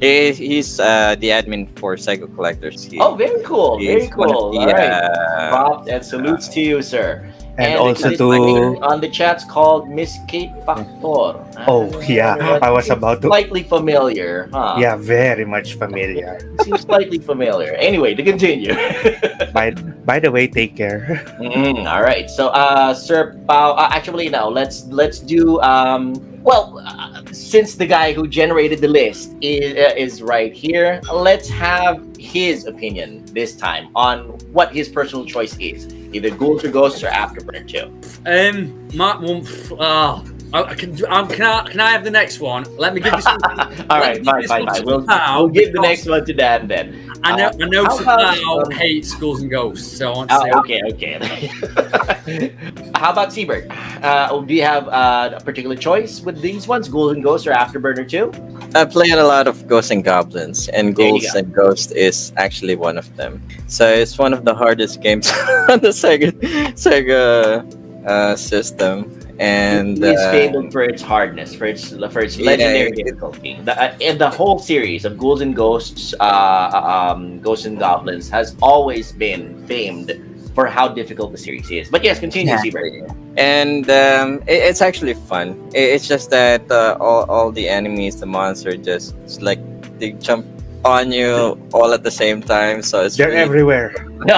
[SPEAKER 4] He, he's uh, the admin for Psycho Collectors. He,
[SPEAKER 3] Oh, very cool. Very
[SPEAKER 4] he's
[SPEAKER 3] cool.
[SPEAKER 4] the,
[SPEAKER 3] All right.
[SPEAKER 4] uh,
[SPEAKER 3] Props and salutes to you, sir.
[SPEAKER 6] And,
[SPEAKER 3] the
[SPEAKER 6] also to
[SPEAKER 3] on the chat's called Miss Kate Factor.
[SPEAKER 6] Oh, yeah, I was about to-
[SPEAKER 3] Slightly familiar, huh?
[SPEAKER 6] yeah, very much familiar.
[SPEAKER 3] Seems slightly familiar. Anyway, to continue.
[SPEAKER 6] By by the way, take care.
[SPEAKER 3] Mm, all right. So, uh, Sir Pao. Uh, actually, now let's let's do. Um, well, uh, since the guy who generated the list is uh, is right here, let's have his opinion this time on what his personal choice is. Either Ghouls or Ghosts or Afterburner Two.
[SPEAKER 2] Um, my one. Oh, I, I can, um, can I can I have the next one? Let me give you some.
[SPEAKER 3] All
[SPEAKER 2] let
[SPEAKER 3] right,
[SPEAKER 2] me give
[SPEAKER 3] fine,
[SPEAKER 2] this
[SPEAKER 3] fine,
[SPEAKER 2] one
[SPEAKER 3] fine.
[SPEAKER 2] to
[SPEAKER 3] We'll,
[SPEAKER 2] Pao
[SPEAKER 3] we'll give the next one to Dan then.
[SPEAKER 2] I know I know
[SPEAKER 3] How about,
[SPEAKER 2] Pao
[SPEAKER 3] um,
[SPEAKER 2] hates Skulls and Ghosts, so I want to say
[SPEAKER 3] Oh, okay, okay. How about Seabird? Uh, do you have uh, a particular choice with these ones, Ghouls and Ghosts or Afterburner 2?
[SPEAKER 4] I played a lot of Ghosts and Goblins, and
[SPEAKER 3] There
[SPEAKER 4] Ghouls
[SPEAKER 3] go.
[SPEAKER 4] and Ghosts is actually one of them. So it's one of the hardest games on the Sega Sega uh, system, and
[SPEAKER 3] it is
[SPEAKER 4] uh,
[SPEAKER 3] fabled for its hardness, for its for its
[SPEAKER 4] Yeah,
[SPEAKER 3] legendary
[SPEAKER 4] it-
[SPEAKER 3] difficulty. The, uh, and the whole series of Ghouls and Ghosts, uh, um, Ghosts and Goblins, has always been famed for how difficult the series is. But yes, continue,
[SPEAKER 4] Yeah.
[SPEAKER 3] Seabird.
[SPEAKER 4] and um, it, it's actually fun. It, it's just that uh, all, all the enemies, the monster, just like they jump on you all at the same time. So it's
[SPEAKER 6] They're
[SPEAKER 4] really-
[SPEAKER 6] everywhere.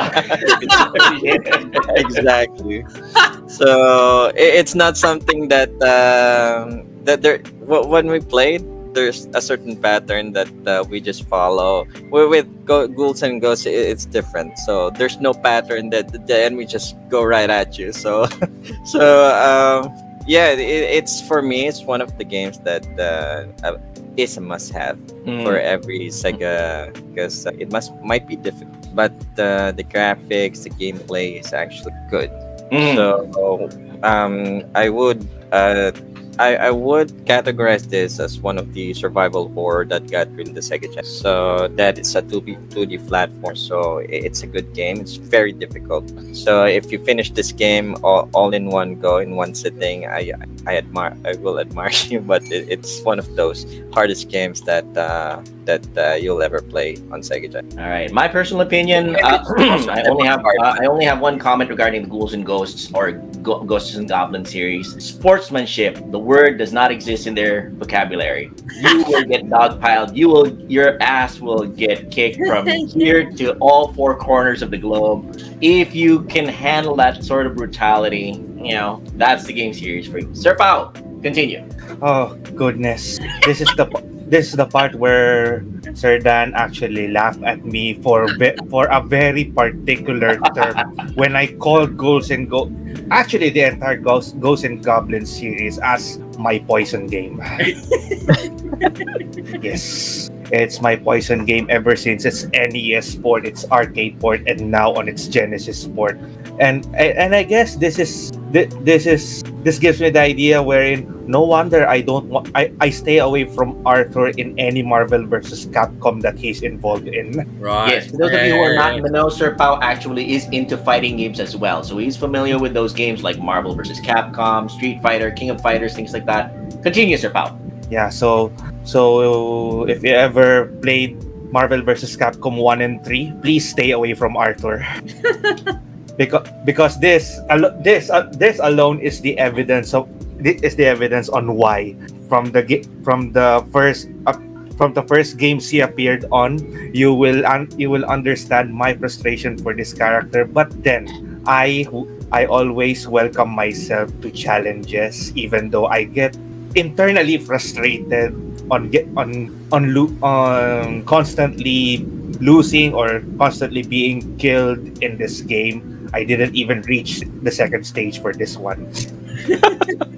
[SPEAKER 4] exactly. so it, it's not something that um, that there. wh- When we played, there's a certain pattern that uh, we just follow. With, with go- ghouls and ghosts, it, it's different. So there's no pattern that the, enemy just go right at you. So so um, yeah, it, it's for me. It's one of the games that uh, is a must-have
[SPEAKER 3] Mm.
[SPEAKER 4] for every Sega because uh, it must might be difficult, but uh, the graphics, the gameplay is actually good.
[SPEAKER 3] Mm.
[SPEAKER 4] So um, I would uh, I, I would categorize this as one of the survival horror that got in the Sega Gen. So that is a 2D 2D platform. So it's a good game. It's very difficult. So if you finish this game all, all in one go in one sitting, I I admire I will admire you. But it, it's one of those hardest games that uh, that uh, you'll ever play on Sega Gen.
[SPEAKER 3] All right, my personal opinion. Uh, I only have uh, I only have one comment regarding the Ghouls and Ghosts or Go- Ghosts and Goblins series. Sportsmanship. The word does not exist in their vocabulary. You will get dogpiled. You will your ass will get kicked from here to all four corners of the globe. If you can handle that sort of brutality, you know that's the game series for you. Sir Pao, continue.
[SPEAKER 6] Oh goodness, this is the this is the part where Sir Dan actually laughed at me for ve- for a very particular term when I called Ghosts and Go. Actually, the entire Ghost Ghosts and Goblins series as my poison game. yes, it's my poison game ever since its NES port, its arcade port, and now on its Genesis port. And and I guess this is thi- this is this gives me the idea wherein no wonder I don't want I, I stay away from Arthur in any Marvel versus Capcom that he's involved in.
[SPEAKER 2] Right.
[SPEAKER 3] Yes, for those of you who are not in
[SPEAKER 2] Right.
[SPEAKER 3] know, Sir Pao actually is into fighting games as well. So he's familiar with those games like Marvel vs. Capcom, Street Fighter, King of Fighters, things like that. Continue, Sir Pao.
[SPEAKER 6] Yeah, so so if you ever played Marvel versus Capcom 1 and 3, please stay away from Arthur. because because this this uh, this alone is the evidence of this is the evidence on why. From the from the first uh, from the first games he appeared on you will un- you will understand my frustration for this character. But then i i always welcome myself to challenges even though i get internally frustrated on get on on lo- on constantly losing or constantly being killed in this game i didn't even reach the second stage for this one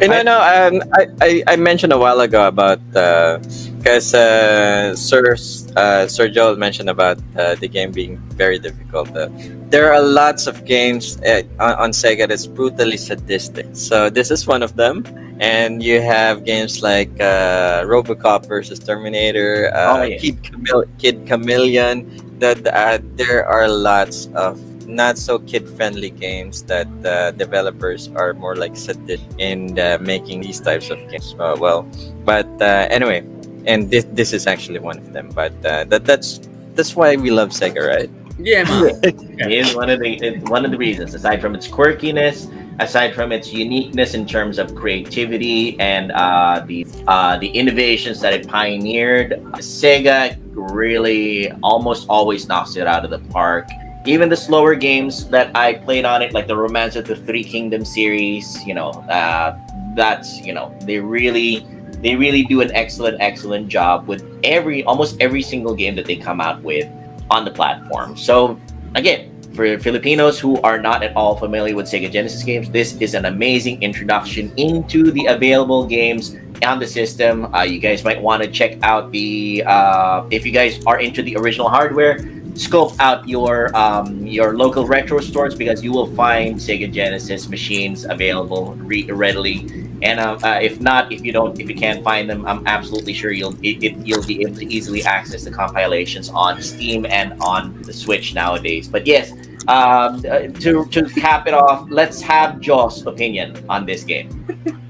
[SPEAKER 4] You know, no, um, I, I, I mentioned a while ago about because uh, Sir uh, Sir Joel mentioned about uh, the game being very difficult. Uh, there are lots of games uh, on, on Sega that's brutally sadistic. So this is one of them. And you have games like uh, RoboCop versus Terminator, uh,
[SPEAKER 3] Oh, yeah.
[SPEAKER 4] Kid, Chamele- Kid Chameleon. That uh, there are lots of not so kid friendly games that uh, developers are more like sadistic in uh, making these types of games uh, well but uh, anyway and this this is actually one of them. But uh, that that's that's why we love Sega, right?
[SPEAKER 2] Yeah, man.
[SPEAKER 3] It is one of the it's one of the reasons. Aside from its quirkiness, aside from its uniqueness in terms of creativity and uh, the uh, the innovations that it pioneered, Sega really almost always knocks it out of the park. Even the slower games that I played on it, like the Romance of the Three Kingdoms series, you know, uh, that's you know they really they really do an excellent excellent job with every almost every single game that they come out with on the platform. So again, for Filipinos who are not at all familiar with Sega Genesis games, this is an amazing introduction into the available games on the system. Uh, you guys might want to check out the uh, if you guys are into the original hardware. Scope out your um, your local retro stores because you will find Sega Genesis machines available re- readily. And uh, uh, if not, if you don't, if you can't find them, I'm absolutely sure you'll it, it, you'll be able to easily access the compilations on Steam and on the Switch nowadays. But yes, um, uh, to to cap it off, let's have Joe's opinion on this game.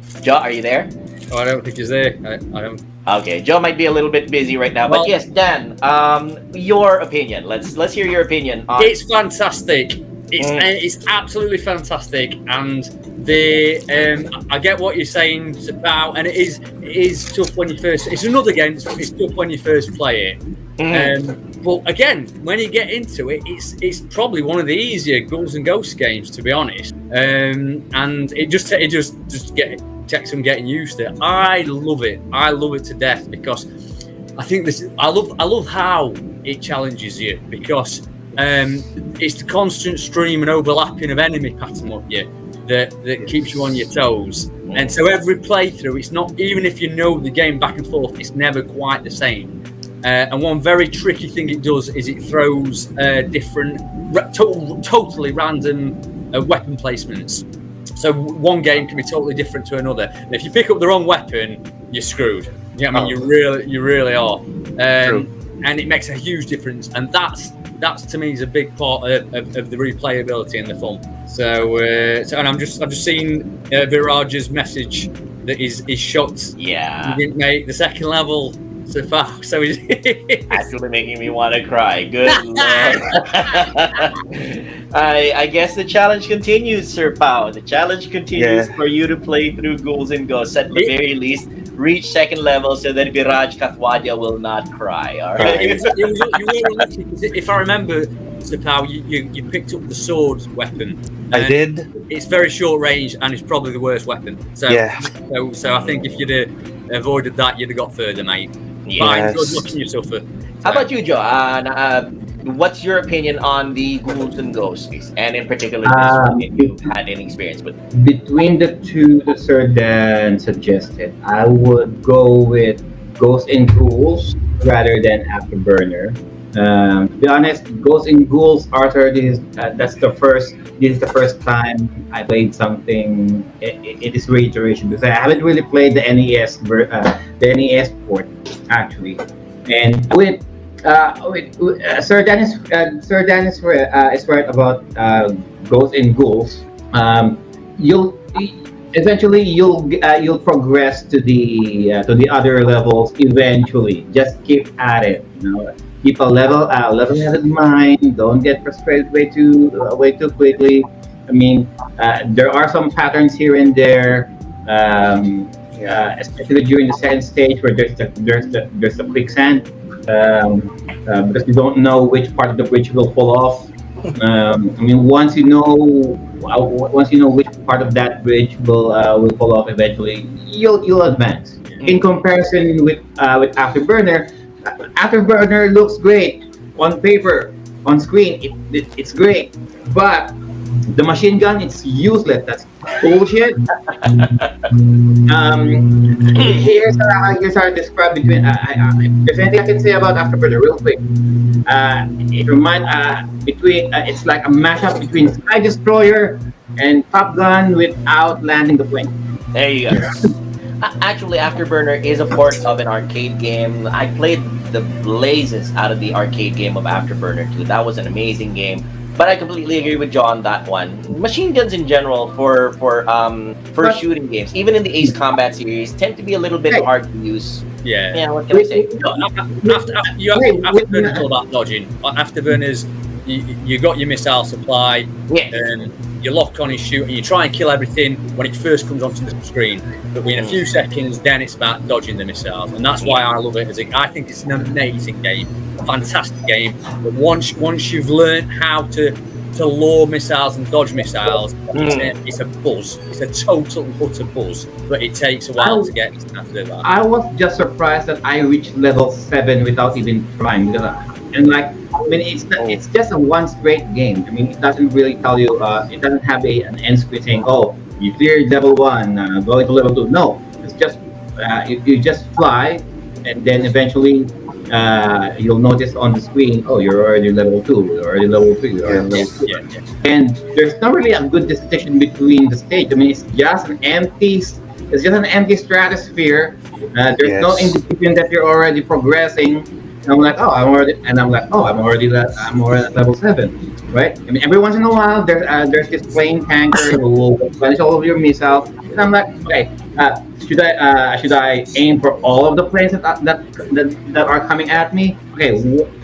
[SPEAKER 3] Joe, are you there?
[SPEAKER 2] Oh, I don't think he's there. I, I don't.
[SPEAKER 3] Okay, Joe might be a little bit busy right now, but yes, Dan, um, your opinion. Let's let's hear your opinion on.
[SPEAKER 2] It's fantastic. It's
[SPEAKER 3] Mm.
[SPEAKER 2] uh, it's absolutely fantastic, and the um, I get what you're saying about, and it is it is tough when you first. It's another game. It's, it's tough when you first play it.
[SPEAKER 3] Mhm.
[SPEAKER 2] Um, but again, when you get into it, it's it's probably one of the easier Ghouls and Ghosts games, to be honest. Um, and it just it just just get takes some getting used to. I love it. I love it to death because I think this. I love I love how it challenges you because um, it's the constant stream and overlapping of enemy pattern up you that that keeps you on your toes. And so every playthrough, it's not even if you know the game back and forth, it's never quite the same. Uh, and one very tricky thing it does is it throws uh, different, totally random uh, weapon placements. So one game can be totally different to another. And if you pick up the wrong weapon, you're screwed. You know what I mean? You really, you really are. Um, and it makes a huge difference. And that's that's to me is a big part of, of, of the replayability and the fun. So, uh, so and I'm just I've just seen uh, Viraj's message that is is shocked
[SPEAKER 3] yeah,
[SPEAKER 2] he didn't make the second level so far. So he's
[SPEAKER 3] actually making me want to cry. Good lord. I I guess the challenge continues, Sir Pao. The challenge continues
[SPEAKER 6] Yeah.
[SPEAKER 3] for you to play through Ghouls and Ghosts at the very least. Reach second level so that Viraj Katwadia will not cry. All
[SPEAKER 2] it was, it was, you were unlucky 'cause if I remember, Sir Pao, you, you, you picked up the sword weapon.
[SPEAKER 6] I did.
[SPEAKER 2] It's very short range and it's probably the worst weapon. So,
[SPEAKER 6] Yeah.
[SPEAKER 2] so, so I think if you'd have avoided that, you'd have got further, mate.
[SPEAKER 3] Yeah.
[SPEAKER 2] Fine,
[SPEAKER 6] Yes.
[SPEAKER 2] good looking you suffer.
[SPEAKER 3] How about you, Joe? Uh, uh, what's your opinion on the Ghouls and Ghosts, and in particular, this
[SPEAKER 1] Um,
[SPEAKER 3] one, if you've had any experience with?
[SPEAKER 1] Between the two that Sir Dan suggested, I would go with Ghosts and Ghouls rather than Afterburner. Um, to be honest, Ghosts and Ghouls, Arthur, this is, uh, that's the first. This is the first time I played something. It, it, it is reiteration because I haven't really played the NES, ver- uh, the NES port actually, and with. Uh, uh, Sir Dennis uh, Sir Dennis is, right- uh, is right about uh, Ghosts and Ghouls. Um, you'll eventually you'll uh, you'll progress to the uh, to the other levels eventually just keep at it you know keep a level uh, level headed mind don't get frustrated way too uh, way too quickly. I mean uh, there are some patterns here and there um, uh, especially during the second stage where there's the there's the there's the quicksand um, uh, because you don't know which part of the bridge will fall off. Um, I mean, once you know, uh, once you know which part of that bridge will uh, will fall off eventually, you'll you'll advance. In comparison with uh, with Afterburner, Afterburner looks great on paper, on screen. It, it, it's great, but the machine gun it's useless. That's bullshit. um, here's how here's how I describe between. Uh, I, I, if anything I can say about Afterburner, real quick. Uh, it remind uh, between uh, it's like a mashup between Sky Destroyer and Top Gun without landing the plane.
[SPEAKER 3] There you go. A- Actually, Afterburner is a port of an arcade game. I played the blazes out of the arcade game of Afterburner too. That was an amazing game. But I completely agree with John on that one. Machine guns in general for for um for
[SPEAKER 1] But-
[SPEAKER 3] shooting games, even in the Ace Combat series, tend to be a little bit
[SPEAKER 1] Right.
[SPEAKER 3] hard to use.
[SPEAKER 2] Yeah.
[SPEAKER 3] Yeah, what can I say?
[SPEAKER 2] After, after, you have,
[SPEAKER 1] Wait, wait,
[SPEAKER 2] afterburners all that dodging. Afterburners, you, you got your missile supply,
[SPEAKER 3] Yeah.
[SPEAKER 2] and you lock on and shoot, and you try and kill everything when it first comes onto the screen. But within a mm. few seconds, then it's about dodging the missiles, and that's why I love it. As a, I think it's an amazing game, a fantastic game. But once once you've learned how to to lure missiles and dodge missiles, it's, mm. a, it's a buzz. It's a total and utter buzz. But it takes a while
[SPEAKER 1] I-
[SPEAKER 2] to get after that.
[SPEAKER 1] I was just surprised that I reached level seven without even trying. Because, I- and like, I mean, it's not, it's just a one straight game. I mean, it doesn't really tell you. Uh, it doesn't have a an end screen saying, "Oh, you cleared level one, uh, going to level two. No, it's just uh, you, you just fly, and then eventually. Uh, you'll notice on the screen, oh, you're already level two, you're already level three, you're already level four.
[SPEAKER 2] yeah, yeah.
[SPEAKER 1] and there's not really a good distinction between the stage. I mean, it's just an empty, it's just an empty stratosphere. Uh, there's no indication that you're already progressing. And I'm like, oh, I'm already, and I'm like, oh, I'm already, le- I'm already at level seven, right? I mean, every once in a while, there's uh, there's this plane tanker who will replenish all of your missiles, and I'm like, okay, uh, should I uh, should I aim for all of the planes that that that, that are coming at me? Okay,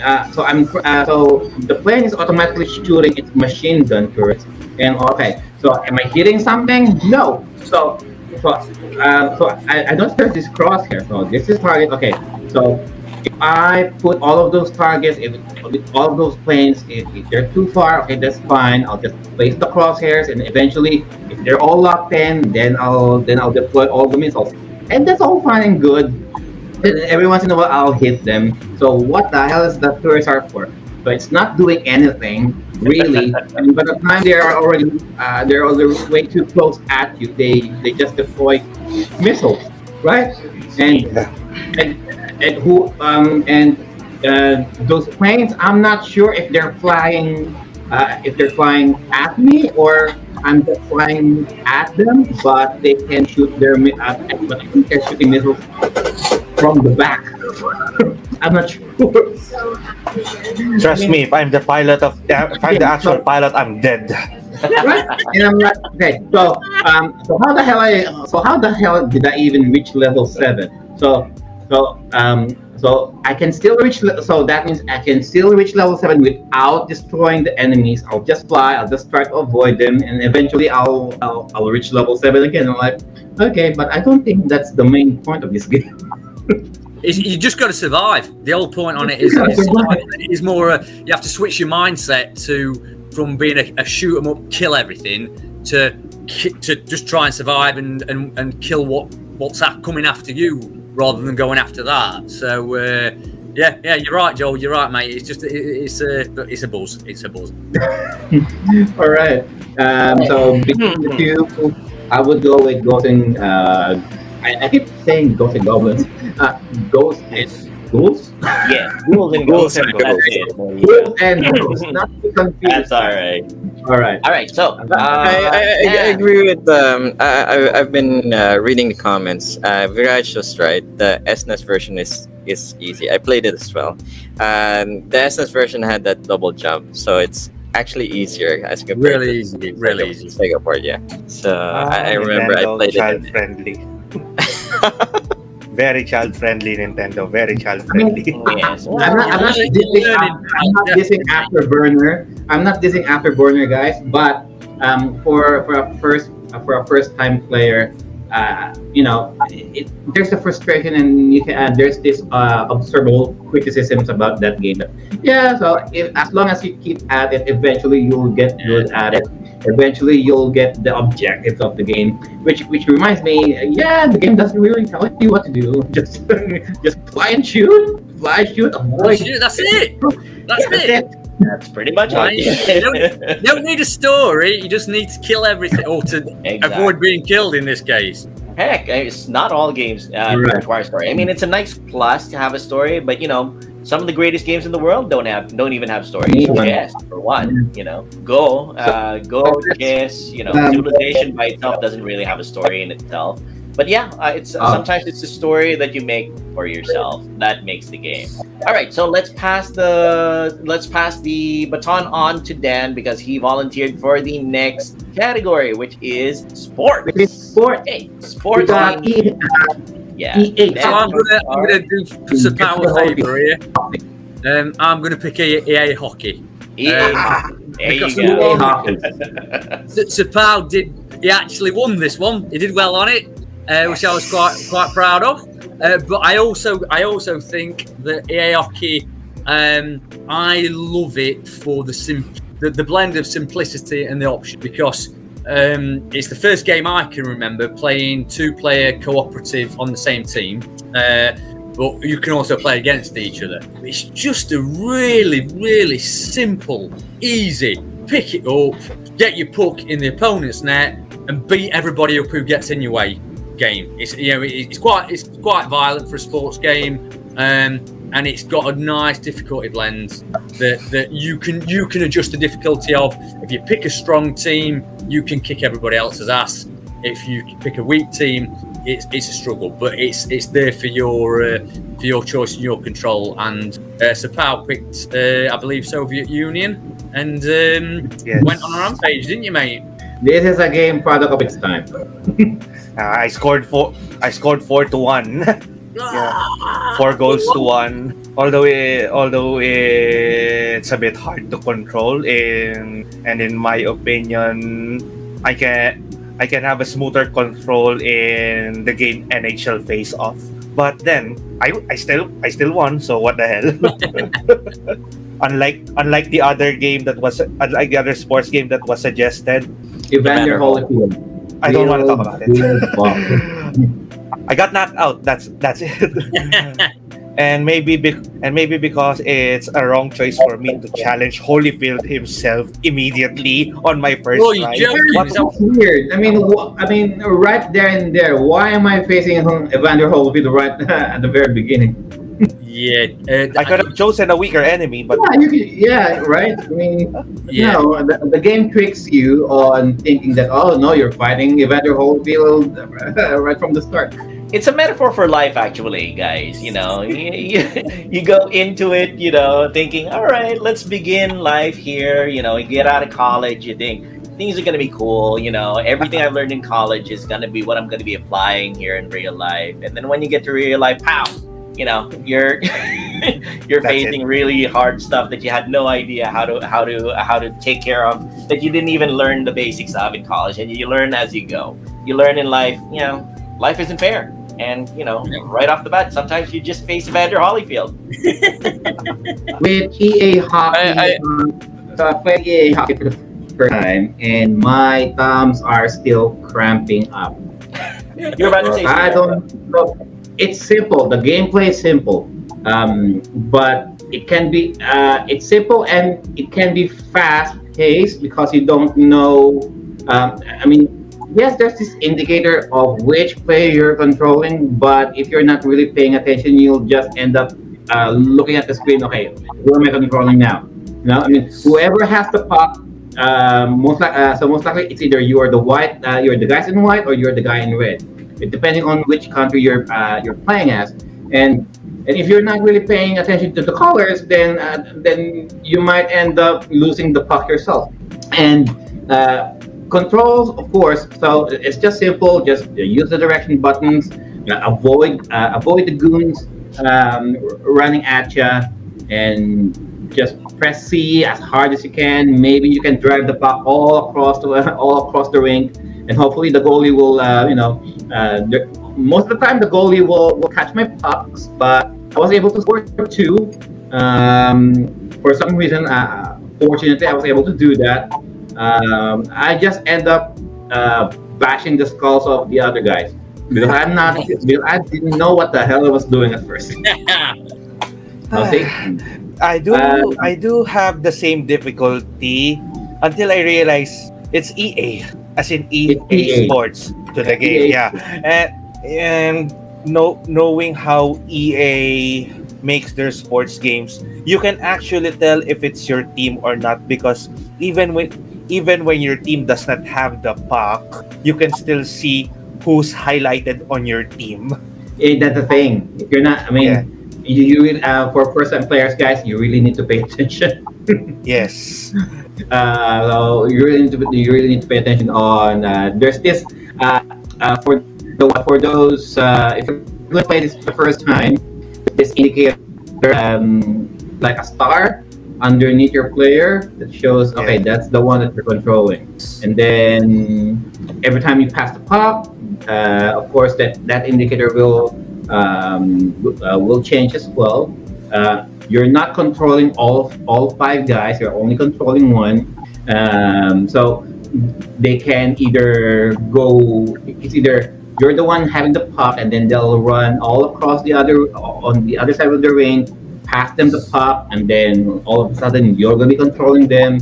[SPEAKER 1] uh, so I'm uh, so the plane is automatically shooting its machine gun turrets, and okay, so am I hitting something? No. So so uh, so I, I don't start this crosshair. So this is target. Okay, so if I put all of those targets, if with all of those planes, if, if they're too far, okay, that's fine. I'll just place the crosshairs, and eventually, if they're all locked in, then I'll then I'll deploy all the missiles, and that's all fine and good. And every once in a while, I'll hit them. So what the hell is the turrets are for? But it's not doing anything really. I mean, by the time they are already uh, they're already way too close at you, they they just deploy missiles, right? And and, and who um and uh, those planes i'm not sure if they're flying uh, if they're flying at me or i'm just flying at them but they can shoot their mi- uh, but i think they're shooting missiles from the back i'm not sure
[SPEAKER 6] Trust me, if I'm the pilot of, uh, if I'm the actual pilot, I'm dead.
[SPEAKER 1] right? And I'm like, okay, so um, so how the hell I so how the hell did I even reach level seven? So so um so I can still reach so that means I can still reach level seven without destroying the enemies. I'll just fly. I'll just try to avoid them, and eventually I'll I'll, I'll reach level seven again. I'm like, okay, but I don't think that's the main point of this game.
[SPEAKER 2] You just got to survive. The whole point on it is, is, is more. Uh, you have to switch your mindset to from being a, a shoot 'em up, kill everything, to to just try and survive and and, and kill what what's coming after you, rather than going after that. So. Uh, yeah, yeah, you're right, Joel. You're right, mate. It's just it, it's a it's a buzz. It's a buzz.
[SPEAKER 1] All right. Um, so between the two, I would go with Ghost and uh, I, I keep saying Ghost and Goblins. Uh, Ghost and Ghouls.
[SPEAKER 3] Yeah, ghouls and
[SPEAKER 4] Ghouls
[SPEAKER 3] ghosts and
[SPEAKER 4] and
[SPEAKER 3] ghosts.
[SPEAKER 4] ghouls.
[SPEAKER 3] There you go.
[SPEAKER 1] Ghouls and Ghosts. Not to confuse.
[SPEAKER 3] That's all right.
[SPEAKER 1] All right.
[SPEAKER 3] All right, so uh,
[SPEAKER 4] I, I, I, I agree with um I, I I've been uh, reading the comments. Uh, Viraj was right. The SNES version is is easy. I played it as well. Um, the SNES version had that double jump, so it's actually easier as compared
[SPEAKER 2] Really
[SPEAKER 4] to
[SPEAKER 2] easy,
[SPEAKER 4] the
[SPEAKER 2] really
[SPEAKER 4] Sega-
[SPEAKER 2] easy.
[SPEAKER 4] Sega port. Yeah. So
[SPEAKER 6] Ah,
[SPEAKER 4] I, I remember I
[SPEAKER 6] Nintendo
[SPEAKER 4] played
[SPEAKER 6] child
[SPEAKER 4] it.
[SPEAKER 6] friendly. Very child friendly Nintendo. Very child friendly.
[SPEAKER 3] Yes.
[SPEAKER 1] I'm not, I'm not dissing. I'm, I'm not dissing Afterburner. I'm not dissing Afterburner, guys. But um, for for a first for a first time player, uh, you know, it, there's a frustration and you can uh, there's this uh, observable criticisms about that game. Yeah, so if, as long as you keep at it, eventually you'll get good at it. Eventually, you'll get the objectives of the game. Which which reminds me, yeah, the game doesn't really tell you what to do. Just just fly and shoot, fly, shoot, avoid.
[SPEAKER 2] That's it. That's it. That's
[SPEAKER 1] That's
[SPEAKER 2] it.
[SPEAKER 1] it.
[SPEAKER 3] That's pretty much
[SPEAKER 2] Right.
[SPEAKER 3] it.
[SPEAKER 2] You don't need a story. You just need to kill everything or to
[SPEAKER 3] Exactly.
[SPEAKER 2] avoid being killed in this case.
[SPEAKER 3] Heck, it's not all games uh,
[SPEAKER 1] Right.
[SPEAKER 3] require a story. I mean, it's a nice plus to have a story, but you know, some of the greatest games in the world don't have, don't even have stories.
[SPEAKER 1] Yeah.
[SPEAKER 3] Chess, for one, you know, Go, uh, Go,
[SPEAKER 1] So-
[SPEAKER 3] Chess, you know,
[SPEAKER 1] Um,
[SPEAKER 3] Civilization by itself doesn't really have a story in itself. But yeah, uh, it's
[SPEAKER 1] Oh.
[SPEAKER 3] sometimes it's a story that you make for yourself that makes the game. All right, so let's pass the let's pass the baton on to Dan because he volunteered for the next category, which is sports.
[SPEAKER 1] Which is sport.
[SPEAKER 3] Hey, sports.
[SPEAKER 1] got, E-
[SPEAKER 3] Yeah.
[SPEAKER 1] EA.
[SPEAKER 2] So I'm gonna I'm gonna do Sir Pao a here. Um, I'm gonna pick EA, EA hockey.
[SPEAKER 3] Yeah. there you go.
[SPEAKER 1] EA hockey.
[SPEAKER 2] Sir Sir Pao did he actually won this one. He did well on it, uh, which I was quite quite proud of. Uh, but I also I also think that hockey. Um, I love it for the sim the, the blend of simplicity and the option because um, it's the first game I can remember playing two player cooperative on the same team. Uh, but you can also play against each other. It's just a really, really simple, easy pick it up, get your puck in the opponent's net, and beat everybody up who gets in your way game. It's you know it's quite it's quite violent for a sports game, um, and it's got a nice difficulty blend that that you can you can adjust the difficulty of. If you pick a strong team, you can kick everybody else's ass. If you pick a weak team, it's, it's a struggle, but it's it's there for your uh, for your choice and your control. And uh, Pao picked, uh, I believe, Soviet Union, and um,
[SPEAKER 6] Yes.
[SPEAKER 2] went on a rampage, didn't you, mate?
[SPEAKER 1] This is a game product of its time.
[SPEAKER 6] Uh, I scored four. I scored four to one.
[SPEAKER 2] Ah,
[SPEAKER 6] four goals to one. Although it, although it's a bit hard to control, in and in my opinion, I can I can have a smoother control in the game NHL Face Off. But then I I still I still won. So what the hell? unlike unlike the other game that was unlike the other sports game that was suggested,
[SPEAKER 1] Evander
[SPEAKER 4] Evander
[SPEAKER 1] Holyfield.
[SPEAKER 6] I don't want to talk about it.
[SPEAKER 1] it.
[SPEAKER 6] I got knocked out. That's that's it. and maybe bec- and maybe because it's a wrong choice for me to challenge Holyfield himself immediately on my first
[SPEAKER 2] Oh, you
[SPEAKER 6] ride.
[SPEAKER 2] joking?
[SPEAKER 6] What-
[SPEAKER 2] Is
[SPEAKER 1] weird. I mean, wh- I mean, right there and there. Why am I facing Evander Holyfield right at the very beginning?
[SPEAKER 2] Yeah, uh,
[SPEAKER 6] I could have chosen a weaker enemy, but
[SPEAKER 1] Yeah, you could, yeah, right. I mean,
[SPEAKER 2] yeah.
[SPEAKER 1] no, the, the game tricks you on thinking that oh no, you're fighting Evander Holyfield right from the start.
[SPEAKER 3] it's a metaphor for life actually guys you know you, you, you go into it you know thinking all right let's begin life here you know you get out of college you think things are going to be cool you know everything i've learned in college is going to be what i'm going to be applying here in real life and then when you get to real life pow you know you're you're
[SPEAKER 6] That's
[SPEAKER 3] facing really hard stuff that you had no idea how to how to how to take care of that you didn't even learn the basics of in college and you learn as you go. You learn in life you know life isn't fair and you know right off the bat sometimes you just face Evander Holyfield.
[SPEAKER 1] With EA Hockey,
[SPEAKER 2] I- I-
[SPEAKER 1] so I played EA Hockey for the first time, and my thumbs are still cramping up.
[SPEAKER 3] you're about to say
[SPEAKER 1] I don't know. It's simple. The gameplay is simple, um, but it can be. Uh, it's simple and it can be fast paced because you don't know. Um, I mean, yes, there's this indicator of which player you're controlling, but if you're not really paying attention, you'll just end up uh, looking at the screen. Okay, who am I controlling now? You know, I mean, whoever has the puck. Um, most like, uh, so most likely it's either you are the white, uh, you're the guys in white, or you're the guy in red depending on which country you're uh, you're playing as. And and if you're not really paying attention to the colors, then uh, then you might end up losing the puck yourself. And uh, controls, of course. So it's just simple. Just use the direction buttons. Uh, avoid uh, avoid the goons um, running at you, and just press C as hard as you can. Maybe you can drive the puck all across the all across the rink, and hopefully the goalie will, uh, you know, uh, most of the time the goalie will, will catch my pucks. But I was able to score two. Um, for some reason, uh, fortunately, I was able to do that. Um, I just end up uh, bashing the skulls of the other guys because I'm not. Because I didn't know what the hell I was doing at first. Okay.
[SPEAKER 6] I do
[SPEAKER 1] Um,
[SPEAKER 6] I do have the same difficulty until I realize it's EA, as in EA,
[SPEAKER 1] EA.
[SPEAKER 6] Sports to the game.
[SPEAKER 1] EA.
[SPEAKER 6] Yeah, and and know, knowing how EA makes their sports games, you can actually tell if it's your team or not because even when even when your team does not have the puck, you can still see who's highlighted on your team.
[SPEAKER 1] Eh, that's the thing. If you're not, I mean,
[SPEAKER 6] Yeah.
[SPEAKER 1] you, you uh, for first-time players, guys, you really need to pay attention.
[SPEAKER 6] Yes.
[SPEAKER 1] Uh, so you really need to you really need to pay attention on. Uh, there's this uh, uh, for the for those uh, if you're gonna play this for the first time, this indicator um, like a star underneath your player that shows okay that's the one that you're controlling and then every time you pass the pop uh, of course that that indicator will um, uh, will change as well uh, you're not controlling all all five guys. You're only controlling one. Um, so they can either go it's either you're the one having the puck and then they'll run all across the other on the other side of the ring pass them the puck and then all of a sudden you're going to be controlling them.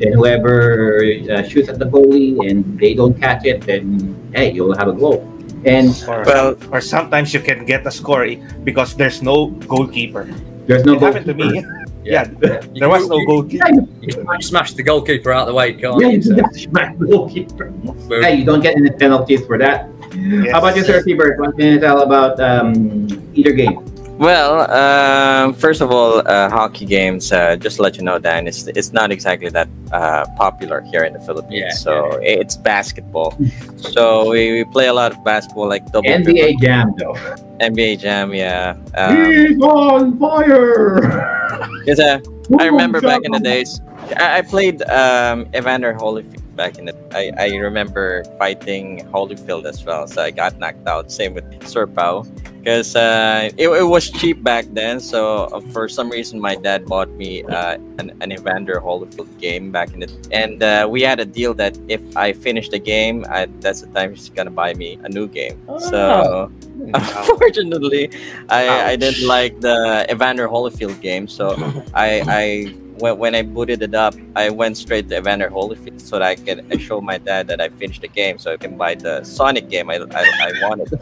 [SPEAKER 1] Then whoever uh, shoots at the goalie and they don't catch it then hey you'll have a goal. And
[SPEAKER 6] Or,
[SPEAKER 4] Well-
[SPEAKER 6] or sometimes you can get a score because there's no goalkeeper.
[SPEAKER 1] There's no
[SPEAKER 6] it happened to me. Yeah, there was no goalkeeper.
[SPEAKER 2] You smash the goalkeeper out of the way, can't
[SPEAKER 1] yeah,
[SPEAKER 2] you?
[SPEAKER 1] you
[SPEAKER 2] So,
[SPEAKER 1] just smack the goalkeeper.
[SPEAKER 2] boom.
[SPEAKER 1] Hey, you don't get any penalties for that.
[SPEAKER 6] Yes.
[SPEAKER 1] How about you, Sir T-Bird? What can you tell about um, either game?
[SPEAKER 4] Well, um, first of all, uh, hockey games. Uh, just to let you know, Dan, it's it's not exactly that uh, popular here in the Philippines.
[SPEAKER 2] Yeah,
[SPEAKER 4] so it's basketball. so we, we play a lot of basketball, like double
[SPEAKER 1] NBA Jam, though.
[SPEAKER 4] NBA Jam. Yeah. Um,
[SPEAKER 1] He's on fire!
[SPEAKER 4] 'cause, uh, I remember back in the days. I, I played um, Evander Holyfield back in the. I, I remember fighting Holyfield as well, so I got knocked out. Same with Sir Pao, because uh, it, it was cheap back then. So uh, for some reason, my dad bought me uh, an, an Evander Holyfield game back in the. And uh, we had a deal that if I finished the game, I, that's the time he's gonna buy me a new game. So unfortunately, I, I didn't like the Evander Holyfield game, so I I when, when I booted it up, I went straight to Evander Holyfield so that I can show my dad that I finished the game, so I can buy the Sonic game I, I, I wanted.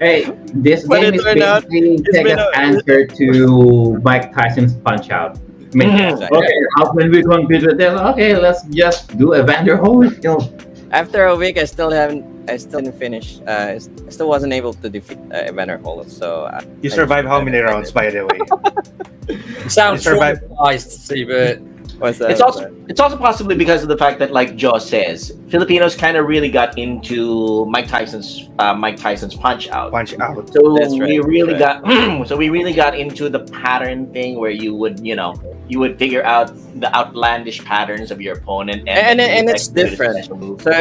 [SPEAKER 1] Hey, this
[SPEAKER 4] But
[SPEAKER 1] game is
[SPEAKER 4] turned out-
[SPEAKER 1] basically
[SPEAKER 4] it's been
[SPEAKER 1] Sega's
[SPEAKER 4] a-
[SPEAKER 1] answer to Mike Tyson's Punch Out. I mean,
[SPEAKER 4] Mhm.
[SPEAKER 1] okay, how can we compete with this? Okay, let's just do Evander Holyfield.
[SPEAKER 4] After a week, I still haven't, I still didn't finish. Uh, I s- I still wasn't able to defeat uh, Evander Holyfield. So uh,
[SPEAKER 6] You survived how many rounds, by the way?
[SPEAKER 2] You sound
[SPEAKER 6] You survived.
[SPEAKER 2] traumatized, Seabert.
[SPEAKER 4] what's that?
[SPEAKER 3] It's also it's also possibly because of the fact that, like Joe says, Filipinos kind of really got into Mike Tyson's uh, Mike Tyson's Punch Out.
[SPEAKER 6] Punch out.
[SPEAKER 3] So
[SPEAKER 4] That's right,
[SPEAKER 3] we really
[SPEAKER 4] that's
[SPEAKER 3] got so we really got into the pattern thing where you would you know you would figure out the outlandish patterns of your opponent
[SPEAKER 4] And-
[SPEAKER 3] then
[SPEAKER 4] and
[SPEAKER 3] you
[SPEAKER 4] it's different. so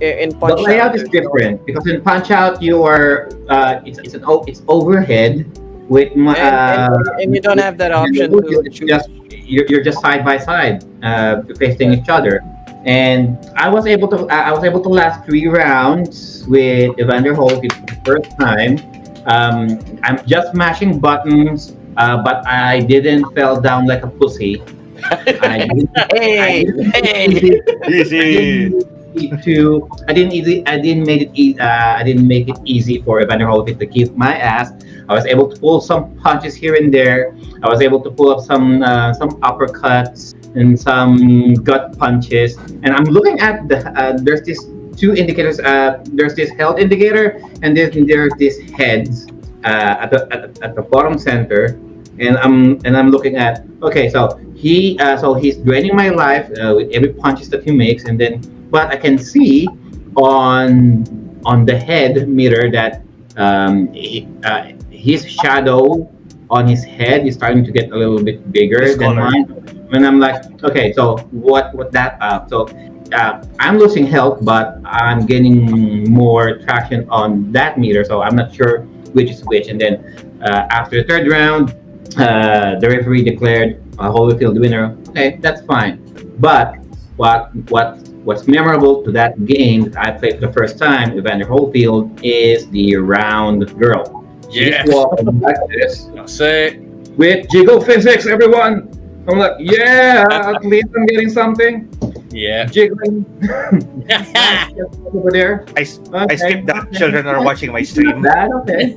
[SPEAKER 4] in, in
[SPEAKER 1] The layout
[SPEAKER 4] Out,
[SPEAKER 1] is
[SPEAKER 4] there's no-
[SPEAKER 1] different because in Punch Out you are uh, it's it's an o- it's overhead with my
[SPEAKER 4] and,
[SPEAKER 1] uh,
[SPEAKER 4] and, and you don't have that option
[SPEAKER 1] you're
[SPEAKER 4] to choose.
[SPEAKER 1] just you're, you're just side by side uh, facing each other and I was able to I was able to last three rounds with Evander Holyfield for the first time um, I'm just mashing buttons uh, but I didn't fell down like a pussy I didn't, I
[SPEAKER 3] Hey,
[SPEAKER 1] didn't-
[SPEAKER 3] hey.
[SPEAKER 1] I
[SPEAKER 6] Easy.
[SPEAKER 1] To I didn't easy I didn't make it e- uh, I didn't make it easy for Evander Holyfield to keep my ass. I was able to pull some punches here and there. I was able to pull up some uh, some uppercuts and some gut punches. And I'm looking at the uh, there's this two indicators. Uh, there's this health indicator and then there's this heads uh, at the at, at the bottom center. And I'm and I'm looking at okay, so he uh, so he's draining my life uh, with every punches that he makes, and then but I can see on on the head mirror that um, he, uh, his shadow on his head is starting to get a little bit bigger
[SPEAKER 6] His
[SPEAKER 1] than
[SPEAKER 6] color.
[SPEAKER 1] mine. And I'm like, okay, so what what that uh, so uh, I'm losing health, but I'm gaining more traction on that meter, so I'm not sure which is which. And then uh, after the third round, uh, the referee declared a Holyfield winner. Okay, that's fine. But what what what's memorable to that game that I played for the first time, Evander Holyfield, is the round girl. She's
[SPEAKER 2] Yeah.
[SPEAKER 1] walking like this
[SPEAKER 2] That's it.
[SPEAKER 1] with jiggle physics, everyone. I'm like, yeah, at least I'm getting something.
[SPEAKER 2] Yeah.
[SPEAKER 1] Jiggling over there.
[SPEAKER 6] I,
[SPEAKER 1] Okay.
[SPEAKER 6] skipped that. Children are watching my stream.
[SPEAKER 1] That okay.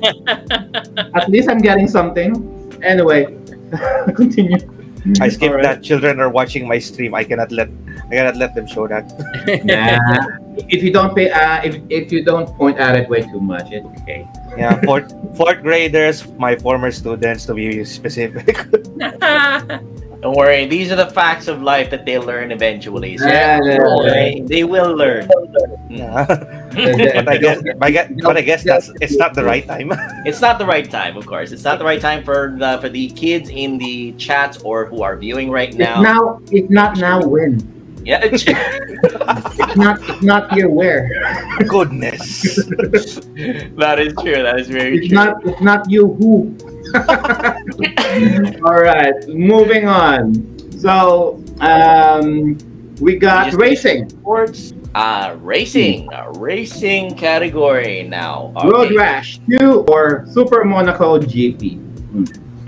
[SPEAKER 1] At least I'm getting something. Anyway, continue.
[SPEAKER 6] I skipped
[SPEAKER 1] Alright.
[SPEAKER 6] that. Children are watching my stream. I cannot let I cannot let them show that.
[SPEAKER 1] Nah. if you don't pay, uh, if, if you don't point at it way too much, it's okay.
[SPEAKER 6] Yeah, fourth fourth graders, my former students to be specific.
[SPEAKER 3] Don't worry. These are the facts of life that they learn eventually. So
[SPEAKER 1] Yeah, yeah, yeah.
[SPEAKER 3] they will learn.
[SPEAKER 6] But I guess, but I guess, but I guess that's it's not the right time.
[SPEAKER 3] It's not the right time, of course. It's not the right time for the for the kids in the chats or who are viewing right
[SPEAKER 1] If
[SPEAKER 3] now.
[SPEAKER 1] now, if not now, when?
[SPEAKER 3] Yeah.
[SPEAKER 1] If not, if not here, where?
[SPEAKER 6] Goodness.
[SPEAKER 3] that is true. That is very
[SPEAKER 1] If
[SPEAKER 3] true.
[SPEAKER 1] not, if not you, who? All right, moving on. So, um, we got racing,
[SPEAKER 3] Sports, uh, racing, a racing category now.
[SPEAKER 1] Road Rash 2 or Super Monaco GP.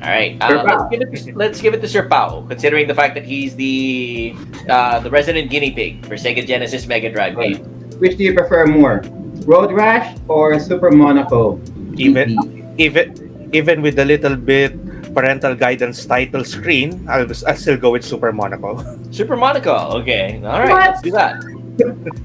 [SPEAKER 3] All right, uh, let's, give it to, let's give it to Sir Pao, considering the fact that he's the uh, the resident guinea pig for Sega Genesis Mega Drive game.
[SPEAKER 1] Which do you prefer more, Road Rash or Super Monaco?
[SPEAKER 6] Even even even with a little bit parental guidance title screen, I'll, I'll still go with Super Monaco.
[SPEAKER 3] Super Monaco. Okay, all right,
[SPEAKER 1] What?
[SPEAKER 3] let's do that.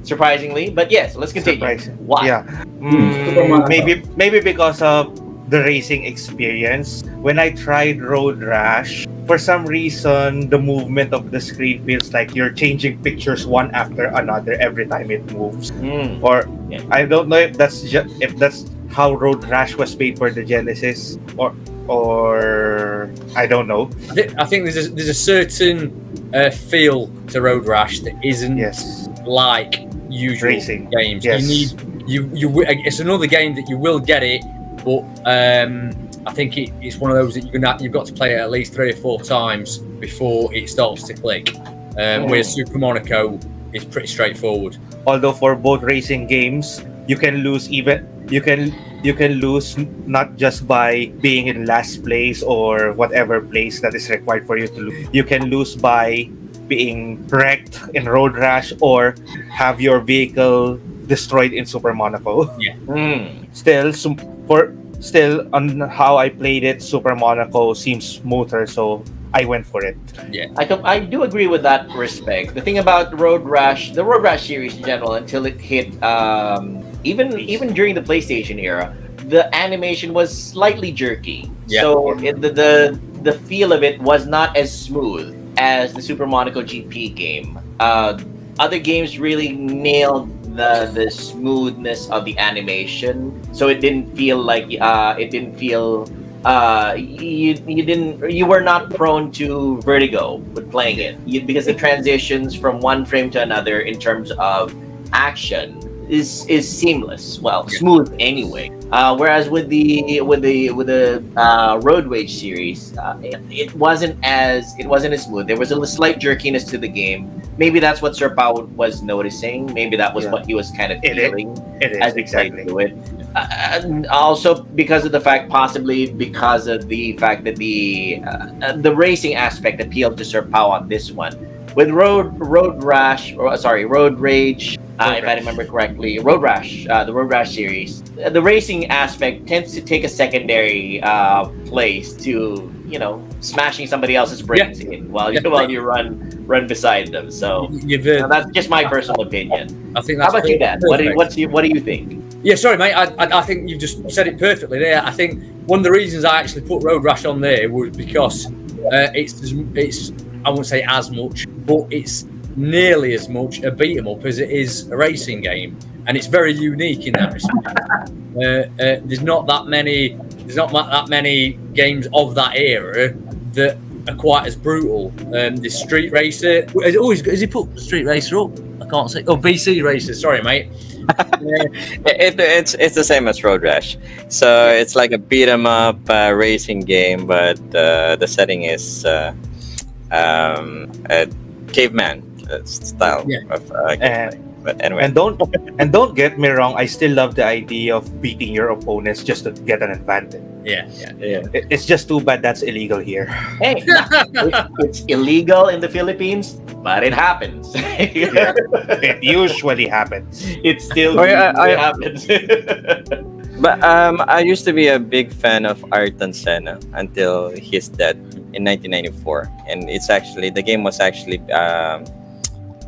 [SPEAKER 3] Surprisingly, but yes, let's continue.
[SPEAKER 6] Surprising.
[SPEAKER 3] Why?
[SPEAKER 6] Yeah. Mm, maybe maybe because of the racing experience. When I tried Road Rash, for some reason the movement of the screen feels like you're changing pictures one after another every time it moves.
[SPEAKER 3] Mm,
[SPEAKER 6] Or
[SPEAKER 3] Yeah.
[SPEAKER 6] I don't know if that's just if that's how Road Rash was made for the Genesis or or I don't know.
[SPEAKER 2] I think, I think there's a, there's a certain uh, feel to Road Rash that isn't
[SPEAKER 6] Yes.
[SPEAKER 2] like usual
[SPEAKER 6] Racing.
[SPEAKER 2] games.
[SPEAKER 6] Yes.
[SPEAKER 2] You need you you. It's another game that you will get it, but um, I think it, it's one of those that you're gonna you've got to play it at least three or four times before it starts to click. Um, Whereas Super Monaco is pretty straightforward.
[SPEAKER 6] although for both racing games you can lose even you can you can lose not just by being in last place or whatever place that is required for you to lose you can lose by being wrecked in road rash or have your vehicle destroyed in super monaco
[SPEAKER 3] mm.
[SPEAKER 6] still sum- for still on how i played it super monaco seems smoother so i went for it Yeah,
[SPEAKER 3] I, com- I do agree with that respect. The thing about Road Rash, the Road Rash series in general, until it hit, um, even even during the PlayStation era, the animation was slightly jerky.
[SPEAKER 2] Yeah.
[SPEAKER 3] So it, the, the the feel of it was not as smooth as the Super Monaco GP game. Uh, other games really nailed the the smoothness of the animation, so it didn't feel like uh, it didn't feel uh you you didn't you were not prone to vertigo with playing it you, because the transitions from one frame to another in terms of action is is seamless well smooth anyway uh whereas with the with the with the uh road rage series uh, it, it wasn't as it wasn't as smooth there was a slight jerkiness to the game maybe that's what sir Pao was noticing maybe that was
[SPEAKER 6] Yeah.
[SPEAKER 3] what he was kind of
[SPEAKER 6] It is.
[SPEAKER 3] feeling
[SPEAKER 6] it is
[SPEAKER 3] as
[SPEAKER 6] exactly
[SPEAKER 3] played through it. Uh, and also because of the fact, possibly because of the fact that the uh, uh, the racing aspect appealed to Sir Pao on this one. With Road Road Rash, or sorry, Road Rage, uh, if I remember correctly, Road Rash, uh, the Road Rash series, the racing aspect tends to take a secondary uh, place to you know smashing somebody else's brains in while you
[SPEAKER 2] Yeah.
[SPEAKER 3] while you run run beside them. So. That's just my personal opinion.
[SPEAKER 2] I think
[SPEAKER 3] How about you, Dan? What do,
[SPEAKER 2] perfect.
[SPEAKER 3] what's you, what do you think?
[SPEAKER 2] Yeah, sorry, mate. I, I, I think you've just said it perfectly there. I think one of the reasons I actually put Road Rash on there was because uh, it's it's I won't say as much, but it's nearly as much a beat 'em up as it is a racing game, and it's very unique in that respect. Uh, uh, there's not that many there's not that many games of that era that are quite as brutal. Um, the Street Racer. Oh, he's, has he put Street Racer up? I can't say. Oh, BC Racer. Sorry, mate.
[SPEAKER 4] It, it's it's the same as Road Rash. So it's like a beat 'em up uh, racing game, but uh, the setting is uh, um, a caveman style
[SPEAKER 2] Yeah.
[SPEAKER 4] of uh,
[SPEAKER 6] and
[SPEAKER 4] gameplay. But anyway,
[SPEAKER 6] And don't and don't get me wrong, I still love the idea of beating your opponents just to get an advantage.
[SPEAKER 2] yeah, yeah.
[SPEAKER 4] yeah.
[SPEAKER 6] It- It's just too bad that's illegal here.
[SPEAKER 3] Hey, it- it's illegal in the Philippines, but it happens.
[SPEAKER 6] It usually happens.
[SPEAKER 3] it still
[SPEAKER 4] Oh, yeah, I-
[SPEAKER 3] usually happens.
[SPEAKER 4] But um, I used to be a big fan of Ayrton Senna until his death in 1994, and it's actually the game was actually um,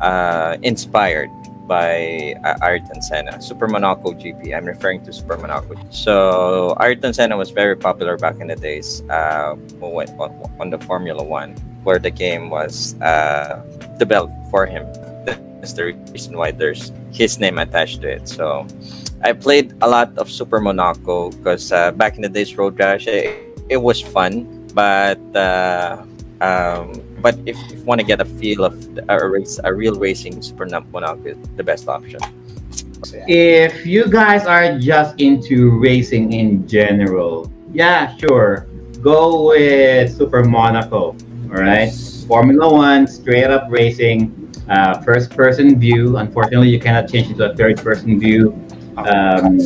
[SPEAKER 4] uh, inspired by uh, Ayrton Senna. Super Monaco GP. I'm referring to Super Monaco. So Ayrton Senna was very popular back in the days uh, on, the Formula One, where the game was uh, developed for him. That's the reason why there's his name attached to it. So I played a lot of Super Monaco because uh, back in the days, Road Rash, it, it was fun, but uh, um, but if you want to get a feel of a race, a real racing, Super Monaco is the best option.
[SPEAKER 1] If you guys are just into racing in general, yeah, sure, go with Super Monaco. All right, Formula One, straight up racing, uh, first person view. Unfortunately, you cannot change it to a third person view um,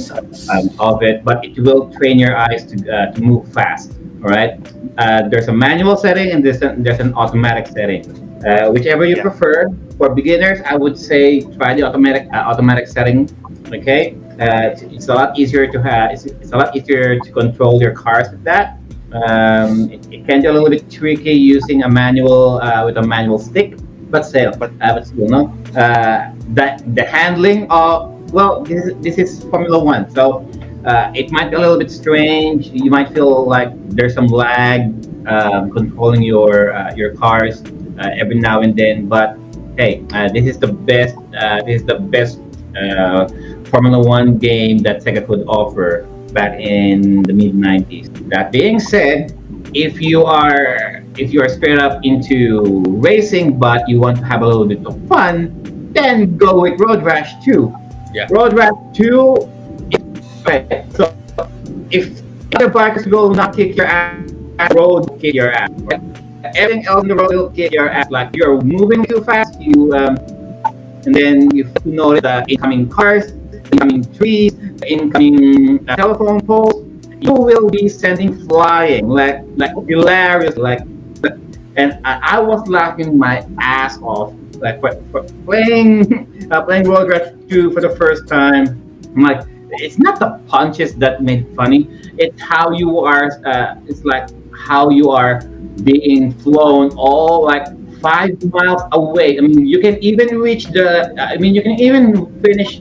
[SPEAKER 1] um, of it, but it will train your eyes to, uh, to move fast. All right, uh, there's a manual setting and there's, a, there's an automatic setting. Uh, whichever you
[SPEAKER 6] Yeah.
[SPEAKER 1] prefer. For beginners, I would say try the automatic uh, automatic setting. Okay, uh, it's, it's a lot easier to have. It's, it's a lot easier to control your cars with that. Um, it, it can be a little bit tricky using a manual uh, with a manual stick, but still,
[SPEAKER 6] But-
[SPEAKER 1] uh, but still, no. Uh, that the handling of well, this is, this is Formula One, so uh, it might be a little bit strange. You might feel like there's some lag um, controlling your uh, your cars uh, every now and then. But hey, uh, this is the best. Uh, this is the best uh, Formula One game that Sega could offer back in the mid '90s. That being said, if you are if you are straight up into racing, but you want to have a little bit of fun, then go with Road Rash 2.
[SPEAKER 2] Yeah.
[SPEAKER 1] Road Rash 2. Right. So if other bikers will not kick your ass, road will kick your ass. Right? Everything else in the road will kick your ass. Like you're moving too fast, you um, and then you notice the incoming cars, incoming trees, incoming uh, telephone poles. You will be sending flying like like hilarious like. And I, I was laughing my ass off like for, for playing uh, playing Road Rash 2 for the first time. I'm like, it's not the punches that made it funny. It's how you are. Uh, it's like how you are being flown all like five miles away. I mean, you can even reach the. I mean, you can even finish.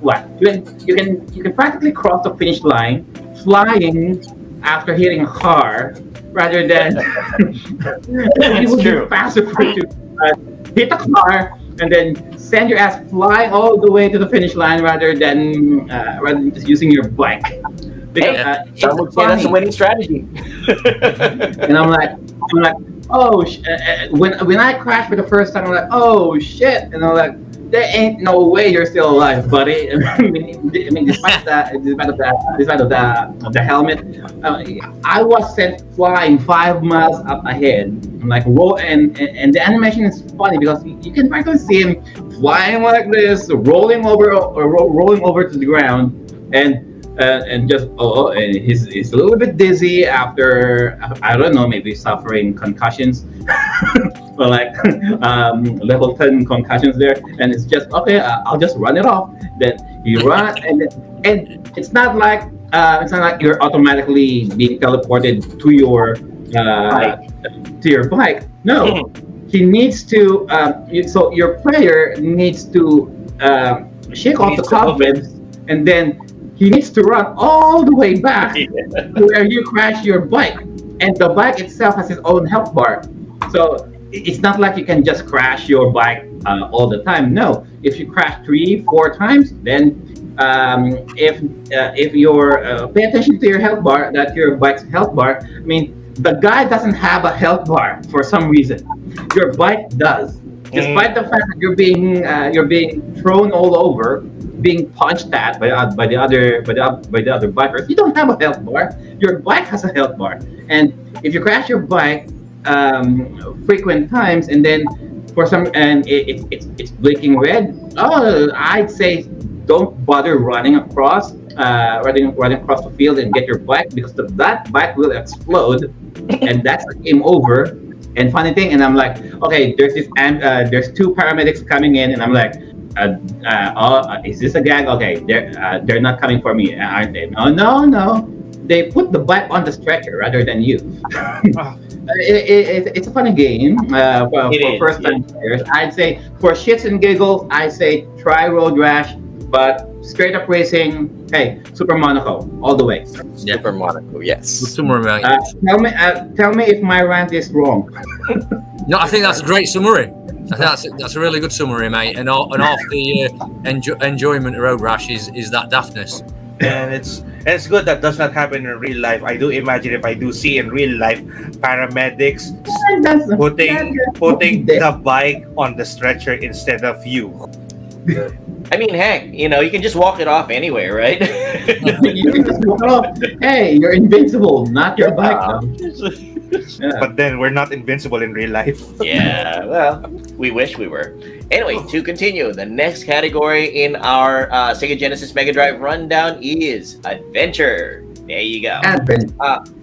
[SPEAKER 1] What you can you can practically cross the finish line flying after hitting a car rather than it would
[SPEAKER 3] true.
[SPEAKER 1] be faster for you to uh, hit a car and then send your ass flying all the way to the finish line rather than uh, rather than just using your bike. Because,
[SPEAKER 3] Hey,
[SPEAKER 1] uh,
[SPEAKER 3] would
[SPEAKER 1] it's
[SPEAKER 3] say that's a winning strategy.
[SPEAKER 1] and I'm like, I'm like, oh, sh-. uh, uh, when when I crashed for the first time, I'm like, oh shit, and I'm like, there ain't no way you're still alive, buddy. I mean, I mean, despite that, despite of that, despite of the of the helmet, uh, I was sent flying five miles up ahead. I'm like, roll, and, and and the animation is funny because you, can practically see him flying like this, rolling over or ro- rolling over to the ground, and uh, and just oh, oh, and he's, he's a little bit dizzy after I don't know maybe suffering concussions. Or like um, level 10 concussions there. And it's just okay uh, I'll just run it off. Then you run and and it's not like uh, it's not like you're automatically being teleported to your uh, to your bike. No. He needs to um, so your player needs to um, shake off the
[SPEAKER 3] Needs to move it.
[SPEAKER 1] cobwebs and then he needs to run all the way back to where you crash your bike. And the bike itself has its own health bar. So it's not like you can just crash your bike uh, all the time. No, if you crash three, four times, then um, if uh, if you're uh, pay attention to your health bar, that your bike's health bar. I mean, the guy doesn't have a health bar for some reason. Your bike does, despite the fact that you're being uh, you're being thrown all over, being punched at by, by the other by the, by the other bikers. You don't have a health bar. Your bike has a health bar, and if you crash your bike um, frequent times, and then for some and it, it's it's it's blinking red, oh, I'd say don't bother running across uh, running running across the field and get your bike because the, that bike will explode, and that's game over. And funny thing, and I'm like, okay, there's this, and uh, there's two paramedics coming in, and I'm like, uh, uh, oh, uh, is this a gag? Okay, they're uh, they're not coming for me, aren't they? No, no, no. They put the bike on the stretcher rather than you. it, it, it's a funny game uh, for, for first time players. I'd say for shits and giggles, I say try Road Rash, but straight up racing, hey, Super Monaco all the way.
[SPEAKER 2] Yeah.
[SPEAKER 4] Super Monaco, yes.
[SPEAKER 2] Summary, mate.
[SPEAKER 1] Uh, tell me, uh, tell me if my rant is wrong.
[SPEAKER 2] No, I think that's a great summary. I think that's a, that's a really good summary, mate. And all, and half the uh, enjo- enjoyment of Road Rash is, is that daftness.
[SPEAKER 6] and it's and it's good that does not happen in real life. I do imagine if I do see in real life paramedics putting putting the bike on the stretcher instead of you.
[SPEAKER 3] I mean, heck, you know, you can just walk it off anyway, right?
[SPEAKER 1] you can just walk off. Hey, you're invincible, not your bike. though. Yeah.
[SPEAKER 6] But then we're not invincible in real life.
[SPEAKER 3] yeah, well, we wish we were. Anyway, to continue, the next category in our uh, Sega Genesis Mega Drive rundown is Adventure. There you go.
[SPEAKER 1] Advent.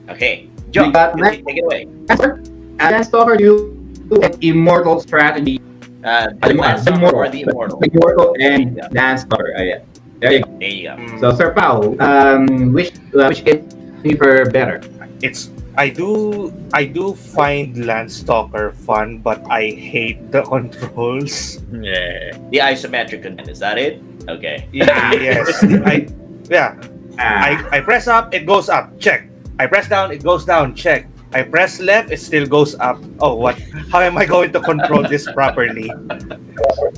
[SPEAKER 3] Okay, Joe,
[SPEAKER 1] We
[SPEAKER 3] take take it away.
[SPEAKER 1] Answer. Advanced Stalker you an immortal strategy.
[SPEAKER 3] Uh, the Last Summer or the Immortal.
[SPEAKER 1] Immortal and Landstalker. Uh, yeah. There you go.
[SPEAKER 3] There you go.
[SPEAKER 1] So, Sir Pao, um, which uh, which game you prefer better?
[SPEAKER 6] It's I do I do find Landstalker fun, but I hate the controls.
[SPEAKER 2] Yeah.
[SPEAKER 3] The isometric content, is that it? Okay.
[SPEAKER 6] Yeah, yes. I yeah.
[SPEAKER 1] Ah,
[SPEAKER 6] I, I press up, it goes up. Check. I press down, it goes down. Check. I press left, it still goes up. Oh, what? How am I going to control this properly?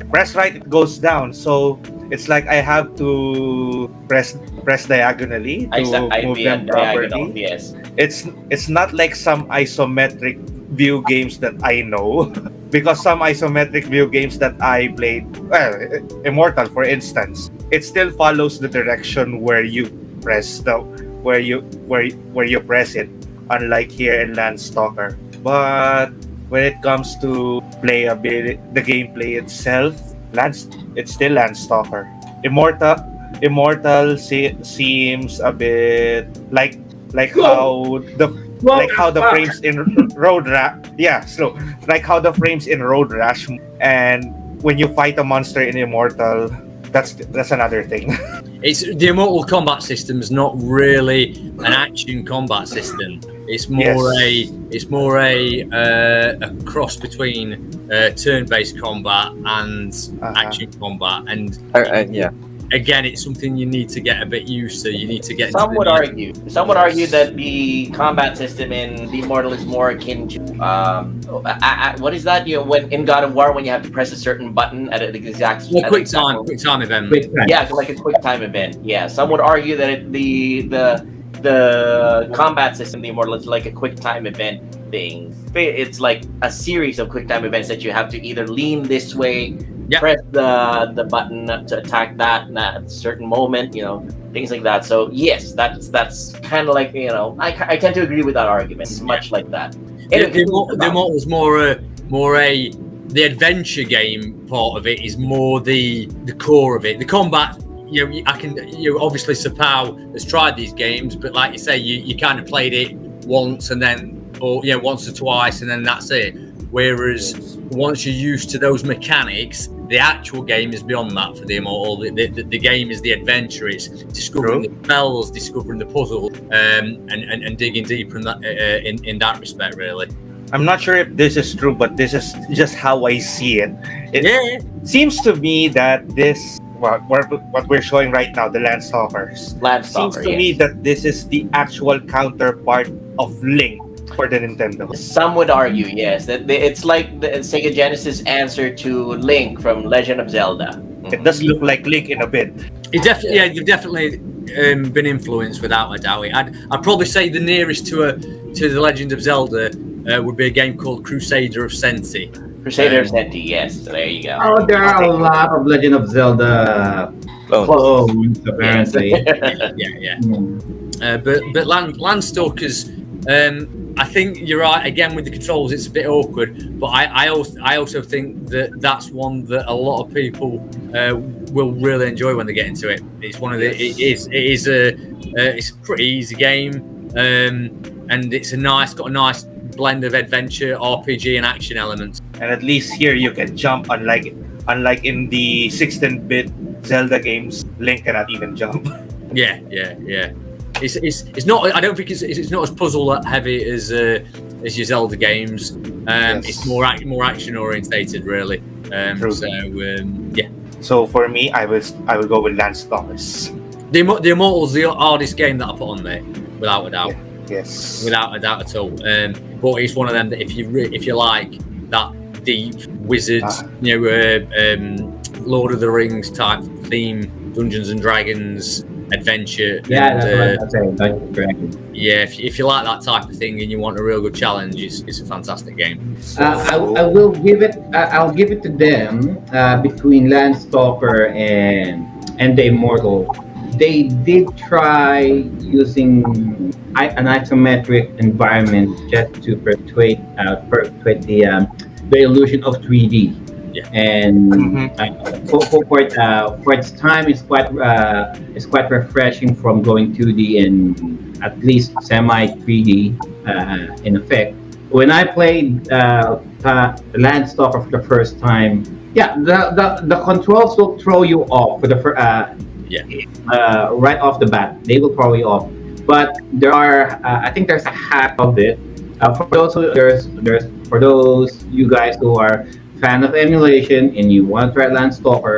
[SPEAKER 6] Press right, it goes down. So it's like I have to press press diagonally to
[SPEAKER 3] I, I,
[SPEAKER 6] move them properly.
[SPEAKER 3] yes.
[SPEAKER 6] It's it's not like some isometric view games that I know. because some isometric view games that I played, well, eh, Immortal for instance, it still follows the direction where you press the where you where where you press it, unlike here in Landstalker. But when it comes to playability, the gameplay itself, Lands it's still Landstalker. Immortal Immortal se- seems a bit like like how the like how the
[SPEAKER 1] fuck.
[SPEAKER 6] frames in Road Rash, yeah, slow. Like how the frames in Road Rash, and when you fight a monster in Immortal, that's that's another thing.
[SPEAKER 2] It's the Immortal combat system's not really an action combat system. It's more
[SPEAKER 6] Yes.
[SPEAKER 2] a it's more a uh, a cross between uh, turn-based combat and
[SPEAKER 6] Uh-huh.
[SPEAKER 2] action combat. And
[SPEAKER 4] Uh, uh, yeah.
[SPEAKER 2] Again, it's something you need to get a bit used to. You need to get.
[SPEAKER 3] Some would
[SPEAKER 2] knack-
[SPEAKER 3] argue. Some would argue that the combat system in the Immortal is more akin to um, I, I, what is that? You know, when in God of War, when you have to press a certain button at an exact
[SPEAKER 2] Well, quick
[SPEAKER 3] exact
[SPEAKER 2] time,
[SPEAKER 3] moment.
[SPEAKER 2] quick time event.
[SPEAKER 1] Quick time.
[SPEAKER 3] Yeah, like a quick time event. Yeah, some would argue that it, the the the combat system, in the Immortal, is like a quick time event thing. It's like a series of quick time events that you have to either lean this way,
[SPEAKER 2] Yeah.
[SPEAKER 3] press the the button to attack that in that certain moment, you know, things like that. So yes, that's that's kind of like you know, I, I tend to agree with that argument. It's much like that.
[SPEAKER 2] The, the, the Immortal's more a more a the adventure game part of it is more the the core of it. The combat, you know, I can you know, obviously Sir Pao has tried these games, but like you say, you, you kind of played it once and then or yeah, once or twice and then that's it. Whereas once you're used to those mechanics, the actual game is beyond that for the Immortal. The, the, the game is the adventure. It's discovering the spells, discovering the puzzle, um, and, and, and digging deeper in that uh, in, in that respect, really.
[SPEAKER 6] I'm not sure if this is true, but this is just how I see it. It
[SPEAKER 2] Yeah,
[SPEAKER 6] seems to me that this what what, what we're showing right now, the Landstalkers,
[SPEAKER 3] Landstalker,
[SPEAKER 6] seems to
[SPEAKER 3] yes.
[SPEAKER 6] me that this is the actual counterpart of Link for the Nintendo.
[SPEAKER 3] Some would argue, yes, that the- it's like the Sega Genesis answer to Link from Legend of Zelda.
[SPEAKER 6] It does look like Link in a bit.
[SPEAKER 2] it definitely. Yeah, you've definitely um, been influenced without a doubt. I'd, I'd probably say the nearest to a to the Legend of Zelda uh, would be a game called Crusader of Centy.
[SPEAKER 3] Crusader
[SPEAKER 2] Um,
[SPEAKER 3] of Centy, yes. There you go.
[SPEAKER 1] Oh, there are a lot of Legend of Zelda
[SPEAKER 4] Oh,
[SPEAKER 1] clones, apparently.
[SPEAKER 2] Yeah, yeah.
[SPEAKER 1] Hmm.
[SPEAKER 2] Uh, but but Land Landstalkers, um, I think you're right. Again, with the controls, it's a bit awkward. But I, I also I also think that that's one that a lot of people uh, will really enjoy when they get into it. It's one of the it is it is a uh, it's a pretty easy game, um, and it's a nice got a nice blend of adventure, RPG, and action elements.
[SPEAKER 6] And at least here you can jump, unlike unlike in the 16-bit Zelda games, Link cannot even jump.
[SPEAKER 2] Yeah, yeah, yeah. It's, it's, it's not. I don't think it's, it's not as puzzle heavy as uh, as your Zelda games. Um,
[SPEAKER 6] Yes.
[SPEAKER 2] It's more ac- more action orientated, really. Um, so um, yeah,
[SPEAKER 6] So for me, I will I will go with Landstalkers.
[SPEAKER 2] the, the Immortals the hardest game that I put on there, without a doubt,
[SPEAKER 6] Yes.
[SPEAKER 2] without a doubt at all. Um, but it's one of them that if you re- if you like that deep wizards,
[SPEAKER 6] Ah.
[SPEAKER 2] you know, uh, um, Lord of the Rings type theme, Dungeons and Dragons adventure.
[SPEAKER 1] Yeah,
[SPEAKER 2] and,
[SPEAKER 1] that's
[SPEAKER 2] uh,
[SPEAKER 1] what I'm saying.
[SPEAKER 2] Yeah, if, if you like that type of thing and you want a real good challenge, it's, it's a fantastic game.
[SPEAKER 1] Uh, I, I will give it. I'll give it to them uh, between Landstalker and and the Immortal. They did try using an isometric environment just to perpetuate uh, perpetuate the um, the illusion of 3D.
[SPEAKER 2] Yeah.
[SPEAKER 1] And
[SPEAKER 6] Mhm.
[SPEAKER 1] uh, for, for, for, it, uh, for its time, it's quite uh, it's quite refreshing from going 2D and at least semi 3D uh, in effect when I played uh, uh, Landstalker for the first time, yeah, the, the, the controls will throw you off for the fir- uh,
[SPEAKER 2] Yeah.
[SPEAKER 1] uh, right off the bat. They will throw you off. But there are, uh, I think there's a hack of it. Uh, for those who, there's there's for those you guys who are fan of emulation and you want to try Landstalker,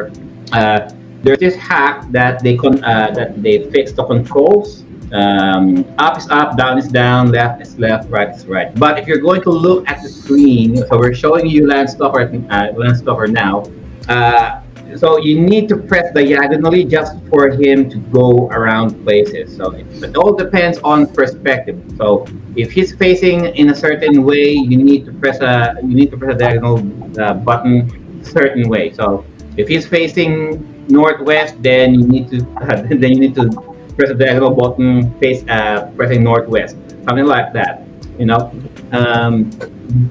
[SPEAKER 1] uh, there's this hack that they con- uh, that they fix the controls um, up is up, down is down, left is left, right is right. But if you're going to look at the screen, so we're showing you Landstalker, uh, Landstalker now. Uh, so you need to press diagonally just for him to go around places. So it, all depends on perspective. So if he's facing in a certain way, you need to press a you need to press a diagonal uh, button certain way. So if he's facing northwest, then you need to then you need to press the diagonal button face uh, pressing northwest, something like that. You know, um,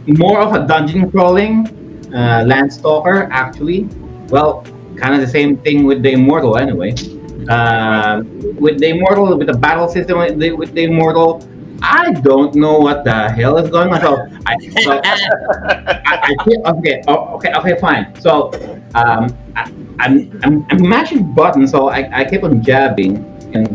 [SPEAKER 1] more of a dungeon crawling uh, Landstalker actually. Well, kind of the same thing with the Immortal anyway. Um, with the Immortal, with the battle system with the, with the Immortal, I don't know what the hell is going on. So I, so I, I okay, oh, okay, okay, fine. So um, I, I'm, I'm I'm mashing buttons, so I, I keep on jabbing, and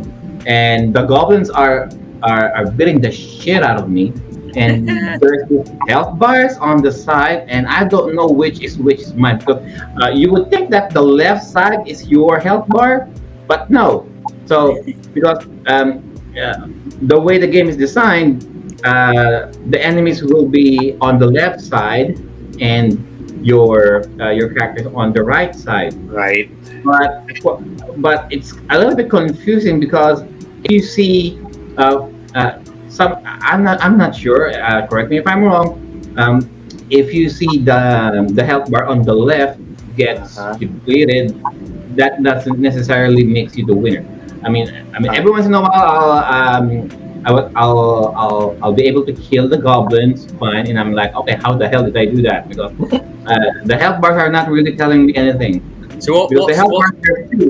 [SPEAKER 1] and the goblins are are, are beating the shit out of me. And there's this health bars on the side, and I don't know which is which is mine. Because uh, you would think that the left side is your health bar, but no. So because um, uh, the way the game is designed, uh, the enemies will be on the left side, and your uh, your characters on the right side.
[SPEAKER 6] Right.
[SPEAKER 1] But but it's a little bit confusing because you see uh, uh, some. I'm not I'm not sure. Uh, correct me if I'm wrong. Um, if you see the the health bar on the left gets
[SPEAKER 6] Uh-huh.
[SPEAKER 1] depleted, that doesn't necessarily makes you the winner. I mean, I mean, every once in a while, I'll, um, I will, I'll, I'll, I'll be able to kill the goblins, fine, and I'm like, okay, how the hell did I do that? Because uh, the health bars are not really telling me anything.
[SPEAKER 2] So what,
[SPEAKER 1] Because the
[SPEAKER 2] what's,
[SPEAKER 1] health
[SPEAKER 2] what,
[SPEAKER 1] bars are two.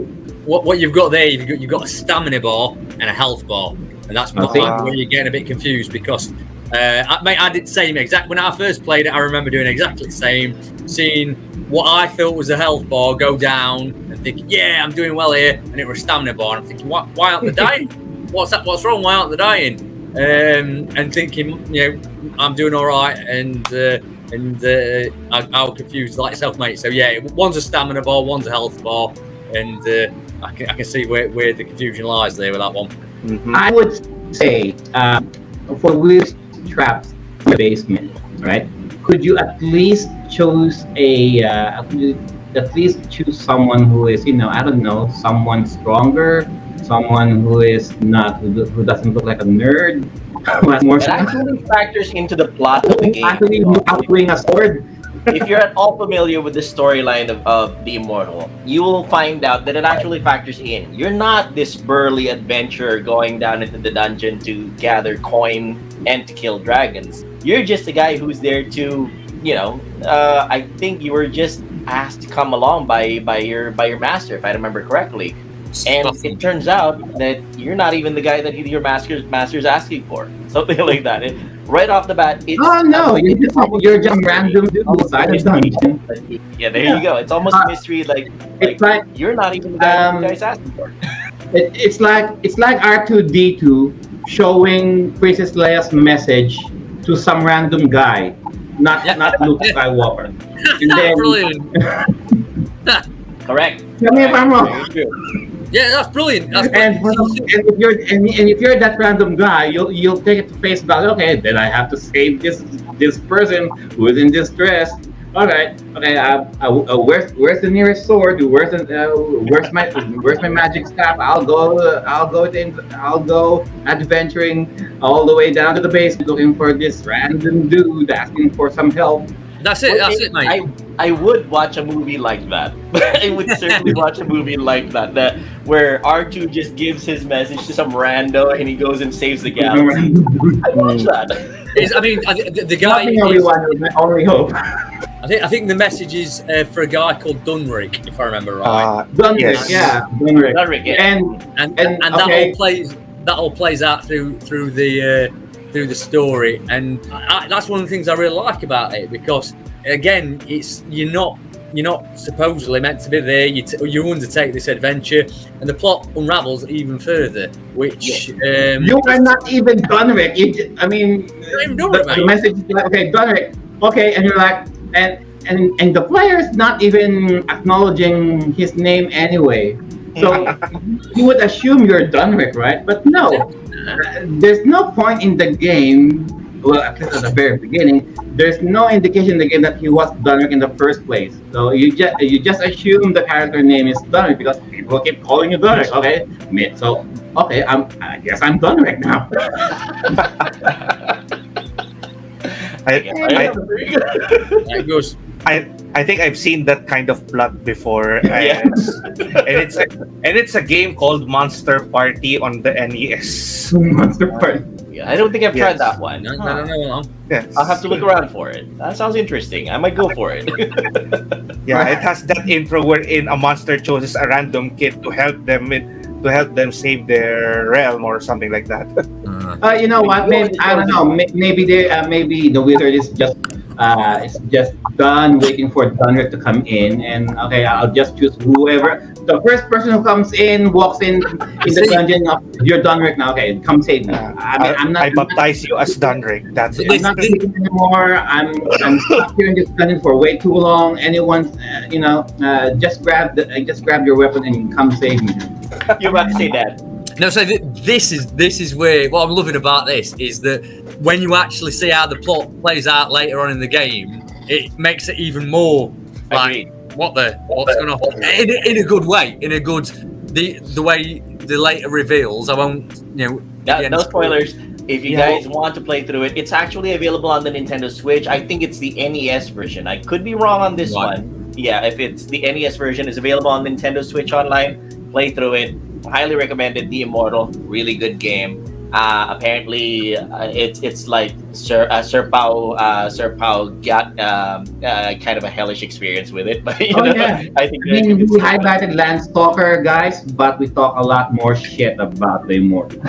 [SPEAKER 2] what, what you've got there, you've got, you've got a stamina bar and a health bar, and that's what, where you're getting a bit confused because, uh, I, mate, I did the same exact when I first played it. I remember doing exactly the same, seeing what I thought was a health bar go down, and thinking, yeah, I'm doing well here, and it was a stamina bar. I'm thinking, why, why aren't they dying? What's that? What's wrong? Why aren't they dying? Um, and thinking, you know, I'm doing all right, and uh, and uh, I, I was confused like yourself, mate. So yeah, one's a stamina bar, one's a health bar, and uh, I can I can see where, where the confusion lies there with that one.
[SPEAKER 6] Mhm.
[SPEAKER 1] I would say um, for wheels traps in the basement, right? Could you at least choose a uh, at least- choose someone who is you know I don't know someone stronger, someone who is not who, doesn't look like a nerd, who has more
[SPEAKER 3] It actually factors into the plot of the game.
[SPEAKER 1] actually outwing a sword.
[SPEAKER 3] If you're at all familiar with the storyline of, of the Immortal, you will find out that it actually factors in. You're not this burly adventurer going down into the dungeon to gather coin and to kill dragons. You're just a guy who's there to, you know, uh, I think you were just asked to come along by by your by your master, if I remember correctly. And it turns out that you're not even the guy that your master's master's asking for. Something like that. It, right off the bat, it's
[SPEAKER 1] Oh no, you're just you're just random dude
[SPEAKER 3] almost
[SPEAKER 1] inside a
[SPEAKER 3] mystery. Yeah, there
[SPEAKER 1] Yeah.
[SPEAKER 3] you go. It's almost
[SPEAKER 1] Uh,
[SPEAKER 3] a mystery. Like,
[SPEAKER 1] It's
[SPEAKER 3] like
[SPEAKER 1] like
[SPEAKER 3] you're not even the guy
[SPEAKER 1] um,
[SPEAKER 3] the guy's asking for.
[SPEAKER 1] It, it's like it's like R two D two showing Princess Leia's message to some random guy, not
[SPEAKER 2] Yeah.
[SPEAKER 1] not Luke Skywalker. And then,
[SPEAKER 2] brilliant.
[SPEAKER 3] Correct.
[SPEAKER 1] tell me if I'm wrong.
[SPEAKER 2] Yeah, that's brilliant. That's
[SPEAKER 1] And,
[SPEAKER 2] brilliant.
[SPEAKER 1] and if you're and, and if you're that random guy, you'll you'll take it to face value. Okay, then I have to save this this person who is in distress. All right, okay. Uh, where's where's the nearest sword? Where's the, uh, where's my where's my magic staff? I'll go. Uh, I'll go. In, I'll go adventuring all the way down to the base, looking for this random dude asking for some help.
[SPEAKER 2] That's it. That's it, mate.
[SPEAKER 3] I, I would watch a movie like that. I would certainly watch a movie like that, that where R2 just gives his message to some rando and he goes and saves the galaxy. I'd watch that.
[SPEAKER 2] Is- I mean, I, the, the guy.
[SPEAKER 1] Nothing
[SPEAKER 2] is-
[SPEAKER 1] only one. Only hope.
[SPEAKER 2] I think. I think the message is uh, for a guy called Dunrick, if I remember right.
[SPEAKER 6] Uh,
[SPEAKER 1] Dunrick,
[SPEAKER 6] Yes.
[SPEAKER 1] yeah, Dunrick.
[SPEAKER 3] Dunrick, yeah.
[SPEAKER 1] And
[SPEAKER 2] and
[SPEAKER 1] and-
[SPEAKER 2] and, that all plays. That all plays out through through the uh, through the story, and I, that's one of the things I really like about it because again, it's you're not you're not supposedly meant to be there. You t- you undertake this adventure, and the plot unravels even further. Which um,
[SPEAKER 1] You are not even done with ju- I mean,
[SPEAKER 2] Not even
[SPEAKER 1] the,
[SPEAKER 2] Dunrick,
[SPEAKER 1] the message is like, okay, Dunrick, okay, and you're like, and and and the player's not even acknowledging his name anyway. So you would assume you're done with, right? But no, there's no point in the game. Well, at least at the very beginning, there's no indication in the game that he was Dunrick in the first place. So you just you just assume the character name is Dunrick because people keep calling you Dunrick. Okay, so okay, I'm I guess I'm Dunrick now.
[SPEAKER 6] I,
[SPEAKER 3] Yeah,
[SPEAKER 6] I,
[SPEAKER 2] it goes.
[SPEAKER 6] I, I think I've seen that kind of plot before, and,
[SPEAKER 3] Yeah.
[SPEAKER 6] it's, and it's a, and it's a game called Monster Party on the NES.
[SPEAKER 1] Monster Party.
[SPEAKER 3] Yeah, I don't think I've tried that one.
[SPEAKER 2] No, no,
[SPEAKER 3] Huh.
[SPEAKER 2] no, no, no.
[SPEAKER 6] Yes.
[SPEAKER 3] I'll have to look around for it. That sounds interesting. I might go for it.
[SPEAKER 6] Yeah, it has that intro wherein a monster chooses a random kid to help them in, to help them save their realm or something like that.
[SPEAKER 2] Uh,
[SPEAKER 1] Uh, you know what? Maybe I don't know. Maybe they, uh, maybe the wizard is just, uh, is just done waiting for Dunrick to come in, and okay, I'll just choose whoever. The first person who comes in, walks in in the
[SPEAKER 2] See?
[SPEAKER 1] dungeon. oh, You're Dunrick now. Okay, come save me. I mean, I'm not.
[SPEAKER 6] I baptize you as Dunrick. That's
[SPEAKER 1] I'm
[SPEAKER 6] it.
[SPEAKER 1] not sleeping anymore. I'm I'm stuck here in this dungeon for way too long. Anyone, uh, you know, uh, just grab the, uh, just grab your weapon and come save me.
[SPEAKER 3] You're about to say that.
[SPEAKER 2] No, so th- this is this is where what I'm loving about this is that when you actually see how the plot plays out later on in the game, it makes it even more like what the what's going on in, in a good way, in a good the the way the later reveals. I won't you know.
[SPEAKER 3] No, no spoilers. If you
[SPEAKER 6] Yeah.
[SPEAKER 3] guys want to play through it, it's actually available on the Nintendo Switch. I think it's the NES version. I could be wrong on this
[SPEAKER 2] Right.
[SPEAKER 3] one. Yeah, if it's the NES version, is available on Nintendo Switch online. Play through it. Highly recommended. The Immortal, really good game. Uh, apparently, uh, it's it's like Sir uh, Sir Pao uh, Sir Pao got um, uh, kind of a hellish experience with it, but you
[SPEAKER 1] Oh,
[SPEAKER 3] know,
[SPEAKER 1] yeah.
[SPEAKER 3] I think
[SPEAKER 1] I mean, we highlighted Landstalker, guys, but we talk a lot more shit about the Immortal.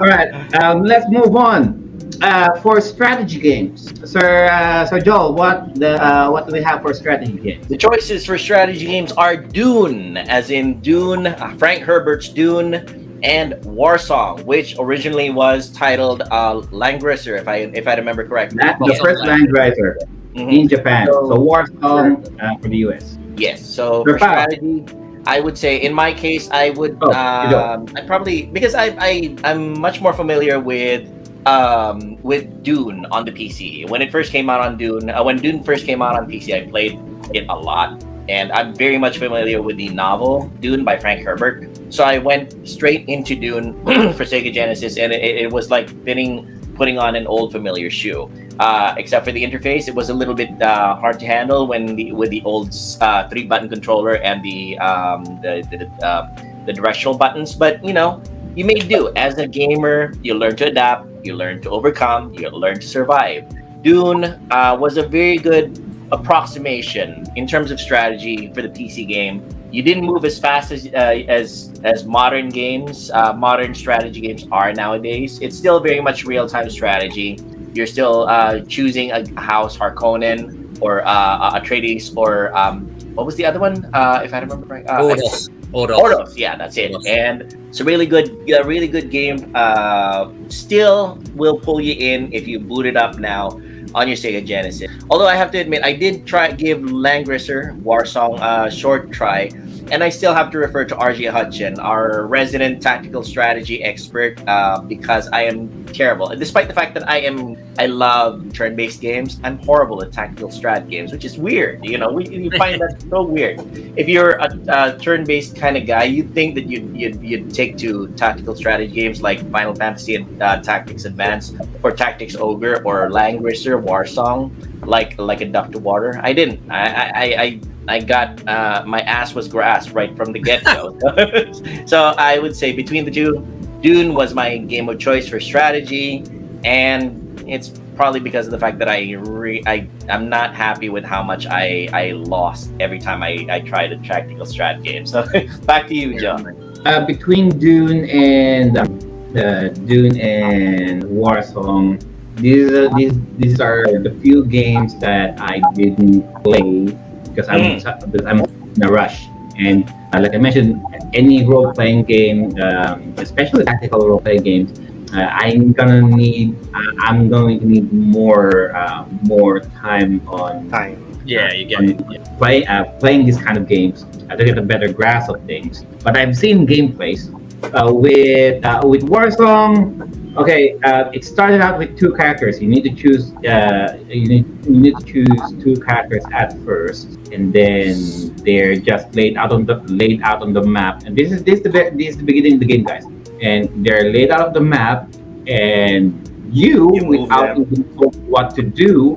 [SPEAKER 1] All right, um, let's move on. Uh, for strategy games, Sir uh, Sir Joel, what the uh, what do we have for strategy games?
[SPEAKER 3] The choices for strategy games are Dune, as in Dune, uh, Frank Herbert's Dune, and Warsong, which originally was titled uh, Langrisser, if I if I remember correctly.
[SPEAKER 1] That's the
[SPEAKER 2] Yeah.
[SPEAKER 1] first Land Riser
[SPEAKER 3] Mhm.
[SPEAKER 1] in Japan.
[SPEAKER 3] So-
[SPEAKER 1] So Warsong uh, for the US.
[SPEAKER 3] Yes. So
[SPEAKER 1] Sure,
[SPEAKER 3] for
[SPEAKER 1] Pao.
[SPEAKER 3] strategy, I would say in my case, I would
[SPEAKER 1] Oh,
[SPEAKER 3] um, I probably because I I I'm much more familiar with um with Dune on the PC. When it first came out on Dune, uh, when Dune first came out on PC, I played it a lot, and I'm very much familiar with the novel Dune by Frank Herbert. So I went straight into Dune for Sega Genesis, and it, it was like fitting putting on an old familiar shoe. Uh, except for the interface, it was a little bit uh, hard to handle when the with the old uh, three button controller and the um, the the, uh, the directional buttons. But you know, you may do as a gamer. You learn to adapt. You learn to overcome. You learn to survive. Dune uh, was a very good approximation in terms of strategy for the PC game. You didn't move as fast as uh, as as modern games, uh, modern strategy games are nowadays. It's still very much real time strategy. You're still uh, choosing a house Harkonnen or uh, Atreides or um, what was the other one? Uh, if I remember right, uh,
[SPEAKER 2] Ordos.
[SPEAKER 7] Ordos.
[SPEAKER 3] Ordos, yeah, that's it. And it's a really good, a really good game. Uh, still will pull you in if you boot it up now on your Sega Genesis. Although I have to admit, I did try give Langrisser Warsong a short try, and I still have to refer to RJ Hutchin, our resident tactical strategy expert, uh, because I am terrible. And despite the fact that I am, I love turn-based games, I'm horrible at tactical strat games, which is weird. You know, we, you find that so weird. If you're a, a turn-based kind of guy, you'd think that you'd, you'd you'd take to tactical strategy games like Final Fantasy and uh, Tactics Advance, or Tactics Ogre, or Langrisser Warsong, like like a duck to water. I didn't. I I, I I got uh, my ass was grass right from the get go. so I would say between the two, Dune was my game of choice for strategy, and it's probably because of the fact that I re- I I'm not happy with how much I I lost every time I I tried a tactical strat game. So back to you, John.
[SPEAKER 1] Uh, between Dune and uh, Dune and Warsong, these are these these are the few games that I didn't play because I'm because I'm in a rush. And uh, like I mentioned, any role playing game, um, especially tactical role playing games, uh, I'm gonna need uh, I'm going to need more uh, more time on
[SPEAKER 6] Time.
[SPEAKER 7] Yeah, you get it. Yeah.
[SPEAKER 1] play uh, playing these kind of games uh, to get a better grasp of things. But I've seen gameplays uh, with uh, with Warsong. Okay, uh, it started out with two characters. You need to choose. Uh, you need you need to choose two characters at first, and then they're just laid out on the laid out on the map. And this is this is the this is the beginning of the game, guys. And they're laid out on the map, and you,
[SPEAKER 6] You
[SPEAKER 1] without even knowing what to do,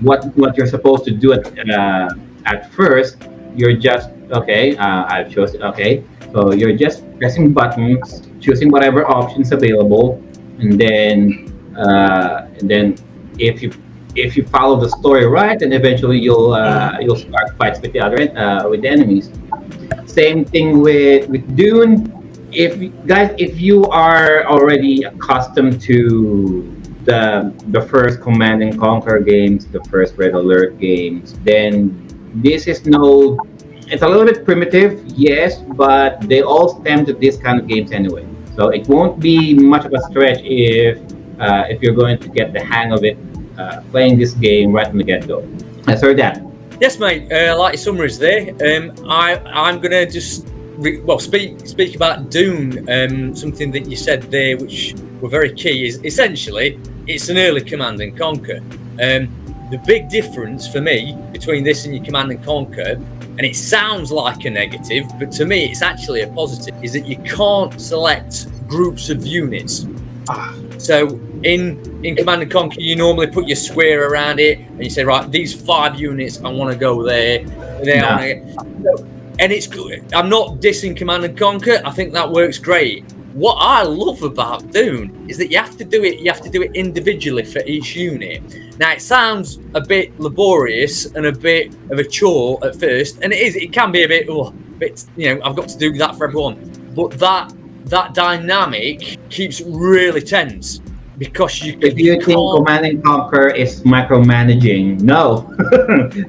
[SPEAKER 1] what what you're supposed to do at uh, at first, you're just okay. Uh, I've chosen okay, so you're just pressing buttons, choosing whatever options available, and then uh, and then if you if you follow the story right, then eventually you'll uh, you'll start fights with the other uh, with the enemies. Same thing with with Dune. If guys, if you are already accustomed to the the first Command and Conquer games, the first Red Alert games, then this is no. It's a little bit primitive, yes, but they all stem to this kind of games anyway. So it won't be much of a stretch if uh, if you're going to get the hang of it uh, playing this game right from the get go. That's heard that.
[SPEAKER 2] Yes, mate. Uh, like summaries there. Um, I I'm gonna just re- well speak speak about Dune. Um, something that you said there, which were very key, is essentially it's an early Command and Conquer. Um, the big difference for me between this and your Command and Conquer, and it sounds like a negative, but to me it's actually a positive, is that you can't select groups of units.
[SPEAKER 6] Ah.
[SPEAKER 2] So in in Command and Conquer, you normally put your square around it, and you say, right, these five units, I want to go there. there wanna- and it's good. I'm not dissing Command and Conquer. I think that works great. What I love about Dune is that you have to do it. You have to do it individually for each unit. Now it sounds a bit laborious and a bit of a chore at first, and it is. It can be a bit. Oh, a bit. You know, I've got to do that for everyone. But that that dynamic keeps really tense because you,
[SPEAKER 1] If you think. Command and Conquer is micromanaging, no.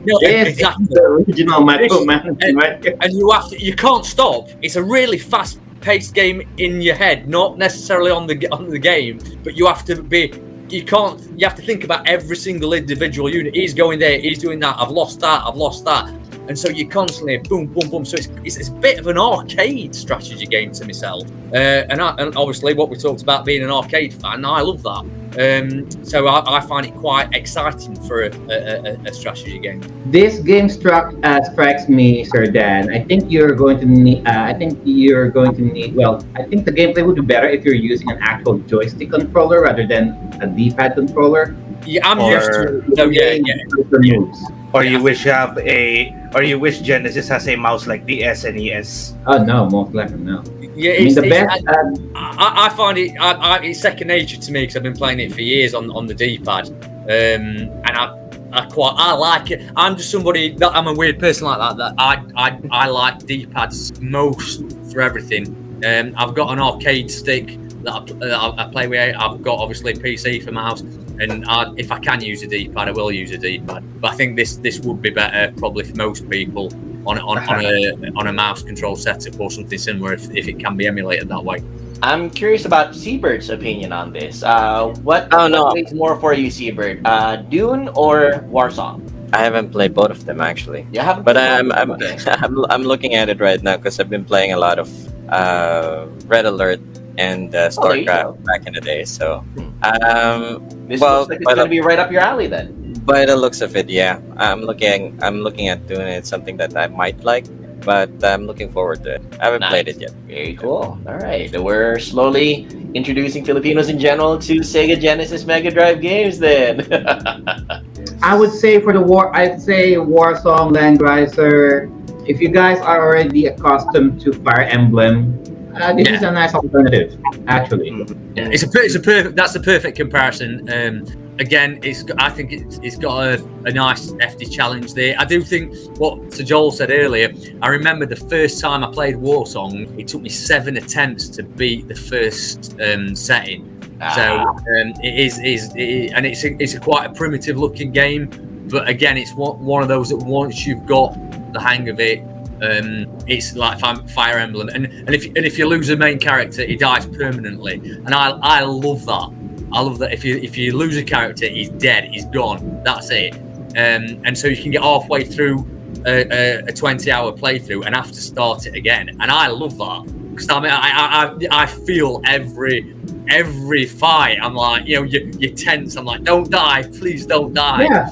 [SPEAKER 2] No,
[SPEAKER 1] this
[SPEAKER 2] exactly.
[SPEAKER 1] is the original micromanaging, right?
[SPEAKER 2] and you have to you can't stop it's a really fast paced game in your head not necessarily on the on the game but you have to be you can't you have to think about every single individual unit he's going there he's doing that i've lost that i've lost that and so you're constantly boom boom boom so it's, it's, it's a bit of an arcade strategy game to myself uh, and, I, and obviously what we talked about being an arcade fan i love that um, so I, I find it quite exciting for a, a, a, strategy game
[SPEAKER 1] This game struck uh, strikes me, Sir Dan. I think you're going to need. Uh, I think you're going to need. Well, I think the gameplay would be better if you're using an actual joystick controller rather than a D-pad controller.
[SPEAKER 2] yeah i'm
[SPEAKER 6] Or-
[SPEAKER 2] used to so yeah yeah
[SPEAKER 1] moves.
[SPEAKER 6] Or you wish you have a, or you wish Genesis has a mouse like the SNES.
[SPEAKER 1] Oh no, most likely no.
[SPEAKER 2] Yeah,
[SPEAKER 1] I mean,
[SPEAKER 2] it's,
[SPEAKER 1] the
[SPEAKER 2] it's-
[SPEAKER 1] best. Uh,
[SPEAKER 2] I, I find it. I, I, it's second nature to me because I've been playing it for years on, on the D-pad, um, and I, I quite I like it. I'm just somebody that I'm a weird person like that. That I I, I like D-pads most for everything. Um, I've got an arcade stick that I, that I, I play with. I've got obviously PC for mouse, and I, if I can use a D-pad, I will use a D-pad. But I think this this would be better probably for most people on on, on a on a mouse control setup or something similar if, if it can be emulated that way.
[SPEAKER 3] I'm curious about Seabird's opinion on this. Uh, what,
[SPEAKER 4] Oh, no.
[SPEAKER 3] what weighs more for you, Seabird? Uh, Dune or Warsong?
[SPEAKER 4] I haven't played both of them actually,
[SPEAKER 3] Yeah,
[SPEAKER 4] but I'm I'm I'm, I'm looking at it right now because I've been playing a lot of uh, Red Alert and uh,
[SPEAKER 3] Oh,
[SPEAKER 4] StarCraft back in the day. So, um,
[SPEAKER 3] This
[SPEAKER 4] well,
[SPEAKER 3] looks like it's gonna be right up your alley then.
[SPEAKER 4] by the looks of it, yeah, I'm looking I'm looking at doing it. Something that I might like, but I'm looking forward to it. I haven't played it yet.
[SPEAKER 3] Very cool. All right, we're slowly introducing Filipinos in general to Sega Genesis Mega Drive games. Then.
[SPEAKER 1] I would say for the war, I'd say War Warsong Langrisser. If you guys are already accustomed to Fire Emblem, uh, this is a nice alternative, actually.
[SPEAKER 2] Yeah, it's a per- it's a perfect that's a perfect comparison. Um, again, it's I think it's, it's got a, a nice FD challenge there. I do think what Sir Joel said earlier. I remember the first time I played War Song, it took me seven attempts to beat the first um, setting. So
[SPEAKER 3] Ah,
[SPEAKER 2] um, it is is it, and it's a, it's a quite a primitive looking game, but again, it's one, one of those that once you've got the hang of it, um, it's like Fire Emblem. And and if and if you lose a main character, he dies permanently. And I I love that. I love that if you if you lose a character, he's dead, he's gone. That's it. Um, and so you can get halfway through a, a, a 20 hour playthrough and have to start it again. And I love that because I mean I, I I I feel every every fight. I'm like you know you, you're tense. I'm like don't die, please don't die.
[SPEAKER 1] Yeah,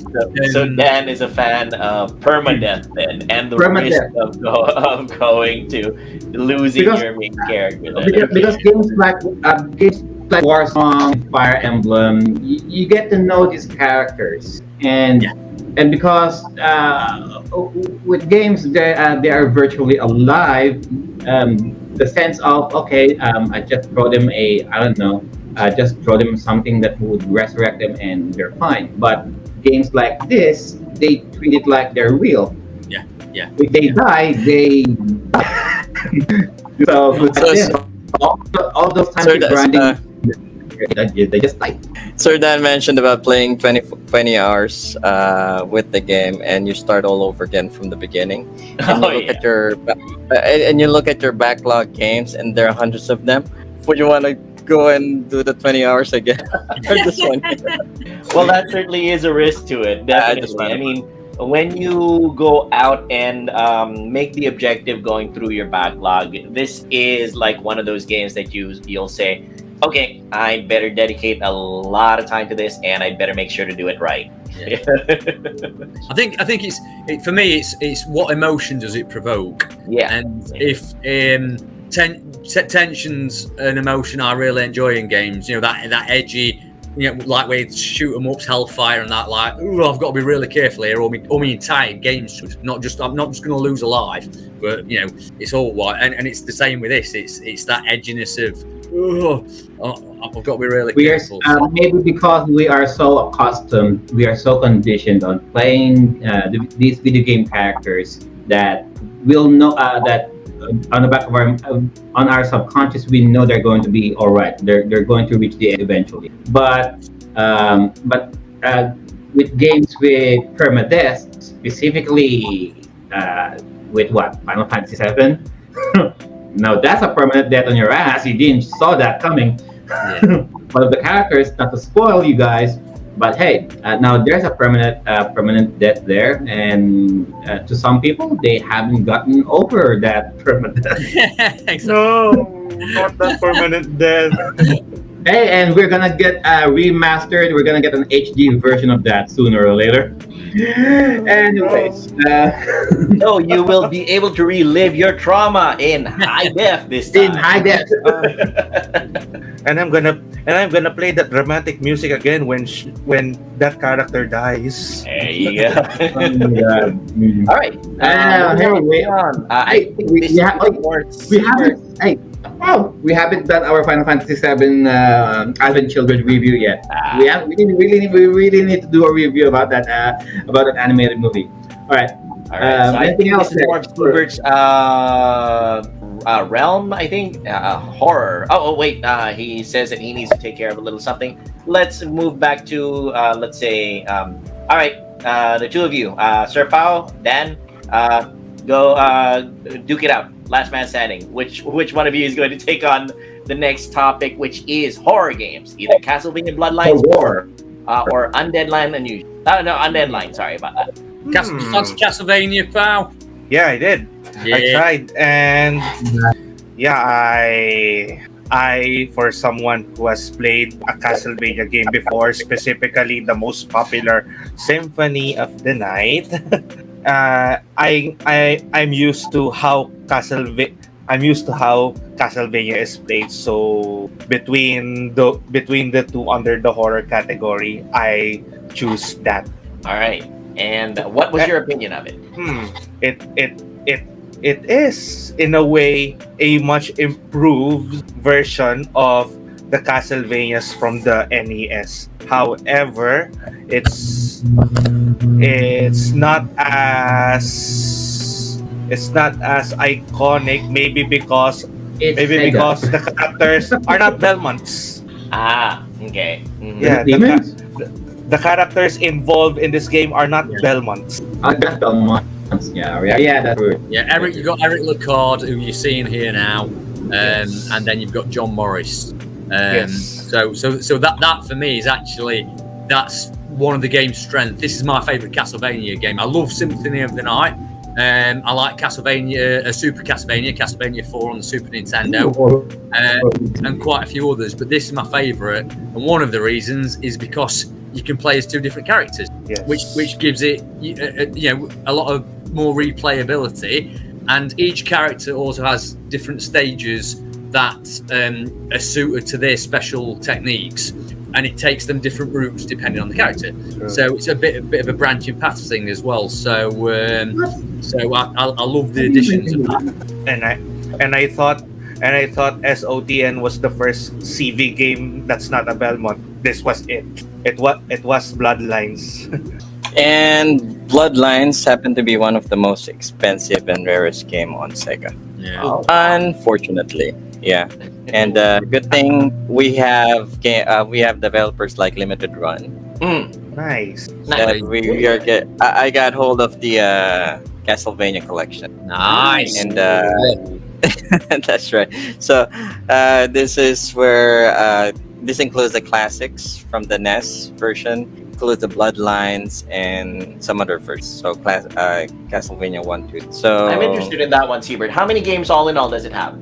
[SPEAKER 3] so
[SPEAKER 2] Um,
[SPEAKER 3] Dan is a fan of permadeath then, and the
[SPEAKER 1] Permadeath.
[SPEAKER 3] risk of, go, of going to losing
[SPEAKER 1] Because-
[SPEAKER 3] your main character. Then.
[SPEAKER 1] because, because games like uh, games like Warsong, Fire Emblem, you, you get to know these characters, and
[SPEAKER 2] Yeah.
[SPEAKER 1] and because uh, with games they uh, they are virtually alive, um, the sense of okay, um, I just throw them a I don't know, I just throw them something that would resurrect them and they're fine. But games like this, they treat it like they're real.
[SPEAKER 2] Yeah, yeah.
[SPEAKER 1] If they die, they. so, with
[SPEAKER 4] So-
[SPEAKER 1] all, all those times
[SPEAKER 4] So
[SPEAKER 1] you're grinding,
[SPEAKER 4] uh,
[SPEAKER 1] they, just.
[SPEAKER 4] Sir Dan mentioned about playing 20, 20 hours uh, with the game, and you start all over again from the beginning. And
[SPEAKER 3] Oh,
[SPEAKER 4] you look
[SPEAKER 3] yeah.
[SPEAKER 4] at your uh, and you look at your backlog games, and there are hundreds of them. Would you want to go and do the 20 hours again?
[SPEAKER 3] Well, that certainly is a risk to it.
[SPEAKER 4] Yeah, I
[SPEAKER 3] I, mean, when you go out and um, make the objective going through your backlog, this is like one of those games that you you'll say, "Okay, I better dedicate a lot of time to this, and I better make sure to do it right."
[SPEAKER 2] I think I think it's it, for me it's it's what emotion does it provoke
[SPEAKER 3] yeah.
[SPEAKER 2] and if um ten, te- tensions and emotion I really enjoy in games you know that that edgy you know like we shoot 'em ups hellfire and that like oh I've got to be really careful here or my, or my entire game's not just I'm not just going to lose a life but you know it's all white and, and it's the same with this it's it's that edginess of oh, I've got to be really
[SPEAKER 1] We are uh, maybe because we are so accustomed, we are so conditioned on playing uh, the, these video game characters that we'll know uh, that on the back of our on our subconscious we know they're going to be all right. They're they're going to reach the end eventually. But um, but uh, with games with permadeath, specifically uh, with what Final Fantasy VII. Now that's a permanent death on your ass. You didn't saw that coming.
[SPEAKER 2] Yeah.
[SPEAKER 1] One of the characters, not to spoil you guys, but hey, uh, now there's a permanent uh, permanent death there, and uh, to some people, they haven't gotten over that permanent death.
[SPEAKER 2] Exactly.
[SPEAKER 6] No, not that permanent death.
[SPEAKER 1] hey, and we're gonna get uh, remastered. We're gonna get an HD version of that sooner or later. Anyways, uh,
[SPEAKER 3] So you will be able to relive your trauma in high def this time.
[SPEAKER 1] in high def.
[SPEAKER 6] and I'm gonna and I'm gonna play that dramatic music again when sh- when that character dies.
[SPEAKER 3] There you go.
[SPEAKER 1] Oh my God.
[SPEAKER 3] All right.
[SPEAKER 1] Ah, wait.
[SPEAKER 3] on. Uh, I
[SPEAKER 1] Hey,
[SPEAKER 3] think
[SPEAKER 1] we-
[SPEAKER 3] this
[SPEAKER 1] we
[SPEAKER 3] is
[SPEAKER 1] ha- oh, we haven't. Hey, wow, we haven't done our Final Fantasy VII uh, Advent Children review yet.
[SPEAKER 3] Ah,
[SPEAKER 1] We have. We really, we really need to do a review about that. Uh, about that animated movie. All right.
[SPEAKER 3] all right.
[SPEAKER 1] um,
[SPEAKER 3] so I
[SPEAKER 1] anything
[SPEAKER 3] think
[SPEAKER 1] else
[SPEAKER 3] this is more of
[SPEAKER 1] there?
[SPEAKER 3] Uh, uh, realm. I think uh, horror. Oh, oh, wait. Uh, he says that he needs to take care of a little something. Let's move back to uh, let's say. Um, all right. Uh, the two of you, uh, Sir Pao, Dan. Uh, go uh, duke it out. Last man standing. Which which one of you is going to take on the next topic, which is horror games, either Castlevania Bloodlines or uh, or Undead Line Unusual. Uh, no, Undead Line. Sorry about that.
[SPEAKER 2] Cas-
[SPEAKER 6] Hmm.
[SPEAKER 2] That's Castlevania, pal.
[SPEAKER 6] Yeah, I did. I tried, and yeah, I I for someone who has played a Castlevania game before, specifically the most popular Symphony of the Night. uh, I I I'm used to how Castlevania. I'm used to how Castlevania is played. So between the between the two under the horror category, I choose that.
[SPEAKER 3] All right. And what was your opinion of it?
[SPEAKER 6] Hmm. It it it it is in a way a much improved version of the Castlevanias from the NES. However, it's it's not as it's not as iconic maybe because
[SPEAKER 1] It's
[SPEAKER 6] maybe
[SPEAKER 1] Sega.
[SPEAKER 6] because the characters are not Belmonts.
[SPEAKER 3] Ah, okay. Mhm.
[SPEAKER 6] Yeah, the,
[SPEAKER 1] Demons?
[SPEAKER 6] ca- the characters involved in this game are not Belmonts.
[SPEAKER 1] Oh, that's the months. Yeah, yeah, yeah, that's true.
[SPEAKER 2] Yeah, Eric, you've got Eric Lecarde, who you're seeing here now, um, and then you've got John Morris. Um,
[SPEAKER 6] Yes.
[SPEAKER 2] So, so, so that that for me is actually that's one of the game's strength. This is my favorite Castlevania game. I love Symphony of the Night. Um, I like Castlevania, uh, Super Castlevania, Castlevania 4 on the Super Nintendo, uh, and quite a few others. But this is my favorite, and one of the reasons is because you can play as two different characters
[SPEAKER 6] Yes.
[SPEAKER 2] which which gives it uh, uh, you know a lot of more replayability and each character also has different stages that um, are suited to their special techniques and it takes them different routes depending on the character
[SPEAKER 6] True.
[SPEAKER 2] so it's a bit a bit of a branching path thing as well so um, so I, I, I love the additions of that
[SPEAKER 6] and I and I thought and I thought SOTN was the first CV game that's not a Belmont. This was it. It was it was Bloodlines.
[SPEAKER 4] And Bloodlines happened to be one of the most expensive and rarest game on Sega.
[SPEAKER 2] yeah
[SPEAKER 3] Oh,
[SPEAKER 4] Unfortunately, yeah. And uh, good thing we have ga- uh, we have developers like Limited Run.
[SPEAKER 3] mm,
[SPEAKER 6] nice.
[SPEAKER 4] That we, we are get. I, I got hold of the uh, Castlevania collection,
[SPEAKER 2] nice
[SPEAKER 4] and uh, that's right. So uh, this is where uh, this includes the classics from the NES version, includes the Bloodlines and some other firsts. So class, uh, Castlevania one, two. So
[SPEAKER 3] I'm interested in that one, Siebert. How many games all in all does it have?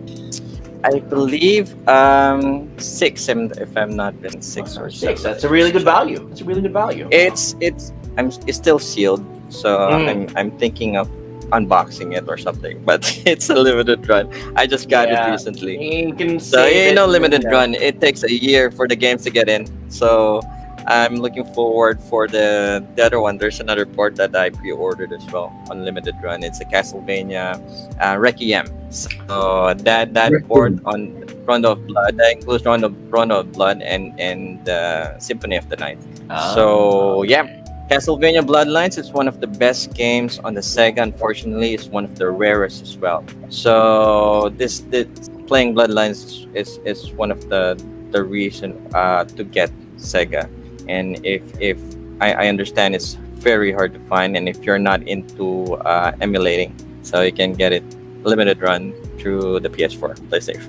[SPEAKER 4] I believe um six, if I'm not been six or
[SPEAKER 3] Six.
[SPEAKER 4] seven.
[SPEAKER 3] That's a really good value. It's a really good value.
[SPEAKER 4] It's it's I'm it's still sealed, so
[SPEAKER 3] Mm.
[SPEAKER 4] I'm I'm thinking of unboxing it or something. But it's a limited run. I just got
[SPEAKER 3] Yeah.
[SPEAKER 4] it recently.
[SPEAKER 3] You can
[SPEAKER 4] So
[SPEAKER 3] save
[SPEAKER 4] you know,
[SPEAKER 3] it
[SPEAKER 4] limited
[SPEAKER 3] and, uh,
[SPEAKER 4] run. It takes a year for the games to get in. So I'm looking forward for the the other one. There's another port that I pre-ordered as well on limited run. It's a Castlevania uh, Requiem. So that that
[SPEAKER 1] Requiem.
[SPEAKER 4] port on Rondo of Blood that includes Rondo Rondo of Blood and and uh, Symphony of the Night.
[SPEAKER 3] Ah,
[SPEAKER 4] So yeah, Castlevania Bloodlines is one of the best games on the Sega. Unfortunately, it's one of the rarest as well. So this, this playing Bloodlines is, is one of the the reason uh, to get Sega. And if if I, I understand it's very hard to find, and if you're not into uh, emulating, so you can get it limited run through the PS4, Play PlayStation.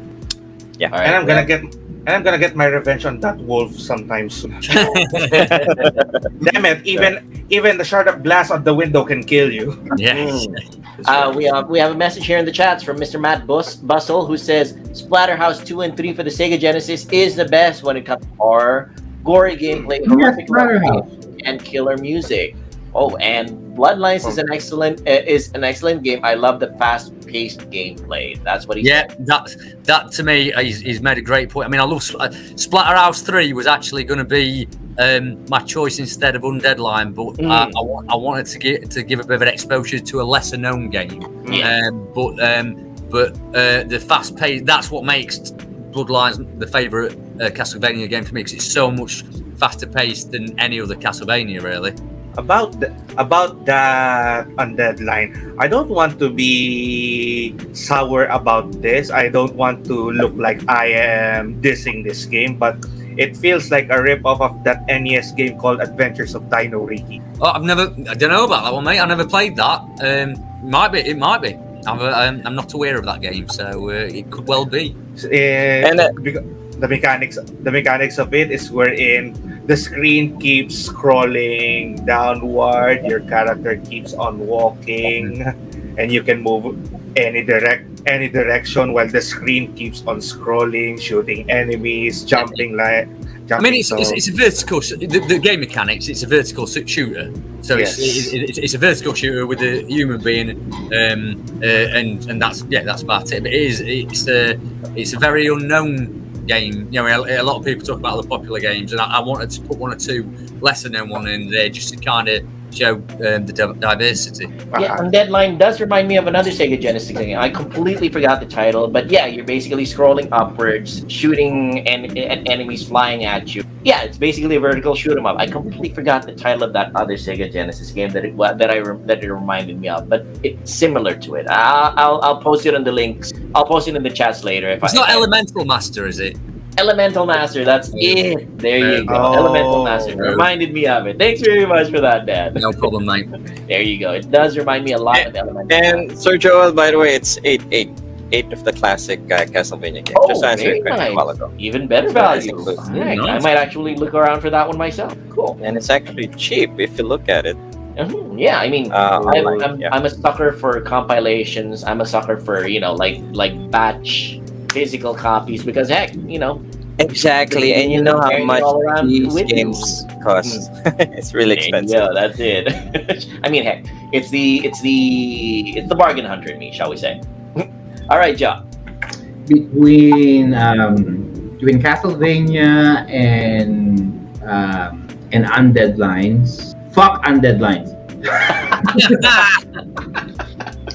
[SPEAKER 3] all right.
[SPEAKER 6] And I'm gonna get and I'm gonna get my revenge on that wolf sometime soon. Damn it! Even even the shard of glass on the window can kill you.
[SPEAKER 2] yes
[SPEAKER 3] Uh, we have we have a message here in the chats from Mr. Matt Bus- Bustle who says Splatterhouse 2 and 3 for the Sega Genesis is the best when it comes to horror, gory gameplay, horrific
[SPEAKER 1] Splatterhouse.
[SPEAKER 3] graphics, and killer music. Oh, and Bloodlines is an excellent uh, is an excellent game. I love the fast-paced gameplay. That's what he
[SPEAKER 2] Yeah,
[SPEAKER 3] said.
[SPEAKER 2] that that to me, uh, he's, he's made a great point. I mean, I love uh, Splatterhouse Three was actually going to be um, my choice instead of Undead Line, but
[SPEAKER 3] Mm.
[SPEAKER 2] uh, I, I wanted to get to give a bit of an exposure to a lesser known game.
[SPEAKER 3] Yeah.
[SPEAKER 2] Um, but um, but uh, the fast pace that's what makes Bloodlines the favorite uh, Castlevania game for me because it's so much faster paced than any other Castlevania, really.
[SPEAKER 6] About the, about that undead line, I don't want to be sour about this. I don't want to look like I am dissing this game, but it feels like a rip off of that NES game called Adventures of Dino Riki.
[SPEAKER 2] Oh, I've never, I don't know about that one, mate. I never played that. Um, Might be. It might be. I'm, uh, I'm, I'm not aware of that game, so uh, it could well be.
[SPEAKER 4] And, uh,
[SPEAKER 6] the mechanics the mechanics of it is wherein the screen keeps scrolling downward your character keeps on walking and you can move any direct any direction while the screen keeps on scrolling shooting enemies jumping like
[SPEAKER 2] I mean, it's, it's, it's a vertical. The, the game mechanics. It's a vertical shooter. So
[SPEAKER 6] Yes.
[SPEAKER 2] it's, it, it's it's a vertical shooter with a human being, um, uh, and and that's yeah, that's about it. But it is it's a it's a very unknown game. You know, a, a lot of people talk about the popular games, and I, I wanted to put one or two lesser known one in there just to kind of show um, the diversity.
[SPEAKER 3] Yeah, Undead Line does remind me of another Sega Genesis game. I completely forgot the title, but yeah, you're basically scrolling upwards, shooting en- en- enemies flying at you. Yeah, it's basically a vertical shoot 'em up. I completely forgot the title of that other Sega Genesis game that it that I re- that it reminded me of, but it's similar to it. I'll, I'll I'll post it on the links. I'll post it in the chats later. If
[SPEAKER 2] It's
[SPEAKER 3] I,
[SPEAKER 2] not
[SPEAKER 3] I-
[SPEAKER 2] Elemental Master, is it?
[SPEAKER 3] Elemental Master. That's it. There you go.
[SPEAKER 6] Oh.
[SPEAKER 3] Elemental Master reminded me of it. Thanks very much for that, Dad.
[SPEAKER 2] No problem, mate.
[SPEAKER 3] There you go. It does remind me a lot of Elemental. Master.
[SPEAKER 4] And Sir Joel, by the way, it's eight eight eight of the classic uh, Castlevania game.
[SPEAKER 3] Oh,
[SPEAKER 4] Just to answer your
[SPEAKER 3] very
[SPEAKER 4] question a while ago.
[SPEAKER 3] Even better value.
[SPEAKER 4] include.
[SPEAKER 3] Alright, I might actually look around for that one myself. Cool.
[SPEAKER 4] And it's actually cheap if you look at it.
[SPEAKER 3] Mhm, Yeah, I mean,
[SPEAKER 4] Uh,
[SPEAKER 3] I'm, I'm,
[SPEAKER 4] yeah.
[SPEAKER 3] I'm a sucker for compilations. I'm a sucker for you know, like like batch physical copies because heck, you know,
[SPEAKER 4] Exactly, and you know how much these
[SPEAKER 3] with you.
[SPEAKER 4] games cost. it's really expensive.
[SPEAKER 3] Yeah, that's it. I mean, heck, it's the it's the it's the bargain hunter in me, shall we say? All right, Joe.
[SPEAKER 1] between um, between Castlevania and um, and Undead Lines. Fuck Undead Lines.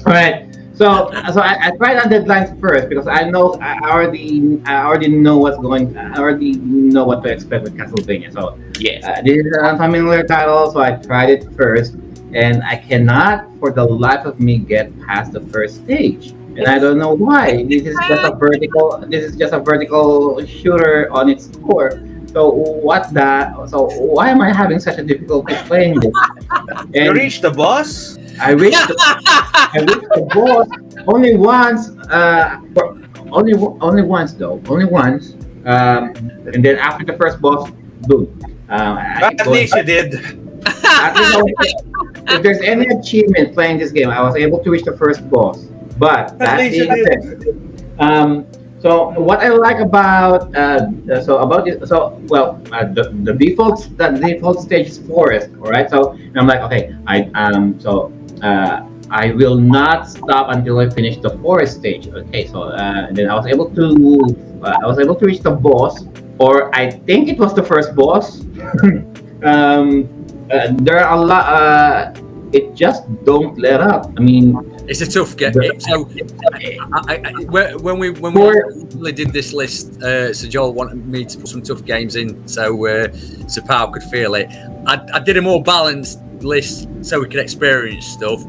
[SPEAKER 1] All right. So so I, I tried Undead Lines first because I know I already I already know what's going. I already know what to expect with Castlevania. So
[SPEAKER 3] Yes.
[SPEAKER 1] uh, this is an unfamiliar title, so I tried it first, and I cannot, for the life of me, get past the first stage, and I don't know why. This is just a vertical. This is just a vertical shooter on its core. So what that? So why am I having such a difficulty playing this?
[SPEAKER 6] you
[SPEAKER 1] And
[SPEAKER 6] reached the boss
[SPEAKER 1] I reached, I reached the boss only once. Uh, only only once though. Only once. Um, and then after the first boss, boom. Um, I,
[SPEAKER 6] at least you did
[SPEAKER 1] at if there's any achievement playing this game, I was able to reach the first boss. But that
[SPEAKER 6] least you
[SPEAKER 1] being said, um, so what I like about uh, so about this, so well, uh, the, the default the default stage is forest, all right. So and I'm like, okay, I um, so uh, I will not stop until I finish the forest stage. Okay, so uh, then I was able to uh, I was able to reach the boss, or I think it was the first boss. um, uh, there are a lot. Uh, it just don't let up. I mean,
[SPEAKER 2] It's a tough game. So, I, I, I, when we when we did this list, uh, Sir Joel wanted me to put some tough games in, so uh, Sir Pal could feel it. I, I did a more balanced list so we could experience stuff,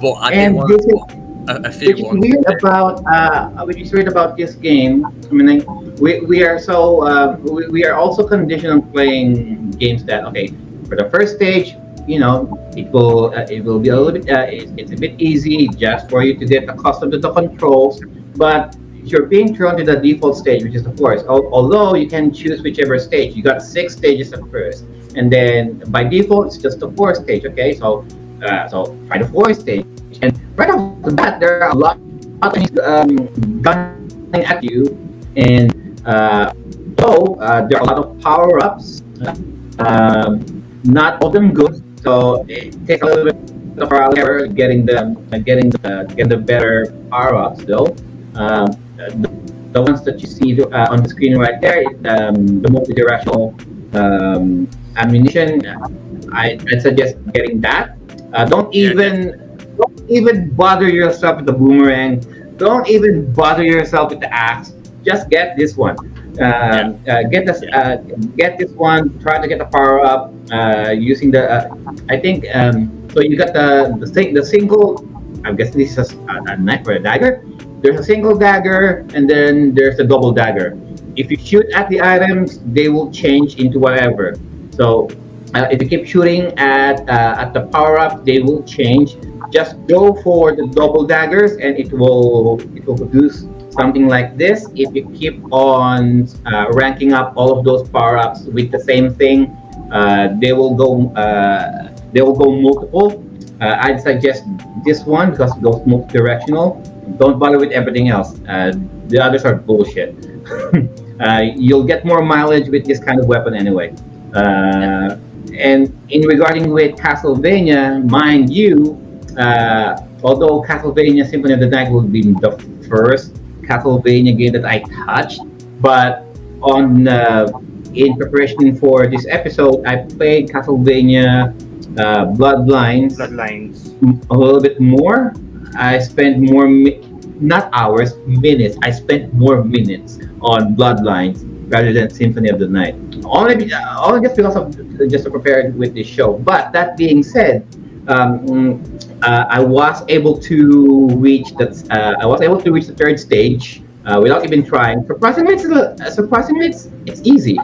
[SPEAKER 2] but I didn't
[SPEAKER 1] and
[SPEAKER 2] want
[SPEAKER 1] this
[SPEAKER 2] to
[SPEAKER 1] is
[SPEAKER 2] a, a few
[SPEAKER 1] which
[SPEAKER 2] ones.
[SPEAKER 1] weird about uh, which is weird about this game. I mean, like, we, we are so uh, we, we are also conditioned on playing games that okay for the first stage, you know, it will uh, it will be a little bit uh, it, it's a bit easy just for you to get accustomed to the controls, but you're being thrown to the default stage, which is the forest. Al- although you can choose whichever stage, you got six stages at first, and then by default it's just the forest stage. Okay, so uh, so try the forest stage, and right off the bat there are a lot of things um, gunning at you, and uh, so uh, there are a lot of power ups. Um, not all of them good, so it takes a little bit of and error getting them, getting the getting the better power ups though. Um, the, the ones that you see uh, on the screen right there, um, the multi-directional um, ammunition. I I suggest getting that. Uh, don't even don't even bother yourself with the boomerang. Don't even bother yourself with the axe. Just get this one. Um, uh, get this. Uh, get this one. Try to get the power up uh, using the. Uh, I think. Um, so you got the the, the single. I guess this is a, a knife or a dagger. There's a single dagger, and then there's a double dagger. If you shoot at the items, they will change into whatever. So uh, if you keep shooting at uh, at the power up, they will change. just go for the double daggers, and it will it will produce something like this. If you keep on uh, ranking up all of those power ups with the same thing, uh, they will go uh, they will go multiple. Uh, I'd suggest this one because it goes multi-directional. Don't bother with everything else. Uh, the others are bullshit. uh, you'll get more mileage with this kind of weapon anyway. And in regarding with Castlevania, mind you, although Castlevania Symphony of the Night will be the first Castlevania game that I touched, but on uh, in preparation for this episode, I played Castlevania uh, Bloodlines
[SPEAKER 6] Bloodlines.
[SPEAKER 1] a little bit more. I spent more, mi- not hours, minutes. I spent more minutes on Bloodlines rather than Symphony of the Night. Only, be- uh, only just because of just to prepare with this show. But that being said, um, uh, I was able to reach that. Uh, I was able to reach the third stage uh, without even trying. Surprisingly, it's a- surprisingly it's, it's easy.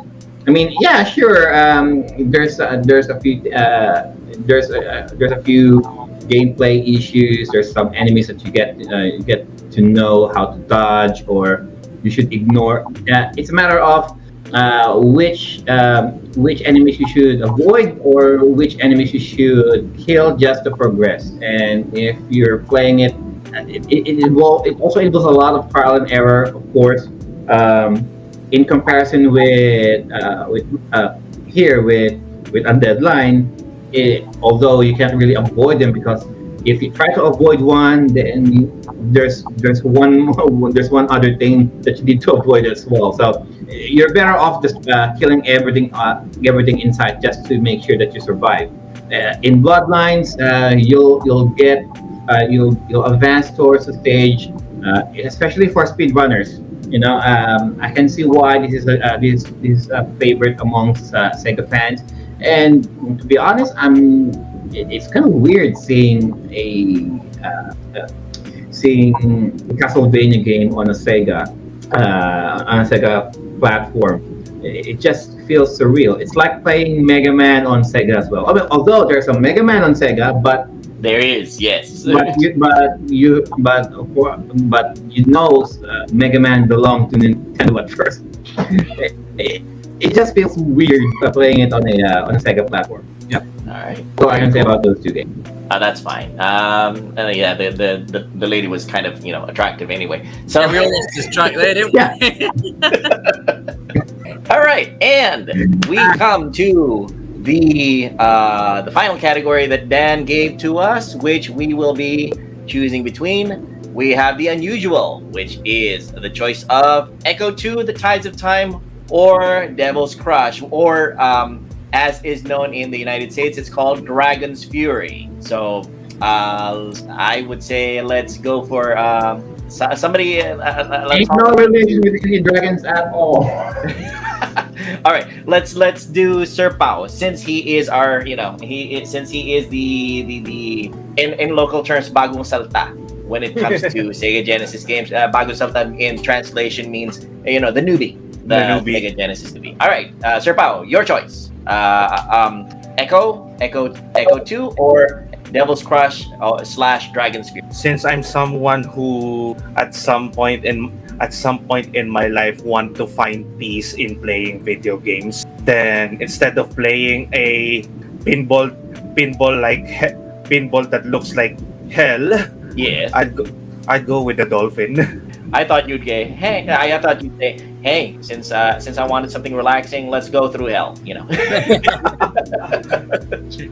[SPEAKER 1] I mean, yeah, sure. Um, there's uh, there's a few uh, there's a, there's a few gameplay issues. There's some enemies that you get uh, you get to know how to dodge or you should ignore. Uh, it's a matter of uh, which um, which enemies you should avoid or which enemies you should kill just to progress. And if you're playing it, it, it, it, involve, it also involves a lot of trial and error, of course. Um, in comparison with uh, with uh, here with with Undead Line, it, although you can't really avoid them because if you try to avoid one, then there's there's one there's one other thing that you need to avoid as well. So you're better off just uh, killing everything uh, everything inside just to make sure that you survive. Uh, in Bloodlines, uh, you'll you'll get uh, you'll you'll advance towards the stage, uh, especially for speedrunners. You know, um, I can see why this is a this this is a favorite amongst Sega fans. And to be honest, I'm it, it's kind of weird seeing a seeing Castlevania game on a Sega uh, on Sega platform. It, just feels surreal. It's like playing Mega Man on Sega as well. I mean, although there's a Mega Man on Sega, but
[SPEAKER 3] There is, yes.
[SPEAKER 1] but you, but you, but but you know, uh, Mega Man belonged to Nintendo at first. it, it, it just feels weird uh, playing it on a uh, on a Sega platform. Yep.
[SPEAKER 3] All right.
[SPEAKER 1] So I can say about those two games.
[SPEAKER 3] Uh, that's fine. Um, and yeah, the, the, the, the lady was kind of, you know, attractive anyway. So,
[SPEAKER 2] Yeah, we all lost this track there, didn't we?
[SPEAKER 3] all right. And we come to the uh, the final category that Dan gave to us, which we will be choosing between. We have the unusual, which is the choice of Ecco 2, The Tides of Time, or Devil's Crush, or um, as is known in the United States, it's called Dragon's Fury. So uh, I would say let's go for um, so- somebody. Uh, uh, let's
[SPEAKER 1] Ain't no relation with any dragons at all.
[SPEAKER 3] all right, let's let's do Sir Pao since he is our you know he is, since he is the the the in in local terms bagong salta when it comes to Sega Genesis games. Uh, bagong salta in translation means you know the newbie, the,
[SPEAKER 6] newbie.
[SPEAKER 3] Sega Genesis newbie. All right, uh, Sir Pao, your choice. Uh, um, Ecco, Ecco, Ecco Two, or Devil's Crush uh, slash Dragon's Fury.
[SPEAKER 6] Since I'm someone who at some point in at some point in my life want to find peace in playing video games, then instead of playing a pinball pinball like pinball that looks like hell,
[SPEAKER 3] yeah,
[SPEAKER 6] I'd go I'd go with the dolphin.
[SPEAKER 3] I thought you'd say, "Hey," I, I thought you'd say, "Hey, since uh, since I wanted something relaxing, let's go through hell." You know.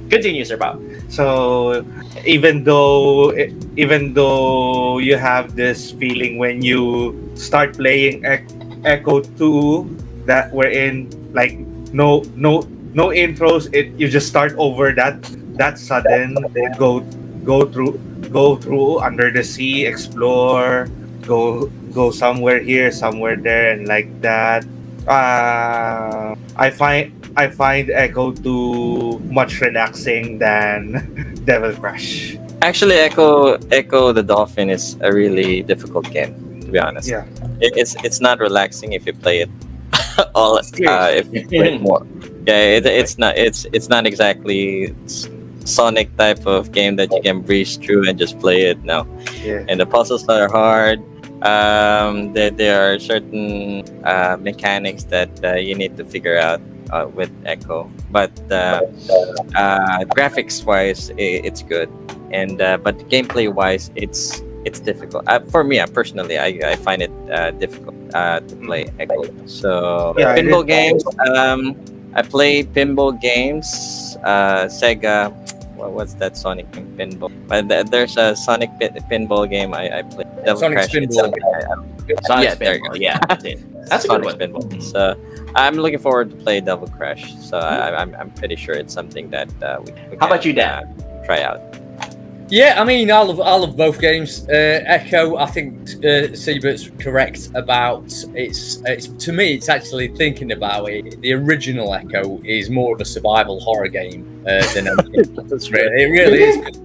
[SPEAKER 3] Continue, Sir Bob.
[SPEAKER 6] So even though even though you have this feeling when you start playing Ecco 2 that we're in like no no no intros it you just start over that that sudden go go through go through under the sea explore go go somewhere here somewhere there and like that uh i find i find ecco 2 much relaxing than devil crush
[SPEAKER 4] Actually, Ecco Ecco the Dolphin is a really difficult game. To be honest,
[SPEAKER 6] Yeah.
[SPEAKER 4] it, it's it's not relaxing if you play it all. Uh, if you play it more, yeah, it, it's not it's it's not exactly Sonic type of game that you can breeze through and just play it. No,
[SPEAKER 6] Yeah.
[SPEAKER 4] and the puzzles are hard. Um, there, there are certain uh, mechanics that uh, you need to figure out uh, with Ecco, but uh, uh, graphics wise, i it's good, and uh, but gameplay wise, it's it's difficult. Uh, for me, uh, personally, I, I find it uh, difficult uh, to play Ecco. So
[SPEAKER 6] Yeah,
[SPEAKER 4] pinball games. Um, I play pinball games. Uh, Sega. What, what's that Sonic pinball? But th- there's a Sonic pin- pinball game I, I play. Devil
[SPEAKER 2] Sonic
[SPEAKER 4] Crash. It's
[SPEAKER 2] Spinball.
[SPEAKER 4] something I- I-
[SPEAKER 3] Sonic
[SPEAKER 4] yeah, there you go.
[SPEAKER 3] Yeah, that's it. That's a good
[SPEAKER 4] Sonic
[SPEAKER 3] one.
[SPEAKER 4] Spinball. So I'm looking forward to play Devil Crash. So I, I'm, I'm pretty sure it's something that uh, we, we
[SPEAKER 3] How about
[SPEAKER 4] can,
[SPEAKER 3] you, Dan?
[SPEAKER 4] uh, try out.
[SPEAKER 2] Yeah, I mean, I love I love both games. Uh, Ecco, I think uh, Siebert's correct about it's. It's to me, it's actually thinking about it. The original Ecco is more of a survival horror game uh, than anything.
[SPEAKER 4] That's
[SPEAKER 2] Really, it really is.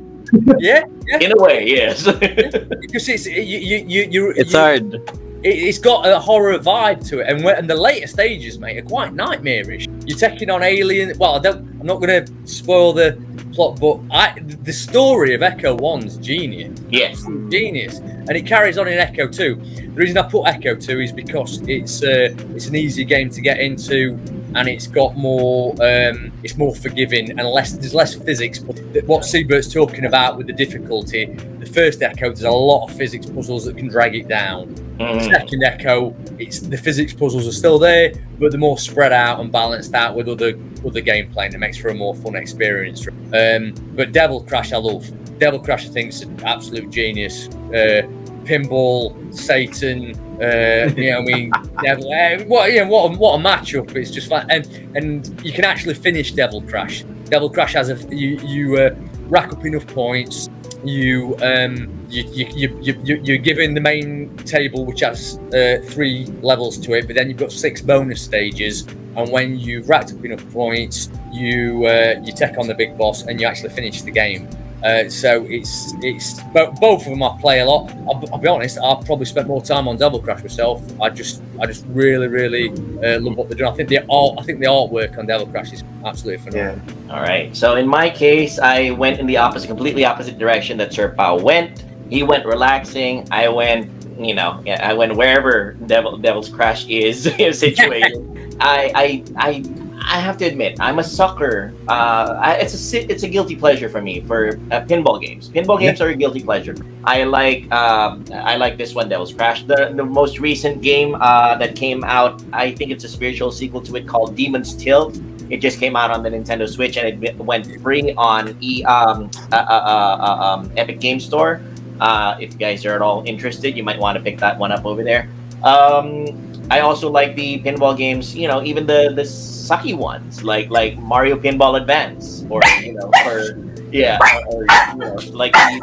[SPEAKER 2] Yeah, yeah,
[SPEAKER 3] In a way, yes.
[SPEAKER 2] because it's you you you, you
[SPEAKER 4] It's
[SPEAKER 2] you,
[SPEAKER 4] hard.
[SPEAKER 2] It, it's got a horror vibe to it, and and the later stages, mate, are quite nightmarish. You're taking on alien. Well, I don't. I'm not going to spoil the plot, but I the story of Ecco One's genius,
[SPEAKER 3] yes.
[SPEAKER 2] genius, and it carries on in Ecco Two. The reason I put Ecco Two is because it's uh, it's an easier game to get into. And it's got more, um, it's more forgiving and less. There's less physics. But what Siebert's talking about with the difficulty, the first Ecco, there's a lot of physics puzzles that can drag it down.
[SPEAKER 3] Mhm.
[SPEAKER 2] Second Ecco, it's the physics puzzles are still there, but they're more spread out and balanced out with other other gameplay, and it makes for a more fun experience. Um, but Devil Crash, I love. Devil Crash, I think, is an absolute genius. Uh, pinball, Satan, uh, you know, I mean, Devil. Uh, what, you know, what, a, what a matchup! It's just like, and and you can actually finish Devil Crash. Devil Crash has a you you uh, rack up enough points you um you you you, you, you you're given the main table which has uh, three levels to it but then you've got six bonus stages and when you've racked up enough points you uh, you take on the big boss and you actually finish the game uh, so it's it's bo- both of them I play a lot. I'll, I'll be honest. I've probably spent more time on Devil Crash myself. I just I just really really uh, love what they're doing. I think the art I think the artwork on Devil Crash is absolutely phenomenal.
[SPEAKER 6] Yeah.
[SPEAKER 3] All right. So in my case, I went in the opposite, completely opposite direction that Sir Pao went. He went relaxing. I went, you know, I went wherever Devil Devil's Crash is situated. I, I, I, I have to admit, I'm a sucker. Uh, I, it's a it's a guilty pleasure for me for uh, pinball games. Pinball games are a guilty pleasure. I like um, I like this one, Devil's Crash. The the most recent game uh, that came out, I think it's a spiritual sequel to it called Demon's Tilt. It just came out on the Nintendo Switch and it went free on e um, uh, uh, uh, um, Epic Game Store. If you guys are at all interested, you might want to pick that one up over there. Um, I also like the pinball games, you know, even the the sucky ones, like like Mario Pinball Advance, or you know, or yeah, or, or you know, like the,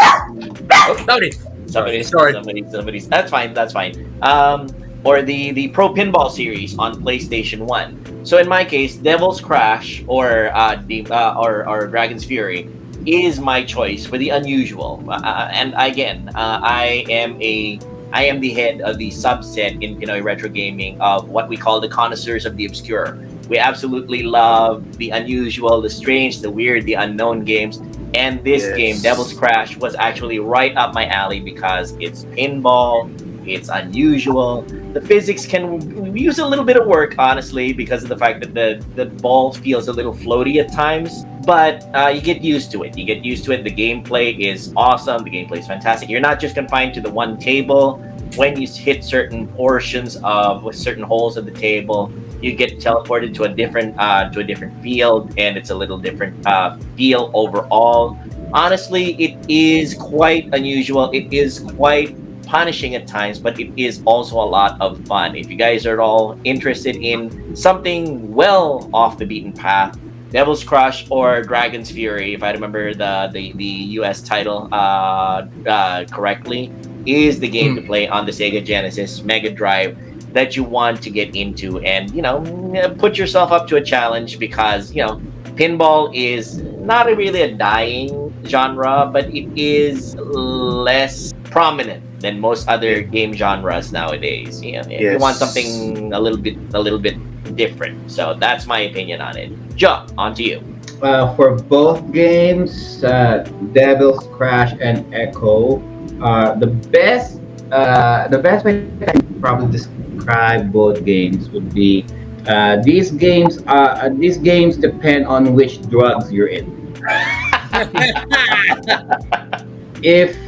[SPEAKER 2] Oh, no, it-
[SPEAKER 3] somebody's
[SPEAKER 2] Sorry.
[SPEAKER 3] somebody's somebody's that's fine that's fine. Um or the the pro pinball series on playstation 1 so in my case devil's crash or uh, the, uh or, or dragon's fury is my choice for the unusual. Uh, and again uh, i am a i am the head of the subset in pinoy retro gaming of what we call the connoisseurs of the obscure we absolutely love the unusual the strange the weird the unknown games and this
[SPEAKER 6] Yes.
[SPEAKER 3] game, Devil's Crash, was actually right up my alley because it's pinball, it's unusual. The physics can use a little bit of work, honestly, because of the fact that the, the ball feels a little floaty at times. But uh, you get used to it. You get used to it. The gameplay is awesome. The gameplay is fantastic. You're not just confined to the one table. When you hit certain portions of with certain holes of the table, you get teleported to a different uh, to a different field, and it's a little different uh, feel overall. Honestly, it is quite unusual. It is quite punishing at times, but it is also a lot of fun. If you guys are at all interested in something well off the beaten path, Devil's Crush or Dragon's Fury, if I remember the the, the US title uh, uh, correctly, is the game to play on the Sega Genesis Mega Drive that you want to get into and you know put yourself up to a challenge because you know pinball is not a really a dying genre but it is less prominent than most other game genres nowadays. You know if you want something a little bit a little bit different. So that's my opinion on it. Joe on to you.
[SPEAKER 1] Uh, for both games, uh, Devil's Crash and Ecco, uh, the best uh, the best way I can probably describe both games would be uh, these games uh, these games depend on which drugs you're in. if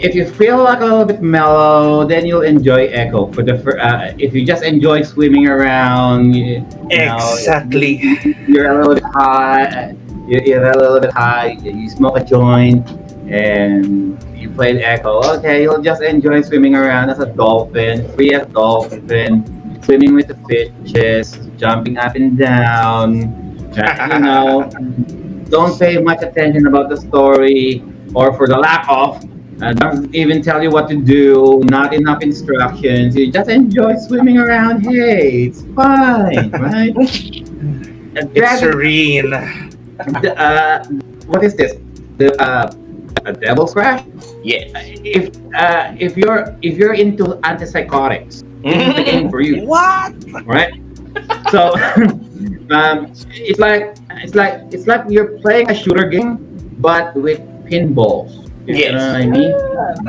[SPEAKER 1] if you feel like a little bit mellow, then you'll enjoy Ecco. For the uh, if you just enjoy swimming around, you, you know,
[SPEAKER 6] Exactly.
[SPEAKER 1] you're a little bit high, you're, you're a little bit high, you smoke a joint, and you play the Ecco. Okay, you'll just enjoy swimming around as a dolphin, free as dolphin, swimming with the fishes, jumping up and down. uh, you know, don't pay much attention about the story or for the lack of. Uh, doesn't even tell you what to do. Not enough instructions. You just enjoy swimming around. Hey, it's fine, right?
[SPEAKER 6] It's
[SPEAKER 1] Dragon-
[SPEAKER 6] serene.
[SPEAKER 1] the, uh, what is this? The uh, a devil's crash.
[SPEAKER 3] Yes.
[SPEAKER 1] If uh, if you're if you're into antipsychotics, this the game for you,
[SPEAKER 6] What?
[SPEAKER 1] right? So um, it's like it's like it's like you're playing a shooter game, but with pinballs. You
[SPEAKER 3] Yes.
[SPEAKER 1] know what I mean?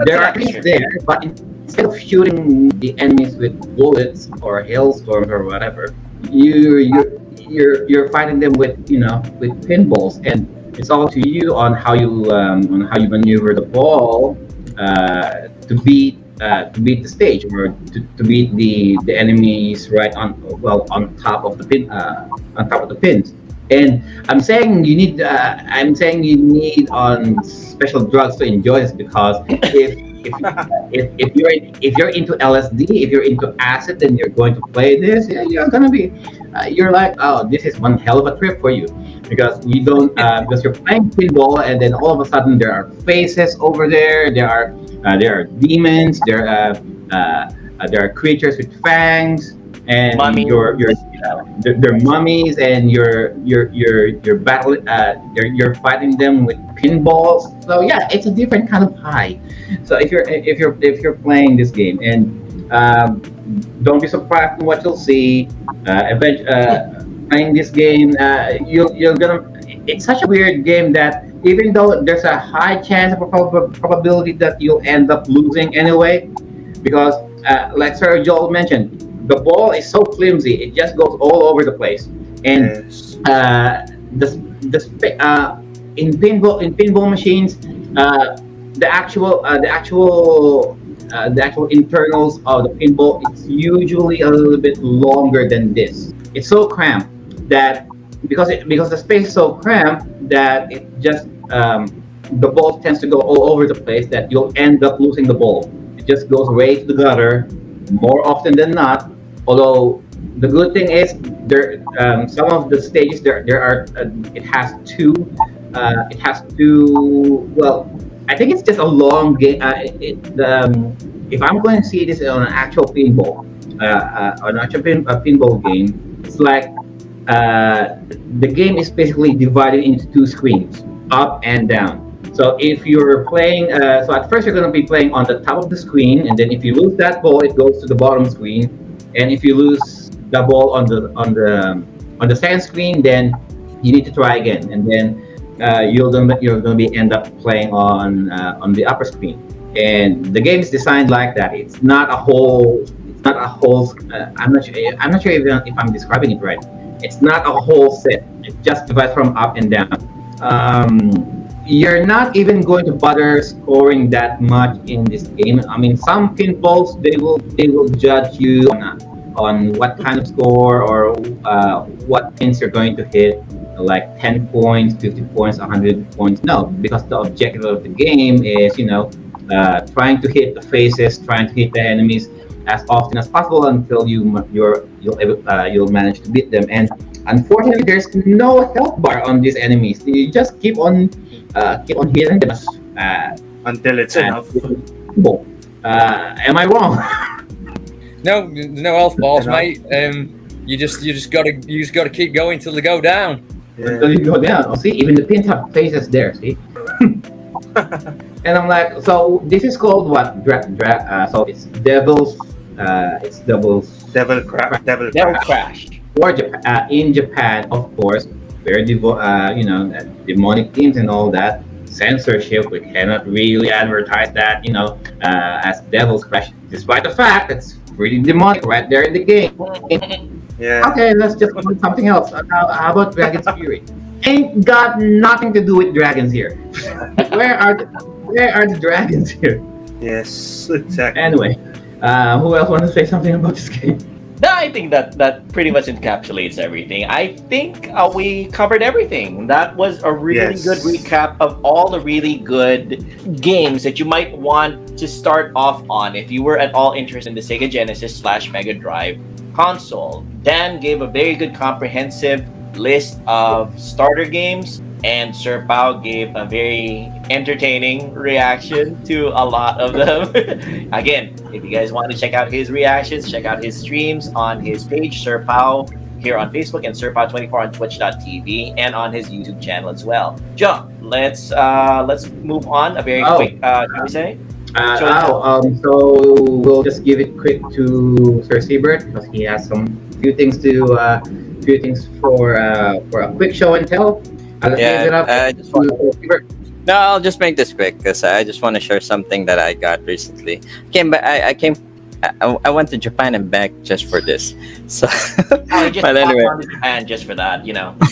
[SPEAKER 1] there are things there, but instead of shooting the enemies with bullets or hailstorms or whatever, you you you're you're fighting them with you know with pinballs, and it's all to you on how you um, on how you maneuver the ball uh, to beat uh, to beat the stage or to, to beat the the enemies right on well on top of the pin uh, on top of the pins. And I'm saying you need. Uh, I'm saying you need on special drugs to enjoy this because if if, if, if you're if you're into LSD, if you're into acid, then you're going to play this. yeah, You're gonna be. Uh, you're like, oh, this is one hell of a trip for you because you don't uh, because you're playing pinball and then all of a sudden there are faces over there. There are uh, there are demons. There are uh, uh, there are creatures with fangs and
[SPEAKER 3] Mummies.
[SPEAKER 1] you're you're they're, they're mummies and you're you're you're you're battling uh you're, you're fighting them with pinballs so yeah it's a different kind of high so if you're if you're if you're playing this game and um, don't be surprised in what you'll see uh, event, uh playing this game uh you're, you're gonna it's such a weird game that even though there's a high chance of prob- probability that you'll end up losing anyway because uh, like Sir Joel mentioned the ball is so flimsy it just goes all over the place. And
[SPEAKER 6] Yes.
[SPEAKER 1] uh, the the uh, in pinball in pinball machines uh, the actual uh, the actual uh, the actual internals of the pinball it's usually a little bit longer than this. It's so cramped that because it because the space is so cramped that it just um, the ball tends to go all over the place that you'll end up losing the ball. It just goes right to the gutter more often than not although the good thing is there um, some of the stages there there are uh, it has two uh, it has two well I think it's just a long game uh, it, um, if I'm going to see this on an actual pinball uh, uh, actual pin, a pinball game it's like uh, the game is basically divided into two screens up and down. So if you're playing, uh, so at first you're going to be playing on the top of the screen, and then if you lose that ball, it goes to the bottom screen, and if you lose the ball on the on the on the second screen, then you need to try again, and then uh, you're gonna you're gonna be end up playing on uh, on the upper screen, and the game is designed like that. It's not a whole. It's not a whole. Uh, I'm not sure. I'm not sure if, if I'm describing it right. It's not a whole set. It just divides from up and down. Um, you're not even going to bother scoring that much in this game. I mean, some pinballs they will they will judge you on, on what kind of score or uh, what pins you're going to hit, like 10 points, 50 points, 100 points. No, because the objective of the game is you know uh, trying to hit the faces, trying to hit the enemies as often as possible until you you're you'll uh, you'll manage to beat them. And unfortunately, there's no health bar on these enemies. You just keep on uh, keep on hitting them. Uh,
[SPEAKER 6] Until it's enough.
[SPEAKER 1] Uh, am I wrong?
[SPEAKER 8] No, no health
[SPEAKER 6] bars,
[SPEAKER 8] mate. Um, you just you just gotta you just gotta keep going till they go down.
[SPEAKER 1] Until you go down. Oh, see, even the pins have faces there. See. and I'm like, so this is called what? Dra- dra- uh, so it's Devil's. Uh, it's Devil's
[SPEAKER 6] Devil crash. Devil
[SPEAKER 3] Devil
[SPEAKER 6] crash.
[SPEAKER 3] Crash.
[SPEAKER 1] Or Japan, uh, in Japan, of course, very devo- uh, you know, uh, demonic themes and all that. Censorship. We cannot really advertise that, you know, uh, as Devil's Crash, despite the fact it's pretty demonic right there in the game.
[SPEAKER 6] Yeah.
[SPEAKER 1] Okay, let's just put something else. Uh, how, how about Dragon's Fury? Ain't got nothing to do with dragons here. where are the, where are the dragons here?
[SPEAKER 6] Yes, exactly.
[SPEAKER 1] Anyway, uh, who else want to say something about this game?
[SPEAKER 3] No, I think that that pretty much encapsulates everything. I think uh, we covered everything. That was a really
[SPEAKER 6] Yes.
[SPEAKER 3] good recap of all the really good games that you might want to start off on if you were at all interested in the Sega Genesis slash Mega Drive console. Dan gave a very good comprehensive list of starter games, and Sir Pao gave a very entertaining reaction to a lot of them. Again, if you guys want to check out his reactions, check out his streams on his page, Sir Pao, here on Facebook, and Sir Pao24 on Twitch.tv, and on his YouTube channel as well. Joe, let's uh let's move on. A very
[SPEAKER 1] Oh.
[SPEAKER 3] quick uh can we say?
[SPEAKER 1] Uh,
[SPEAKER 3] So-
[SPEAKER 1] oh, um, so we'll just give it quick to Sir Siebert because he has some few things to uh, few things for uh, for a quick show and tell. I'll
[SPEAKER 4] Yeah,
[SPEAKER 1] leave it up
[SPEAKER 4] I
[SPEAKER 1] to
[SPEAKER 4] just want- No, I'll just make this quick because I just want to share something that I got recently. Came back. I, I came. I, I went to Japan and back just for this. So,
[SPEAKER 3] Oh, just
[SPEAKER 4] but anyway,
[SPEAKER 3] on to Japan just for that, you know.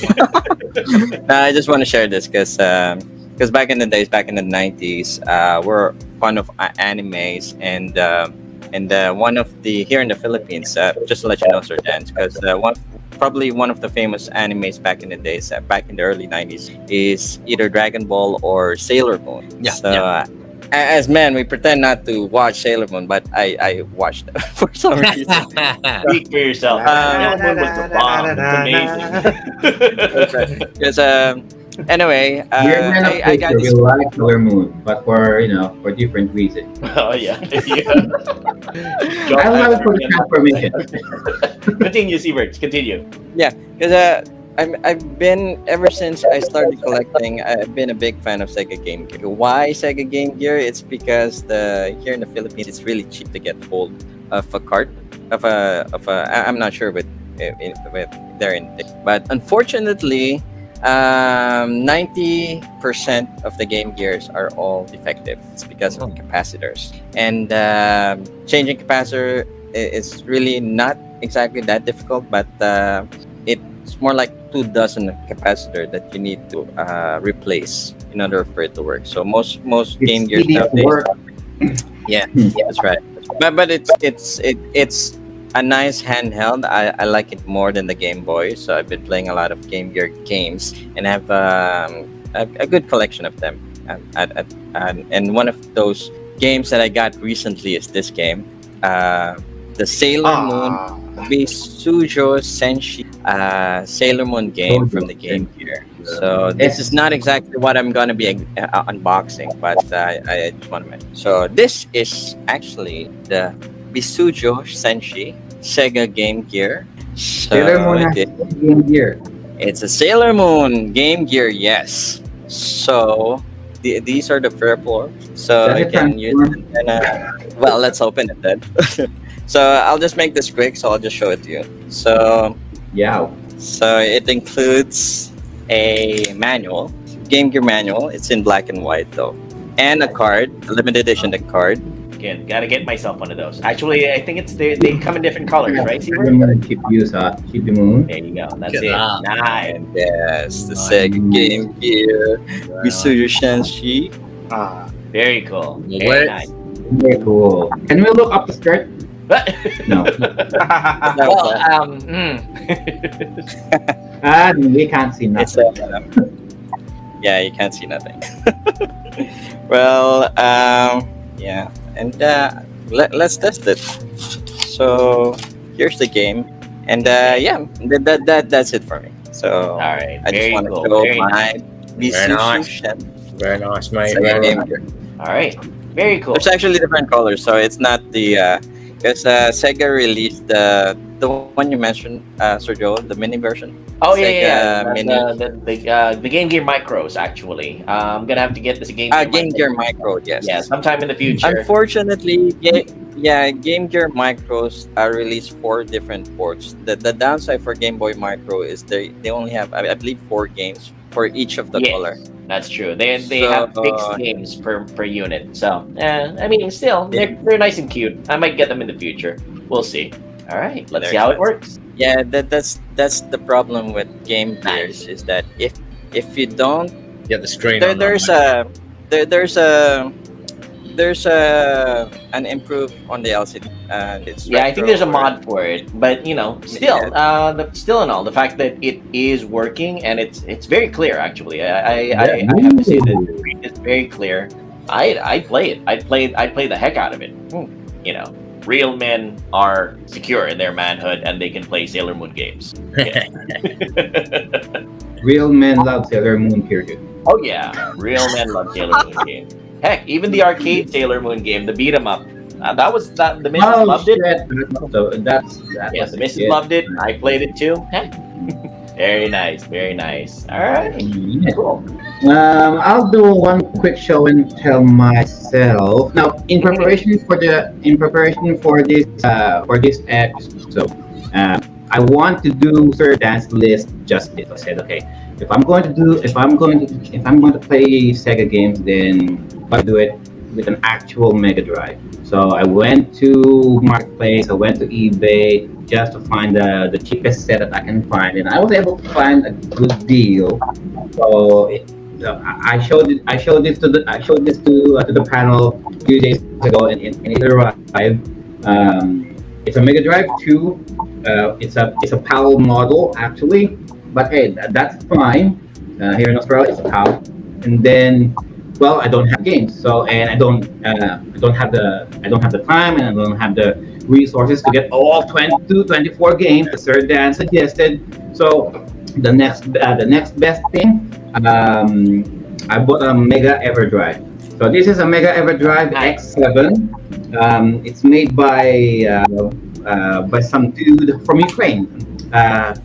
[SPEAKER 4] no, I just want to share this because because back in the days, back in the nineties, uh, we're one of uh, animes and um and uh, one of the here in the Philippines. Uh, just to let you know, Sir Dan, because uh, one probably one of the famous animes back in the days, uh, back in the early nineties, is either Dragon Ball or Sailor Moon.
[SPEAKER 2] Yeah,
[SPEAKER 4] So,
[SPEAKER 2] yeah.
[SPEAKER 4] uh, as men, we pretend not to watch Sailor Moon, but I I watched it for some reason.
[SPEAKER 3] Speak for yourself.
[SPEAKER 4] Um,
[SPEAKER 3] Sailor Moon was the bomb. It's amazing.
[SPEAKER 4] Because um, anyway, uh,
[SPEAKER 1] We're men of
[SPEAKER 4] I, I got
[SPEAKER 1] culture. We like Sailor Moon, but for you know for different reasons.
[SPEAKER 3] oh yeah.
[SPEAKER 1] I love it for the transformation.
[SPEAKER 3] Continue, Siebert. Continue.
[SPEAKER 4] Yeah, because uh, I'm, I've been ever since I started collecting. I've been a big fan of Sega Game Gear. Why Sega Game Gear? It's because the here in the Philippines, it's really cheap to get hold of a cart of a of a. I- I'm not sure with with there in, but unfortunately. Um, 90% of the game gears are all defective. It's because of capacitors. And um changing capacitor is really not exactly that difficult, but uh, it's more like two dozen capacitor that you need to uh, replace in order for it to work. So most most game gears nowadays,
[SPEAKER 1] work.
[SPEAKER 4] yeah, that's right. But but it's it's it, it's a nice handheld. I, I like it more than the Game Boy. So I've been playing a lot of Game Gear games and have um, a, a good collection of them. Um, at, at, and, and one of those games that I got recently is this game, uh, the Sailor Moon
[SPEAKER 6] Ah,
[SPEAKER 4] Bishoujo Senshi uh, Sailor Moon game from the Game Gear. So this is not exactly what I'm gonna be uh, unboxing, but uh, I just want to mention. So this is actually the Bishoujo Senshi Sega Game Gear. So
[SPEAKER 1] Sailor Moon
[SPEAKER 4] it-
[SPEAKER 1] Game Gear.
[SPEAKER 4] it's a Sailor Moon Game Gear, yes. So the, these are the purple. So I can use. And, uh, well, let's open it then. so I'll just make this quick. So I'll just show it to you. So
[SPEAKER 1] Yeah.
[SPEAKER 4] so it includes a manual, Game Gear manual. It's in black and white though, and a card, a limited edition card.
[SPEAKER 3] Again, gotta get myself one of those. Actually, I think it's they, they come in different colors, right?
[SPEAKER 1] I'm gonna keep use uh keep the moon.
[SPEAKER 3] There you go. That's
[SPEAKER 2] Look
[SPEAKER 3] it.
[SPEAKER 2] at that.
[SPEAKER 3] Nice.
[SPEAKER 4] And yes, the Sega Game Gear, Bishoujo Senshi.
[SPEAKER 6] ah.
[SPEAKER 3] Very cool.
[SPEAKER 2] Well,
[SPEAKER 3] Very
[SPEAKER 2] where-
[SPEAKER 3] nice.
[SPEAKER 1] Very cool. Can we look up the skirt? No.
[SPEAKER 3] well, um, mm.
[SPEAKER 1] Ah, we can't see nothing.
[SPEAKER 4] a, yeah, you can't see nothing. well, um, yeah, and uh, let, let's test it. So here's the game, and uh, yeah, that, that, that that's it for me. So
[SPEAKER 3] all right.
[SPEAKER 4] I just
[SPEAKER 3] Very
[SPEAKER 4] want to show
[SPEAKER 3] Very nice.
[SPEAKER 4] my Bishoujo
[SPEAKER 8] nice. Very nice, mate. Very nice.
[SPEAKER 3] All right. Very cool.
[SPEAKER 4] There's actually different colors, so it's not the because uh, Sega released the the one you mentioned, uh, Sergio, the mini version.
[SPEAKER 3] Oh yeah, yeah,
[SPEAKER 4] Sega
[SPEAKER 3] yeah. The,
[SPEAKER 4] Mini.
[SPEAKER 3] the, the, the, uh, the Game Gear Micros actually. Uh, I'm gonna have to get this Game
[SPEAKER 4] Uh,
[SPEAKER 3] Gear.
[SPEAKER 4] Game Gear Micro, yes.
[SPEAKER 3] Yeah, sometime in the future.
[SPEAKER 4] Unfortunately, Ga- Yeah, Game Gear Micros are released four different ports. The the downside for Game Boy Micro is they they only have I, I believe four games for each of the
[SPEAKER 3] Yes,
[SPEAKER 4] color.
[SPEAKER 3] That's true. They they
[SPEAKER 4] So,
[SPEAKER 3] have six
[SPEAKER 4] uh,
[SPEAKER 3] games per per unit. So, eh, I mean, still, they're, they're nice and cute. I might get them in the future. We'll see. All right, let's see how it works.
[SPEAKER 4] Yeah, that that's that's the problem with Game Gears is that if if you don't
[SPEAKER 8] Get the screen.
[SPEAKER 4] there,
[SPEAKER 8] on
[SPEAKER 4] there's a there, there's a there's a an improve on the LCD and it's
[SPEAKER 3] Yeah, I think there's a mod for it, but you know, still,
[SPEAKER 4] Yeah.
[SPEAKER 3] uh, the, still and all, the fact that it is working and it's it's very clear. Actually, I I, I,
[SPEAKER 1] Yeah.
[SPEAKER 3] I have to say that it's very clear. I I play it. I play I play the heck out of it. Hmm. You know, real men are secure in their manhood and they can play Sailor Moon games.
[SPEAKER 1] Real men love Sailor Moon. Period.
[SPEAKER 3] oh yeah, real men love Sailor Moon games. Heck, even the arcade Sailor Moon game, the beat 'em up. Uh, that was that the missus
[SPEAKER 1] oh
[SPEAKER 3] loved
[SPEAKER 1] shit!
[SPEAKER 3] it.
[SPEAKER 1] So that's that
[SPEAKER 3] Yeah, the missus loved it. I played it too. Very nice, very nice. All right,
[SPEAKER 1] Yeah.
[SPEAKER 3] cool.
[SPEAKER 1] Um, I'll do one quick show and tell myself. Now, in preparation for the in preparation for this uh, for this episode, uh, I want to do Sir Dan's list justice. I said, okay, if I'm going to do if I'm going to if I'm going to play Sega games, then I do it with an actual Mega Drive. So I went to Marketplace, I went to eBay just to find the, the cheapest set that I can find, and I was able to find a good deal. So it, I showed it. I showed this to the. I showed this to uh, to the panel a few days ago, and, and it arrived. Um, it's a Mega Drive 2. Uh, it's a it's a PAL model actually, but hey, that's fine. Uh, here in Australia, it's a and then. Well, I don't have games, so and I don't, uh, I don't have the, I don't have the time, and I don't have the resources to get all 22, 24 games that Sir Dan suggested. So the next, uh, the next best thing um, I bought a Mega EverDrive. So this is a Mega EverDrive X7. Um, it's made by uh, uh, by some dude from Ukraine, uh.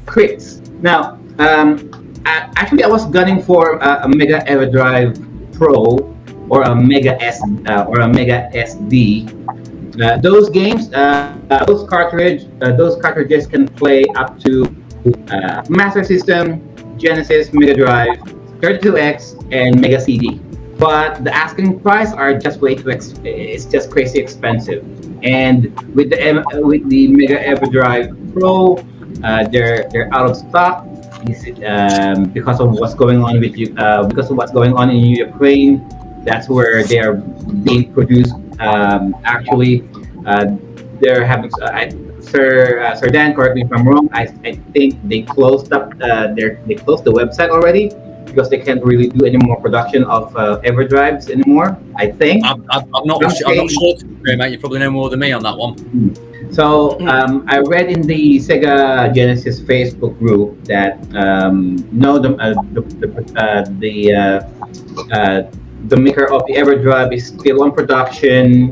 [SPEAKER 1] Now, um, I, actually, I was gunning for a, a Mega EverDrive Pro or a Mega S uh, or a Mega SD. Uh, those games, uh, uh, those cartridge, uh, those cartridges can play up to uh, Master System, Genesis, Mega Drive, 32X, and Mega CD. But the asking price are just way too ex- it's just crazy expensive. And with the with the Mega EverDrive Pro, uh, they're they're out of stock. Um, because of what's going on with you, uh, because of what's going on in Ukraine, that's where they are being produced. Um, actually, uh, they're having. I, Sir uh, Sir Dan, correct me if I'm wrong. I, I think they closed up uh, their they closed the website already because they can't really do any more production of uh, EverDrives anymore. I think.
[SPEAKER 8] I'm, I'm, I'm not.
[SPEAKER 1] Okay.
[SPEAKER 8] I'm not sure, mate. You probably know more than me on that one.
[SPEAKER 1] So um, I read in the Sega Genesis Facebook group that um, no, the uh, the uh, the, uh, uh, the maker of the EverDrive is still on production,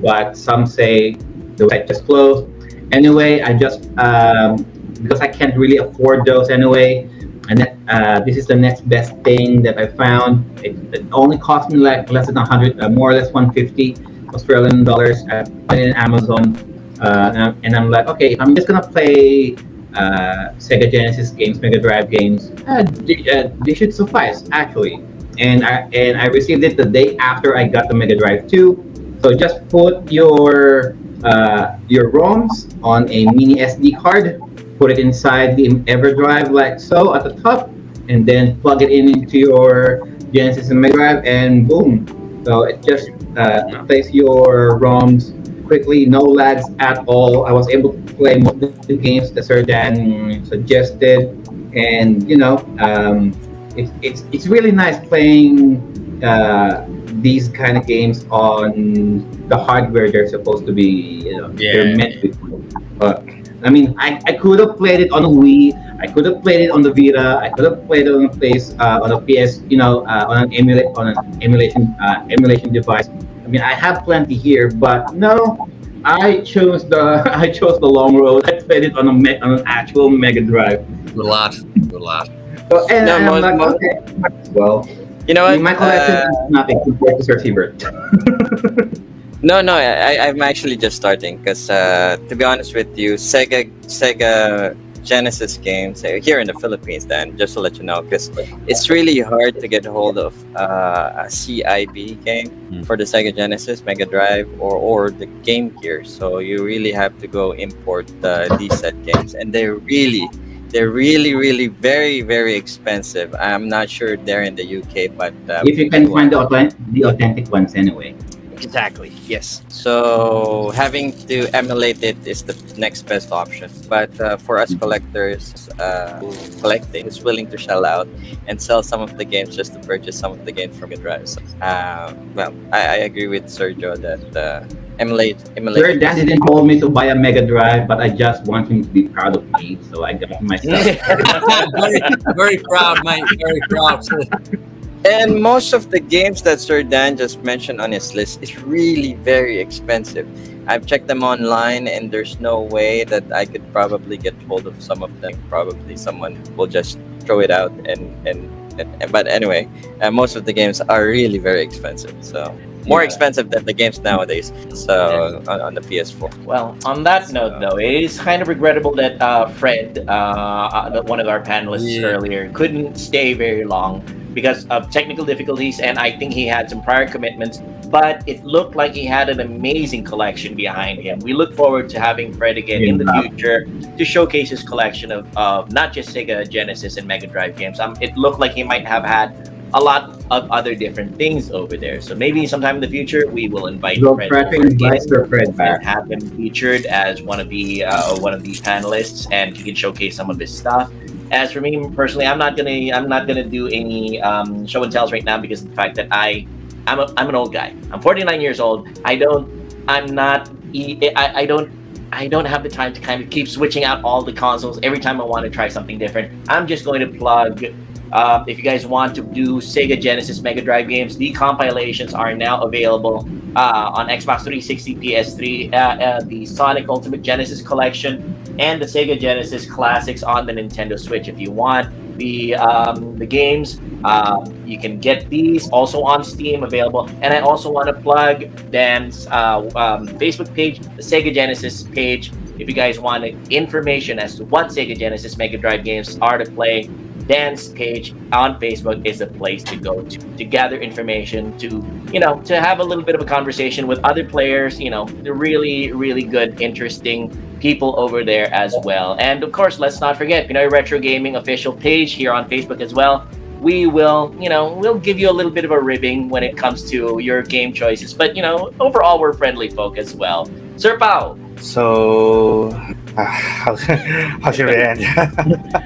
[SPEAKER 1] but some say the website just closed. Anyway, I just um, because I can't really afford those anyway, and that, uh, this is the next best thing that I found. It, it only cost me like less than 100, uh, more or less 150 Australian dollars. I in Amazon. Uh, and, I'm, and I'm like, okay, I'm just gonna play uh, Sega Genesis games, Mega Drive games, uh, they, uh, they should suffice actually. And I and I received it the day after I got the Mega Drive 2. So just put your uh, your ROMs on a mini SD card, put it inside the EverDrive like so at the top, and then plug it in into your Genesis and Mega Drive, and boom. So it just uh, plays your ROMs quickly, no lags at all. I was able to play most of the games that Sir Dan suggested, and you know, um, it's it's it's really nice playing uh, these kind of games on the hardware they're supposed to be. You know, they're meant to I mean, I, I could have played it on a Wii. I could have played it on the Vita. I could have played it on a place uh, on a PS. You know, uh, on an emulate on an emulation uh, emulation device. I mean, I have plenty here, but no, I chose the I chose the long road. I played it on a me- on an actual Mega Drive.
[SPEAKER 2] Good lot, Good lot.
[SPEAKER 1] So, and
[SPEAKER 4] No,
[SPEAKER 1] I'm
[SPEAKER 4] mo-
[SPEAKER 1] like,
[SPEAKER 4] mo-
[SPEAKER 1] okay, well.
[SPEAKER 4] You know
[SPEAKER 1] I
[SPEAKER 4] what?
[SPEAKER 1] my collection
[SPEAKER 4] Uh,
[SPEAKER 1] is nothing compared to Sir Hebert.
[SPEAKER 4] No, no, I, I- I'm actually just starting because, uh, to be honest with you, Sega Sega Genesis games uh, here in the Philippines, then just to let you know, because it's really hard to get hold of uh, a CIB game
[SPEAKER 2] Hmm.
[SPEAKER 4] for the Sega Genesis, Mega Drive, or or the Game Gear. So you really have to go import uh, these set games, and they're really. They're really, really very, very expensive. I'm not sure they're in the UK, but uh,
[SPEAKER 1] If you can find the authentic, the authentic ones anyway.
[SPEAKER 4] Exactly. Yes. So having to emulate it is the next best option. But uh, for us collectors, uh, who collecting is willing to shell out and sell some of the games just to purchase some of the games from your drive. So, uh, well, I, I agree with Sir Joe that uh, emulate, emulate.
[SPEAKER 1] Sir Dan didn't told me to buy a Mega Drive, but I just want him to be proud of me, so I got myself.
[SPEAKER 2] very, very proud, mate. Very proud.
[SPEAKER 4] And most of the games that Sir Dan just mentioned on his list is really very expensive. I've checked them online, and there's no way that I could probably get hold of some of them. Probably someone will just throw it out, and and, and but anyway, uh, most of the games are really very expensive. So more
[SPEAKER 1] Yeah.
[SPEAKER 4] expensive than the games nowadays. So on, on the PS4.
[SPEAKER 3] Well, on that note, though, it is kind of regrettable that uh, Fred, uh, uh, one of our panelists
[SPEAKER 2] Yeah.
[SPEAKER 3] earlier, couldn't stay very long because of technical difficulties, and I think he had some prior commitments. But it looked like he had an amazing collection behind him. We look forward to having Fred again in the future to showcase his collection of, of not just Sega Genesis and Mega Drive games. Um, it looked like he might have had a lot of other different things over there. So maybe sometime in the future we will invite
[SPEAKER 1] So
[SPEAKER 3] Fred
[SPEAKER 1] Fred
[SPEAKER 3] over
[SPEAKER 1] can
[SPEAKER 3] again
[SPEAKER 1] invite Sir Fred
[SPEAKER 3] and
[SPEAKER 1] back.
[SPEAKER 3] have him featured as one of the uh, one of the panelists, and he can showcase some of his stuff. As for me personally, I'm not gonna I'm not gonna do any um, show and tells right now because of the fact that I I'm a, I'm an old guy. I'm 49 years old. I don't I'm not I, I don't I don't have the time to kind of keep switching out all the consoles every time I want to try something different. I'm just going to plug. Uh, if you guys want to do Sega Genesis Mega Drive games, the compilations are now available uh, on Xbox 360, PS3, uh, uh, the Sonic Ultimate Genesis Collection, and the Sega Genesis Classics on the Nintendo Switch. If you want the um, the games, uh, you can get these also on Steam available. And I also want to plug Dan's uh, um, Facebook page, the Sega Genesis page. If you guys want information as to what Sega Genesis Mega Drive games are to play, Dan's page on Facebook is a place to go to to gather information, to you know, to have a little bit of a conversation with other players. You know, the really, really good, interesting people over there as well. And of course, let's not forget Pinoy Retro Gaming official page here on Facebook as well. We will, you know, we'll give you a little bit of a ribbing when it comes to your game choices. But you know, overall, we're friendly folk as well. Sir Pao,
[SPEAKER 6] So, uh, how, how should we end?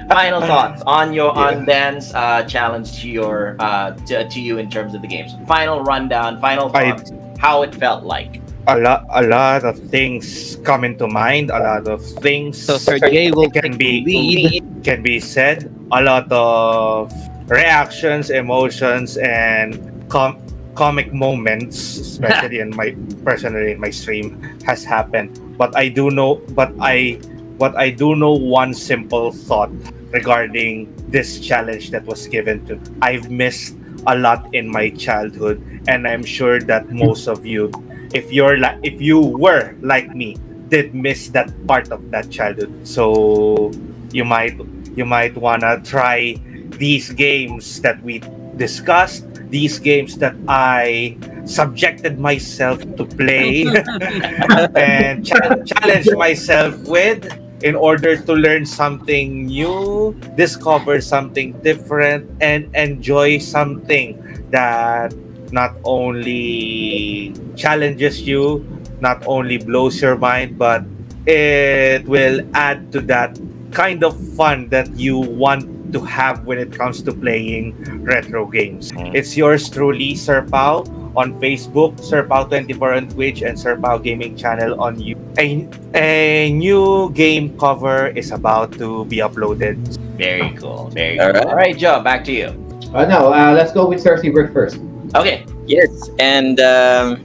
[SPEAKER 3] final thoughts on your
[SPEAKER 6] Yeah.
[SPEAKER 3] on Dan's uh, challenge to your uh, to, to you in terms of the games. Final rundown, final
[SPEAKER 6] I-
[SPEAKER 3] how it felt like.
[SPEAKER 6] a lot, a lot of things come into mind. A lot of things
[SPEAKER 9] So Sergey will
[SPEAKER 6] can be
[SPEAKER 9] lead.
[SPEAKER 6] can be said. A lot of reactions, emotions, and com- comic moments, especially in my personally in my stream, has happened. But I do know, but I, but I do know one simple thought regarding this challenge that was given to. me. I've missed a lot in my childhood, and I'm sure that most of you, if you're like, if you were like me, did miss that part of that childhood. So you might you might wanna try these games that we discussed, these games that I subjected myself to play and cha- challenge myself with in order to learn something new, discover something different, and enjoy something that not only challenges you, not only blows your mind, but it will add to that kind of fun that you want to have when it comes to playing retro games. It's yours truly, Sir Pao, on Facebook, Sir Pao24 on Twitch, and Sir Pao Gaming Channel on YouTube. A, a new game cover is about to be uploaded.
[SPEAKER 3] Very cool. Very
[SPEAKER 4] All
[SPEAKER 3] cool.
[SPEAKER 4] right.
[SPEAKER 3] All right, Joe, back to you.
[SPEAKER 1] Uh, no, uh, let's go with Sir Seabird first.
[SPEAKER 3] Okay.
[SPEAKER 4] Yes, and um,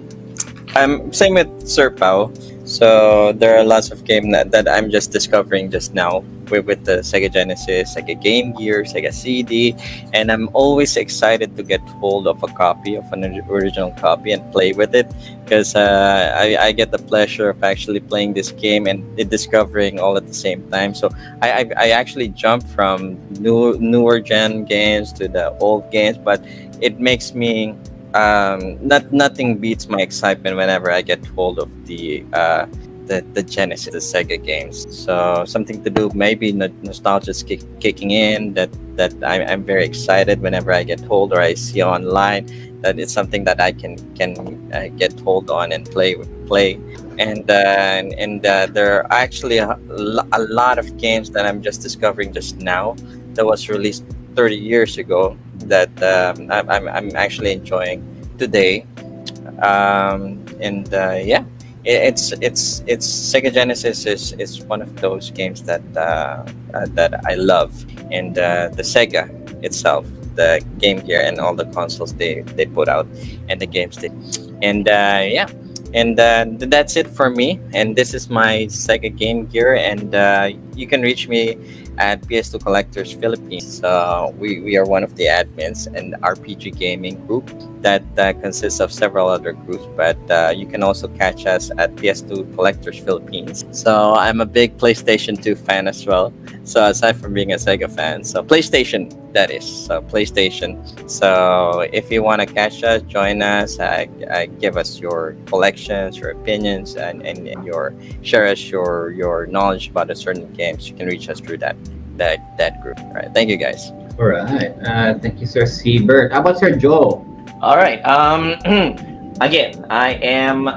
[SPEAKER 4] I'm same with Sir Pao. So there are lots of games that, that I'm just discovering just now. With, with the Sega Genesis, Sega Game Gear, Sega CD, and I'm always excited to get hold of a copy of an original copy and play with it because uh, I, I get the pleasure of actually playing this game and discovering all at the same time. So I, I, I actually jump from new newer gen games to the old games, but it makes me um, not nothing beats my excitement whenever I get hold of the uh, the, the Genesis, the Sega games. So something to do, maybe nostalgia is kick, kicking in. That that I'm, I'm very excited whenever I get hold or I see online that it's something that I can can uh, get hold on and play play. And uh, and uh, there are actually a, a lot of games that I'm just discovering just now that was released 30 years ago that um, I'm, I'm, I'm actually enjoying today. Um, and uh, yeah, it's it's it's Sega Genesis is, is one of those games that uh, uh, that I love, and uh, the Sega itself, the Game Gear, and all the consoles they they put out, and the games they, and uh, yeah. And uh, that's it for me. And this is my Sega Game Gear. And uh, you can reach me at PS2 Collectors Philippines. Uh, we, we are one of the admins and RPG gaming group that uh, consists of several other groups, but uh, you can also catch us at PS2 Collectors Philippines. So I'm a big PlayStation 2 fan as well. So aside from being a Sega fan, so PlayStation that is, so PlayStation. So if you want to catch us, join us. I, uh, give us your collections, your opinions, and, and, your share us your your knowledge about a certain games. You can reach us through that that that group. All right, thank you guys.
[SPEAKER 1] All right. Uh, thank you, Sir Seabird. How about Sir Joe?
[SPEAKER 3] All right. Um, again, I am uh,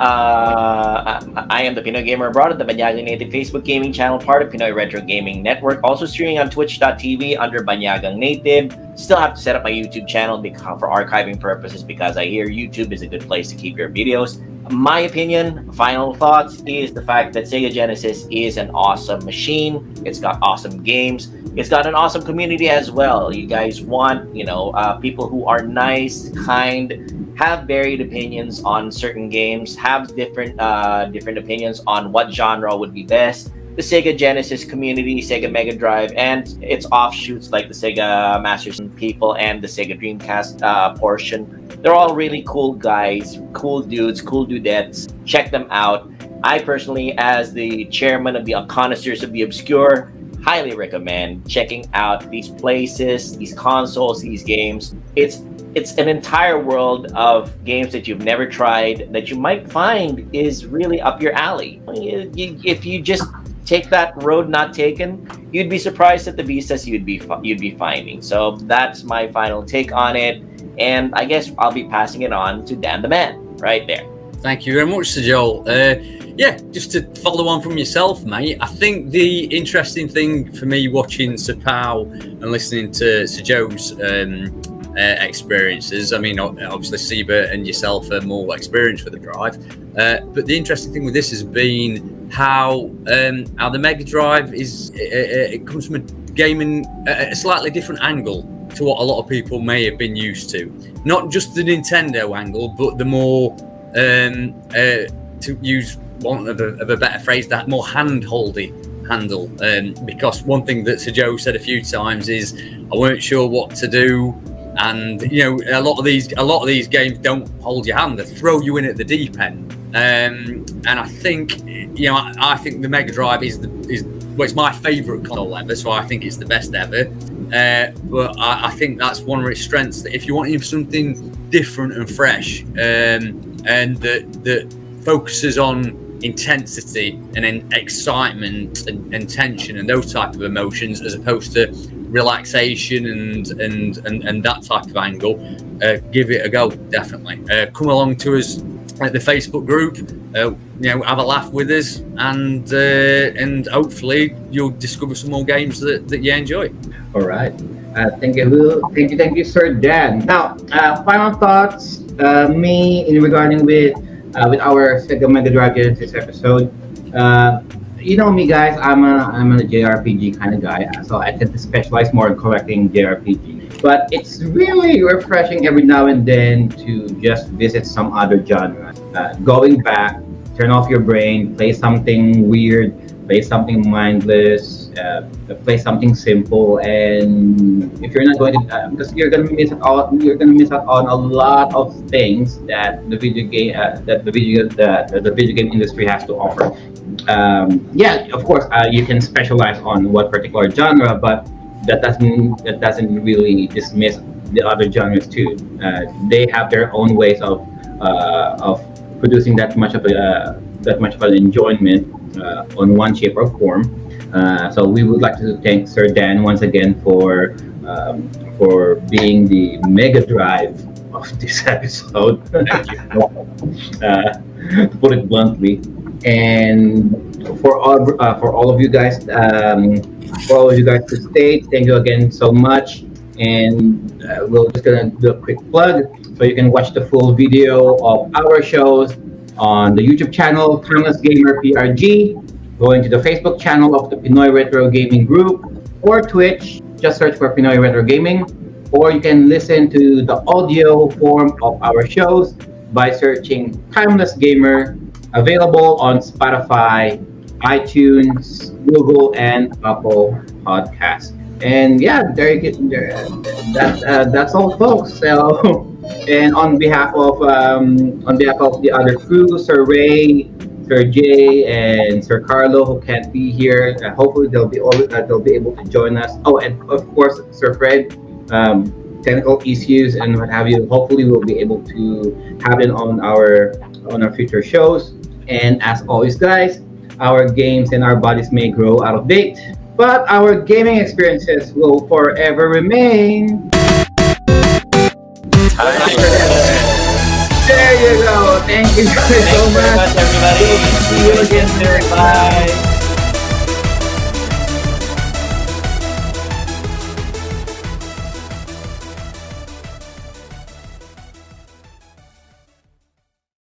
[SPEAKER 3] I am the Pinoy Gamer Abroad of the Banyagang Native Facebook gaming channel, part of Pinoy Retro Gaming Network. Also streaming on Twitch.tv under Banyagang Native. Still have to set up my YouTube channel for archiving purposes because I hear YouTube is a good place to keep your videos. My opinion, final thoughts is the fact that Sega Genesis is an awesome machine. It's got awesome games. It's got an awesome community as well. You guys want, you know, uh, people who are nice, kind, have varied opinions on certain games, have different uh, different opinions on what genre would be best. The Sega Genesis community, Sega Mega Drive, and its offshoots like the Sega Master System people and the Sega Dreamcast uh, portion. They're all really cool guys, cool dudes, cool dudettes. Check them out. I personally, as the chairman of the Connoisseurs of the Obscure, highly recommend checking out these places, these consoles, these games. It's it's an entire world of games that you've never tried that you might find is really up your alley. If you just take that road not taken, you'd be surprised at the vistas you'd be you'd be finding. So that's my final take on it, and I guess I'll be passing it on to Dan the Man right there.
[SPEAKER 2] Thank you very much, Sir Joel. Uh, yeah, just to follow on from yourself, mate. I think the interesting thing for me watching Sir Pao and listening to Sir Joe's um, uh, experiences, I mean, obviously Siebert and yourself are more experienced with the drive, uh, but the interesting thing with this has been how um, how the Mega Drive is uh, uh, it comes from a gaming a slightly different angle to what a lot of people may have been used to. Not just the Nintendo angle, but the more um, uh, to use one of a, of a better phrase, that more hand-holdy handle. Um, because one thing that Sir Joe said a few times is, I weren't sure what to do, and you know, a lot of these a lot of these games don't hold your hand; they throw you in at the deep end. Um, and I think, you know, I, I think the Mega Drive is the is well, it's my favourite console ever, so I think it's the best ever. Uh, but I, I think that's one of its strengths. That if you want something different and fresh, um, and that that focuses on intensity and excitement and, and tension and those type of emotions, as opposed to relaxation and and and, and that type of angle, uh, give it a go. Definitely, uh, come along to us at the Facebook group. Uh, you know, have a laugh with us, and uh, and hopefully you'll discover some more games that, that you enjoy.
[SPEAKER 1] All right. Uh, thank you. Thank you, thank you, Sir Dan. Now, uh, final thoughts. Me in regarding with uh, with our Sega Mega Drive Genesis episode. Uh, you know me, guys. I'm a I'm a JRPG kind of guy, so I tend to specialize more in collecting JRPG. But it's really refreshing every now and then to just visit some other genre. Uh, going back, turn off your brain, play something weird play something mindless, uh, play something simple, and if you're not going to, uh, because you're gonna miss out, you're gonna miss out on a lot of things that the video game, uh, that the video, that the video game industry has to offer. Um, yeah, of course, uh, you can specialize on what particular genre, but that doesn't that doesn't really dismiss the other genres too. Uh, they have their own ways of uh, of producing that much of a that much of an enjoyment on one shape or form. Uh, so we would like to thank Sir Dan once again for um, for being the Mega Drive of this episode. uh, to put it bluntly, and for all uh, for all of you guys, um, for all of you guys to stay, thank you again so much. And uh, we're just gonna do a quick plug, so you can watch the full video of our shows on the YouTube channel Timeless Gamer PRG, going to the Facebook channel of the Pinoy Retro Gaming Group, or Twitch. Just search for Pinoy Retro Gaming, or you can listen to the audio form of our shows by searching Timeless Gamer, available on Spotify, iTunes, Google, and Apple Podcasts. And yeah, there you get there. That, uh, that's all, folks. So, and on behalf of um, on behalf of the other crew, Sir Ray, Sir Jay, and Sir Carlo, who can't be here, uh, hopefully they'll be all, uh, they'll be able to join us. Oh, and of course, Sir Fred. Um, technical issues and what have you. Hopefully, we'll be able to have it on our on our future shows. And as always, guys, our games and our bodies may grow out of date, but our gaming experiences will forever remain. There you go. Thank you guys
[SPEAKER 3] Thank
[SPEAKER 1] so much.
[SPEAKER 3] much, everybody.
[SPEAKER 1] See you again. soon.
[SPEAKER 3] Bye.